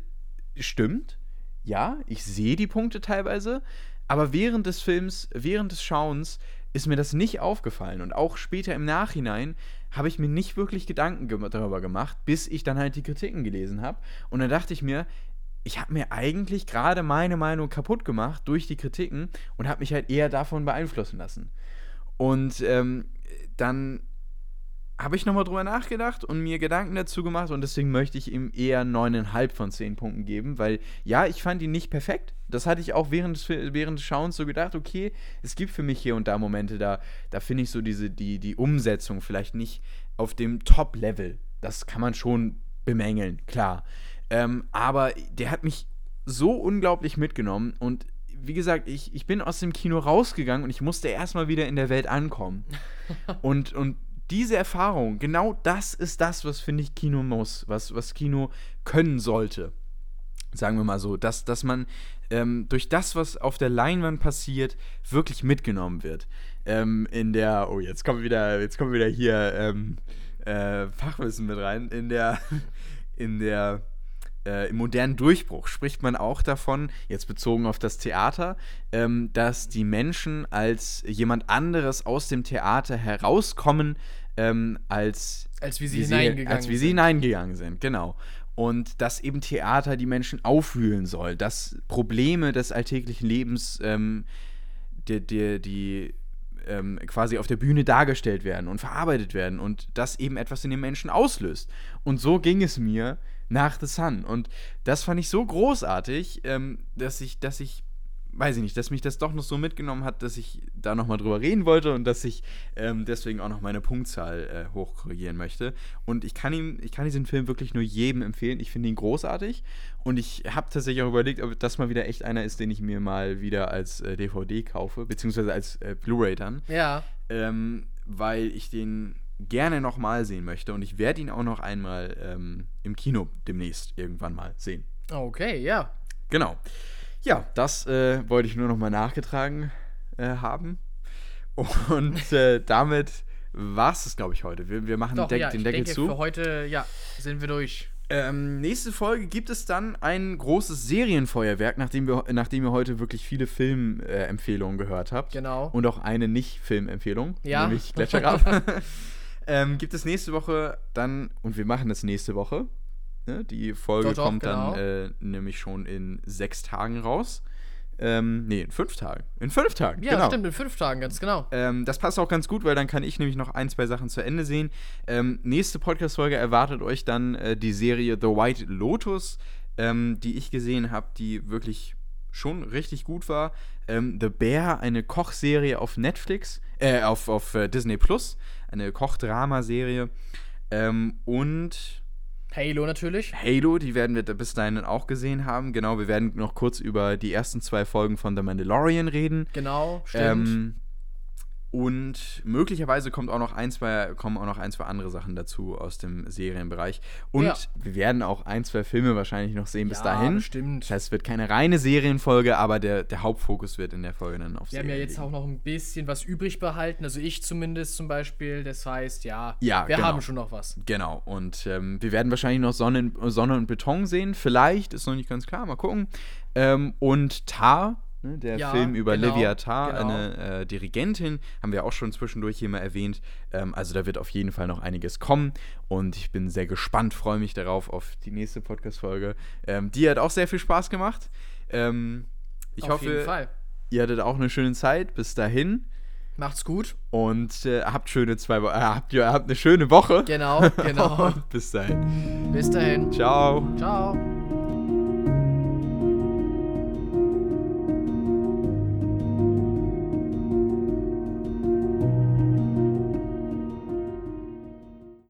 Speaker 1: stimmt, ja, ich sehe die Punkte teilweise, aber während des Films, während des Schauens ist mir das nicht aufgefallen und auch später im Nachhinein habe ich mir nicht wirklich Gedanken ge darüber gemacht, bis ich dann halt die Kritiken gelesen habe und dann dachte ich mir, ich habe mir eigentlich gerade meine Meinung kaputt gemacht durch die Kritiken und habe mich halt eher davon beeinflussen lassen. Und ähm, dann habe ich nochmal drüber nachgedacht und mir Gedanken dazu gemacht und deswegen möchte ich ihm eher 9,5 von 10 Punkten geben, weil ja, ich fand ihn nicht perfekt. Das hatte ich auch während des, während des Schauens so gedacht, okay, es gibt für mich hier und da Momente, da, da finde ich so diese, die, die Umsetzung vielleicht nicht auf dem Top-Level. Das kann man schon bemängeln, klar. Ähm, aber der hat mich so unglaublich mitgenommen und wie gesagt, ich, ich bin aus dem Kino rausgegangen und ich musste erstmal wieder in der Welt ankommen. und, und diese Erfahrung, genau das ist das, was, finde ich, Kino muss, was, was Kino können sollte. Sagen wir mal so, dass, dass man ähm, durch das, was auf der Leinwand passiert, wirklich mitgenommen wird. Ähm, in der, oh, jetzt kommt wieder, jetzt kommt wieder hier ähm, äh, Fachwissen mit rein. In der, in der, äh, im modernen Durchbruch spricht man auch davon, jetzt bezogen auf das Theater, ähm, dass die Menschen als jemand anderes aus dem Theater herauskommen, ähm, als,
Speaker 2: Als wie sie hineingegangen
Speaker 1: als wie sie
Speaker 2: sind.
Speaker 1: hineingegangen sind, genau. Und dass eben Theater die Menschen aufwühlen soll, dass Probleme des alltäglichen Lebens ähm, die, die, die ähm, quasi auf der Bühne dargestellt werden und verarbeitet werden und das eben etwas in den Menschen auslöst. Und so ging es mir nach The Sun. Und das fand ich so großartig, ähm, dass ich, dass ich, weiß ich nicht, dass mich das doch noch so mitgenommen hat, dass ich da nochmal drüber reden wollte und dass ich ähm, deswegen auch noch meine Punktzahl äh, hochkorrigieren möchte. Und ich kann ihm, ich kann diesen Film wirklich nur jedem empfehlen. Ich finde ihn großartig. Und ich habe tatsächlich auch überlegt, ob das mal wieder echt einer ist, den ich mir mal wieder als äh, DVD kaufe, beziehungsweise als äh, Blu-ray dann
Speaker 2: Ja.
Speaker 1: ähm, weil ich den gerne nochmal sehen möchte und ich werde ihn auch noch einmal ähm, im Kino demnächst irgendwann mal sehen.
Speaker 2: Okay, ja.
Speaker 1: Genau. Ja, das äh, wollte ich nur nochmal nachgetragen äh, haben. Und äh, damit war es das, glaube ich, heute. Wir, wir machen
Speaker 2: Doch,
Speaker 1: Deck,
Speaker 2: ja,
Speaker 1: den Deckel
Speaker 2: denke,
Speaker 1: zu.
Speaker 2: für heute, ja, sind wir durch.
Speaker 1: Ähm, nächste Folge gibt es dann ein großes Serienfeuerwerk, nachdem, wir, nachdem ihr heute wirklich viele Filmempfehlungen gehört habt.
Speaker 2: Genau.
Speaker 1: Und auch eine Nicht-Filmempfehlung,
Speaker 2: Ja.
Speaker 1: nämlich Gletscherrad. ähm, gibt es nächste Woche dann, und wir machen das nächste Woche. Ne? Die Folge
Speaker 2: Doch, doch,
Speaker 1: kommt
Speaker 2: genau.
Speaker 1: dann äh, nämlich schon in sechs Tagen raus. Ähm, nee, in fünf Tagen. In fünf Tagen,
Speaker 2: Ja,
Speaker 1: genau.
Speaker 2: stimmt, in fünf Tagen, ganz genau.
Speaker 1: Ähm, das passt auch ganz gut, weil dann kann ich nämlich noch ein, zwei Sachen zu Ende sehen. Ähm, nächste Podcast-Folge erwartet euch dann äh, die Serie The White Lotus, ähm, die ich gesehen habe, die wirklich schon richtig gut war. Ähm, The Bear, eine Kochserie auf Netflix, äh, auf, auf äh, Disney Plus, eine Kochdramaserie. Ähm, und
Speaker 2: Halo natürlich.
Speaker 1: Halo, die werden wir bis dahin auch gesehen haben. Genau, wir werden noch kurz über die ersten zwei Folgen von The Mandalorian reden.
Speaker 2: Genau, stimmt.
Speaker 1: Ähm, Und möglicherweise kommt auch noch ein, zwei, kommen auch noch ein, zwei andere Sachen dazu aus dem Serienbereich. Und
Speaker 2: Ja.
Speaker 1: wir werden auch ein, zwei Filme wahrscheinlich noch sehen bis
Speaker 2: Ja,
Speaker 1: dahin.
Speaker 2: bestimmt.
Speaker 1: Das heißt, es wird keine reine Serienfolge, aber der, der Hauptfokus wird in der Folge dann auf
Speaker 2: Wir haben
Speaker 1: Serien
Speaker 2: ja jetzt
Speaker 1: liegen.
Speaker 2: auch noch ein bisschen was übrig behalten, also ich zumindest zum Beispiel. Das heißt, ja,
Speaker 1: Ja,
Speaker 2: wir
Speaker 1: genau.
Speaker 2: haben schon noch was.
Speaker 1: Genau, und ähm, wir werden wahrscheinlich noch Sonne, Sonne und Beton sehen. Vielleicht, ist noch nicht ganz klar, mal gucken. Ähm, und Tar, ne, der
Speaker 2: Ja,
Speaker 1: Film über
Speaker 2: genau,
Speaker 1: Livia Tar,
Speaker 2: genau.
Speaker 1: eine äh, Dirigentin, haben wir auch schon zwischendurch hier mal erwähnt. Ähm, also da wird auf jeden Fall noch einiges kommen. Und ich bin sehr gespannt, freue mich darauf auf die nächste Podcast-Folge. Ähm, die hat auch sehr viel Spaß gemacht. Ähm, ich
Speaker 2: Auf
Speaker 1: hoffe, ihr hattet auch eine schöne Zeit. Bis dahin.
Speaker 2: Macht's gut.
Speaker 1: Und äh, habt schöne zwei äh, habt, ihr habt eine schöne Woche.
Speaker 2: Genau, genau.
Speaker 1: Bis dahin.
Speaker 2: Bis dahin.
Speaker 1: Ciao.
Speaker 2: Ciao.